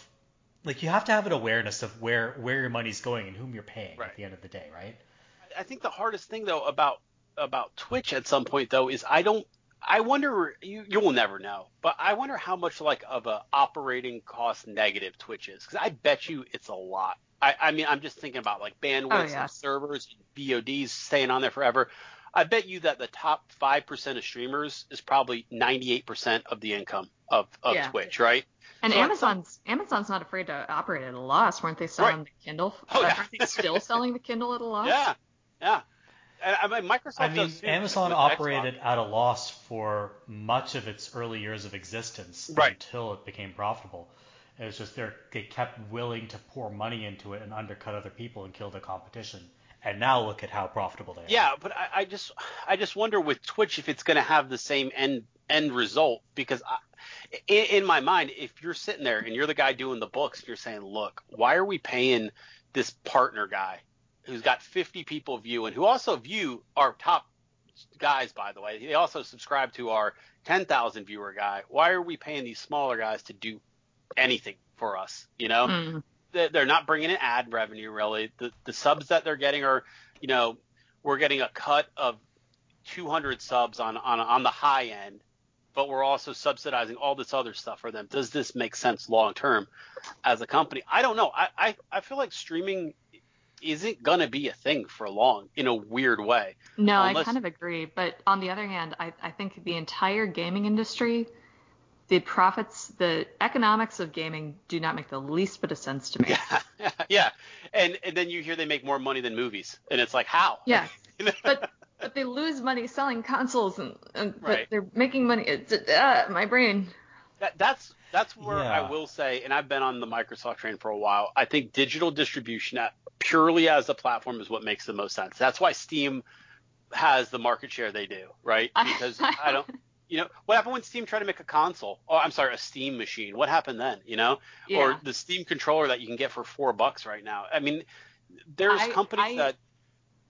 like, you have to have an awareness of where where your money's going and whom you're paying Right. at the end of the day, right? I think the hardest thing though about about Twitch at some point though is I don't I wonder you you'll never know, but I wonder how much like of a operating cost negative Twitch is because I bet you it's a lot. I, I mean I'm just thinking about like bandwidth Oh, yeah. and servers, VODs staying on there forever. I bet you that the top five percent of streamers is probably 98% of the income of, of Yeah. Twitch, right? And So Amazon's Amazon's not afraid to operate at a loss. Weren't they selling the Kindle? Oh, yeah. Aren't they still selling the Kindle at a loss? Yeah, yeah. I mean Microsoft. I mean, Amazon with Xbox. operated at a loss for much of its early years of existence Right. until it became profitable. It was just they they kept willing to pour money into it and undercut other people and kill the competition. And now look at how profitable they are. Yeah, but I, I just I just wonder with Twitch if it's going to have the same end end result because I, in, in my mind, if you're sitting there and you're the guy doing the books, you're saying, look, why are we paying this partner guy who's got 50 people view and who also view our top guys, by the way. They also subscribe to our 10,000 viewer guy. Why are we paying these smaller guys to do anything for us? You know, Mm. they- they're not bringing in ad revenue really. The the subs that they're getting are, you know, we're getting a cut of 200 subs on on on the high end, but we're also subsidizing all this other stuff for them. Does this make sense long term as a company? I don't know. I I, I feel like streaming isn't gonna be a thing for long in a weird way. No, I kind of agree. But on the other hand, I, I think the entire gaming industry, the profits, the economics of gaming do not make the least bit of sense to me. Yeah, yeah. And and then you hear they make more money than movies, and it's like how? Yeah. But but they lose money selling consoles and, and Right. but they're making money. It's, uh, my brain. That, that's that's where Yeah. I will say, and I've been on the Microsoft train for a while. I think digital distribution at, purely as a platform is what makes the most sense. That's why Steam has the market share they do, right? Because I don't, you know, what happened when Steam tried to make a console? Oh, I'm sorry, a Steam machine. What happened then? You know, Yeah. or the Steam controller that you can get for four bucks right now. I mean, there's I- companies I- that,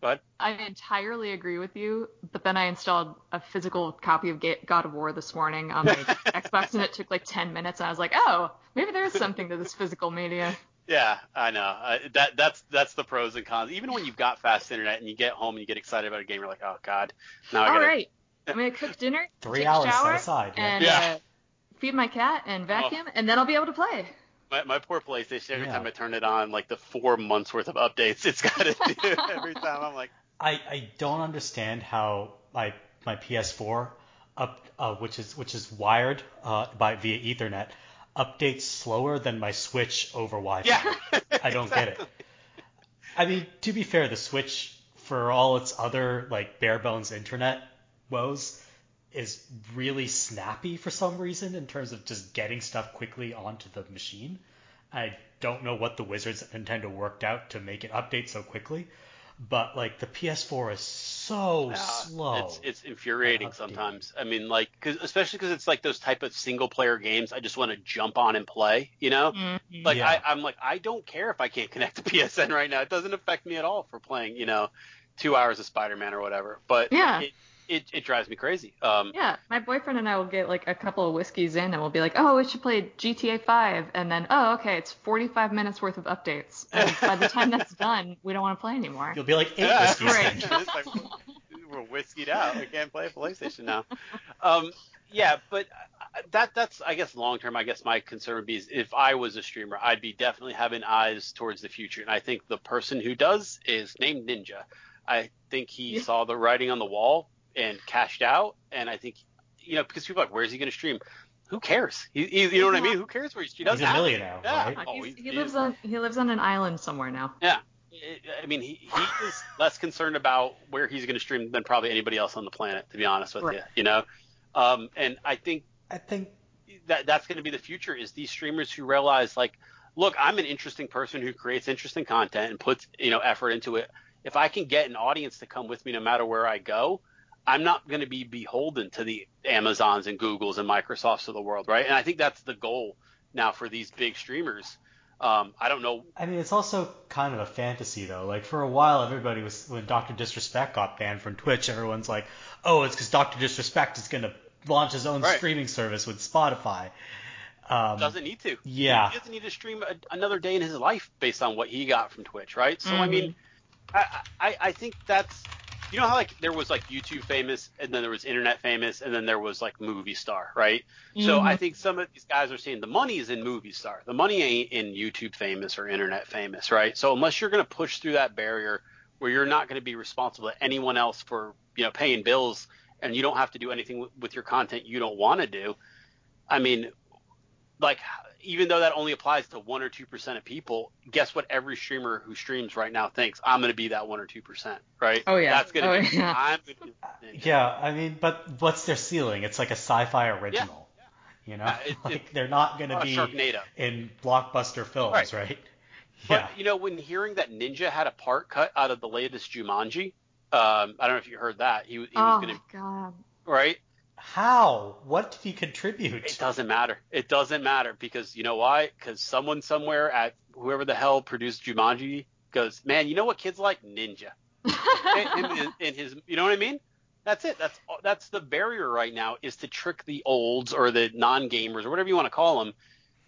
but I entirely agree with you, but then I installed a physical copy of God of War this morning on my Xbox, and it took like 10 minutes. And I was like, oh, maybe there is something to this physical media. Yeah, I know. Uh, that that's that's the pros and cons. Even when you've got fast internet and you get home and you get excited about a game, you're like, oh god, now I All gotta. right, I'm gonna cook dinner, Three take hours a set shower, aside, yeah. and Yeah. Uh, feed my cat and vacuum, and then I'll be able to play. My, my poor PlayStation. Every Yeah. time I turn it on, like the four months worth of updates, it's got to do. Every time I'm like, I, I don't understand how my my PS4 up uh, which is which is wired uh, by via Ethernet updates slower than my Switch over Wi-Fi. yeah, I don't get it. I mean, to be fair, the Switch for all its other like bare bones internet woes is really snappy for some reason in terms of just getting stuff quickly onto the machine. I don't know what the wizards at Nintendo worked out to make it update so quickly, but like the PS4 is so Yeah, slow. It's it's infuriating sometimes. I mean, like, cause, especially because it's like those type of single player games. I just want to jump on and play. You know, mm-hmm. like Yeah. I, I'm like I don't care if I can't connect to PSN right now. It doesn't affect me at all for playing. You know, two hours of Spider Man or whatever. But Yeah. it, it it drives me crazy. Um, Yeah, my boyfriend and I will get like a couple of whiskeys in, and we'll be like, "Oh, we should play GTA 5," and then, "Oh, okay, it's 45 minutes worth of updates." And by the time that's done, we don't want to play anymore. You'll be like eight Yeah, whiskeys Right. in. Like, we're whiskeyed out. We can't play PlayStation now. Um, yeah, but uh, that that's I guess long term. I guess my concern would be is if I was a streamer, I'd be definitely having eyes towards the future. And I think the person who does is named Ninja. I think he Yeah. saw the writing on the wall and cashed out. And I think you know because people are like, where's he going to stream? Who cares? He, he, you know what I mean? Who cares where he, he doesn't He's a have to. millionaire, Yeah. right? Oh, He's- he- he he lives is. on he lives on an island somewhere now. Yeah. I mean, he, he is less concerned about where he's going to stream than probably anybody else on the planet, to be honest with Right. you. You know, um, and I think I think that that's going to be the future is these streamers who realize like, look, I'm an interesting person who creates interesting content and puts you know effort into it. If I can get an audience to come with me no matter where I go, I'm not going to be beholden to the Amazons and Googles and Microsofts of the world, right? And I think that's the goal now for these big streamers. Um, I don't know. I mean, it's also kind of a fantasy though. Like for a while, everybody was when Doctor Disrespect got banned from Twitch. Everyone's like, "Oh, it's because Doctor Disrespect is gonna launch his own Right. streaming service with Spotify." Um, Doesn't need to. Yeah. He doesn't need to stream a, another day in his life based on what he got from Twitch, right? So I Mhm. mean, I, I I think that's you know how like there was like YouTube famous and then there was internet famous and then there was like movie star, right? So I Mhm. think some of these guys are saying the money is in movie star. The money ain't in YouTube famous or internet famous, right? So unless you're going to push through that barrier where you're not going to be responsible to anyone else for, you know, paying bills and you don't have to do anything with your content you don't want to do. I mean, like even though that only applies to 1 or 2% of people, guess what every streamer who streams right now thinks I'm going to be that 1 or 2%, right? Oh, yeah. That's going to Oh, be yeah. I'm gonna be yeah, I mean, but what's their ceiling? It's like a Syfy original. You know, Yeah, it- like it- they're not gonna Uh, be Sharknado. in blockbuster films, Right. right? But Yeah. you know, when hearing that Ninja had a part cut out of the latest Jumanji, um, I don't know if you heard that. He, he was oh gonna my god. right. How? What did he contribute? It doesn't matter. It doesn't matter because you know why? Because someone somewhere at whoever the hell produced Jumanji goes, man, you know what kids like Ninja. in, in, in his, you know what I mean? That's it. That's that's the barrier right now is to trick the olds or the non-gamers or whatever you want to call them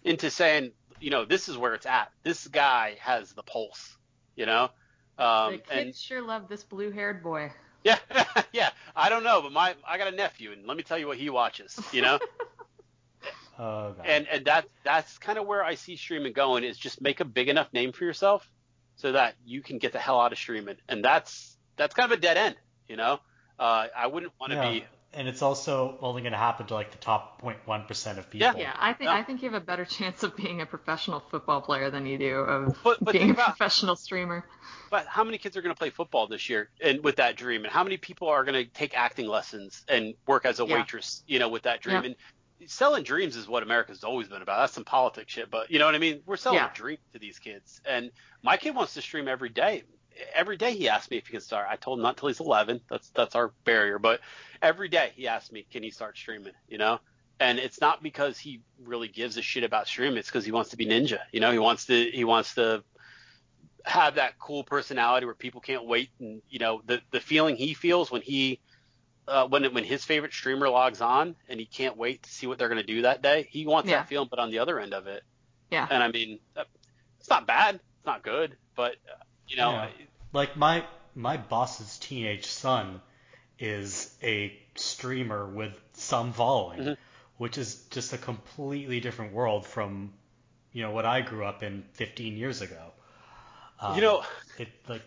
into saying, you know, this is where it's at. This guy has the pulse. You know. Um, the kids and sure love this blue-haired boy. Yeah, yeah. I don't know, but my I got a nephew, and let me tell you what he watches. You know, Oh god. and and that that's kind of where I see streaming going is just make a big enough name for yourself so that you can get the hell out of streaming, and that's that's kind of a dead end. You know, uh, I wouldn't want to yeah. be. And it's also only going to happen to like the top 0.1% of people. Yeah, yeah. I think No. I think you have a better chance of being a professional football player than you do of But- but being think a about- professional streamer. But how many kids are going to play football this year and with that dream? And how many people are going to take acting lessons and work as a Yeah. waitress, you know, with that dream? Yeah. And selling dreams is what America's always been about. That's some politics shit, but you know what I mean? We're selling Yeah. a dream to these kids. And my kid wants to stream every day. Every day he asks me if he can start. I told him not till he's 11. That's that's our barrier. But every day he asks me, can he start streaming? You know, and it's not because he really gives a shit about streaming. It's because he wants to be ninja. You know, he wants to he wants to have that cool personality where people can't wait and you know the the feeling he feels when he uh, when when his favorite streamer logs on and he can't wait to see what they're going to do that day. He wants Yeah. that feeling, but on the other end of it. Yeah. And I mean, uh, it's not bad. It's not good, but uh, you know, Yeah. Like my my boss's teenage son is a streamer with some following, Mhm. which is just a completely different world from you know what I grew up in 15 years ago. Um, you know, it like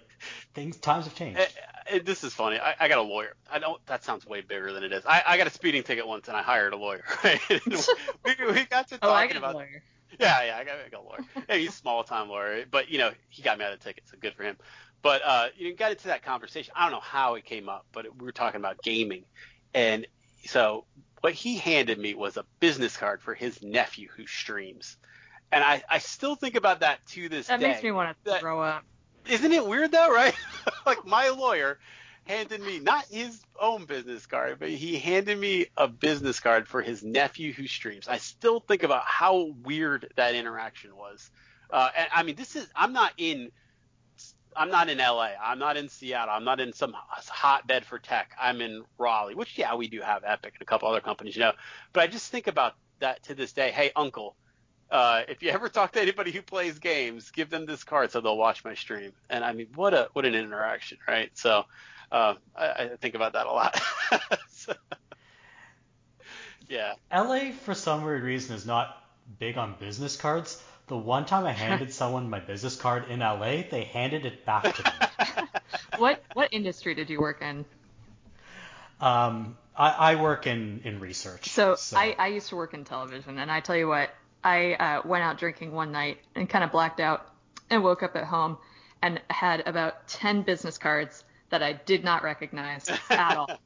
things times have changed. eh, eh, this is funny. I, I got a lawyer. I don't. That sounds way bigger than it is. I, I got a speeding ticket once, and I hired a lawyer. Right? we, we got to talking Oh, I get a about lawyer. Yeah, yeah, I got, I got a lawyer. Yeah, he's a small time lawyer, but you know, he got me out of the ticket, so good for him. But uh, you got into that conversation. I don't know how it came up, but we were talking about gaming, and so what he handed me was a business card for his nephew who streams, and I, I still think about that to this That day. makes me want to throw up. Isn't it weird though, right? like my lawyer handed me not his own business card, but he handed me a business card for his nephew who streams. I still think about how weird that interaction was. Uh, and I mean, this is I'm not in I'm not in LA. I'm not in Seattle. I'm not in some hotbed for tech. I'm in Raleigh, which yeah, we do have Epic and a couple other companies, you know. But I just think about that to this day. Hey, uncle, uh, if you ever talk to anybody who plays games, give them this card so they'll watch my stream. And I mean, what a what an interaction, right? So uh, I, I think about that a lot. So, yeah, LA for some weird reason is not big on business cards. The one time I handed someone my business card in LA, they handed it back to me. What what industry did you work in? Um, I, I work in, in research. So, I, I used to work in television, and I tell you what, I uh, went out drinking one night and kind of blacked out, and woke up at home and had about ten business cards that I did not recognize at all.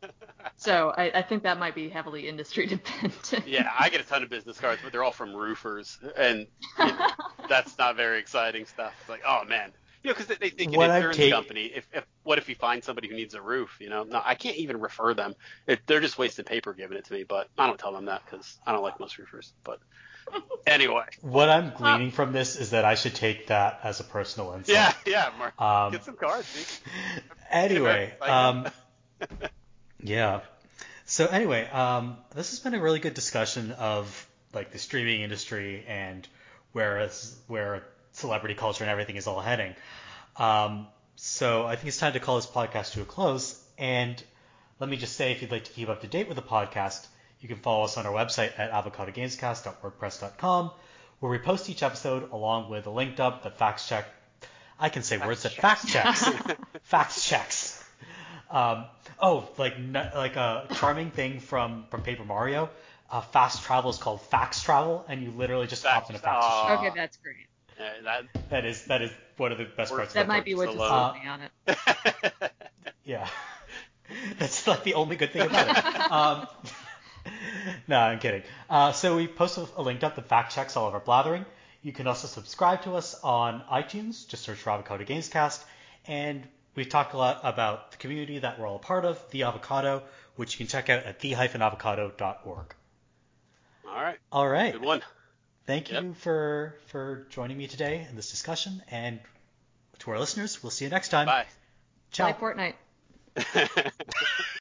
So I, I think that might be heavily industry dependent. yeah, I get a ton of business cards, but they're all from roofers, and you know, that's not very exciting stuff. It's like, oh man, you know, because they, they think an insurance take- company. If, if what if you find somebody who needs a roof? You know, no, I can't even refer them. It, they're just wasting paper giving it to me. But I don't tell them that because I don't like most roofers. But anyway. What I'm gleaning from this is that I should take that as a personal insult. Yeah, yeah, Mark. Um, Get some cards. dude. Anyway, um, yeah. So anyway, um, this has been a really good discussion of like the streaming industry and where where celebrity culture and everything is all heading. Um, so I think it's time to call this podcast to a close. And let me just say, if you'd like to keep up to date with the podcast, you can follow us on our website at avocadogamescast.wordpress.com, where we post each episode along with a linked up that facts check. I can say words that fact checks. facts checks. Um, oh, like like a charming thing from from Paper Mario. Uh, fast travel is called fax travel, and you literally just hop in a fax Aw. machine. Okay, that's great. Yeah, that, That is that is one of the best parts. That of might be what so just low. sold me on it. Yeah, that's like the only good thing about it. Um, no, I'm kidding. Uh, so we post a, a link up that fact checks all of our blathering. You can also subscribe to us on iTunes. Just search for Avocado Gamescast, and we've talked a lot about the community that we're all a part of, the Avocado, which you can check out at the-avocado.org. all right. All right. Good one. Thank Yep. you for for joining me today in this discussion, and to our listeners, we'll see you next time. Bye. Ciao. Play Fortnite.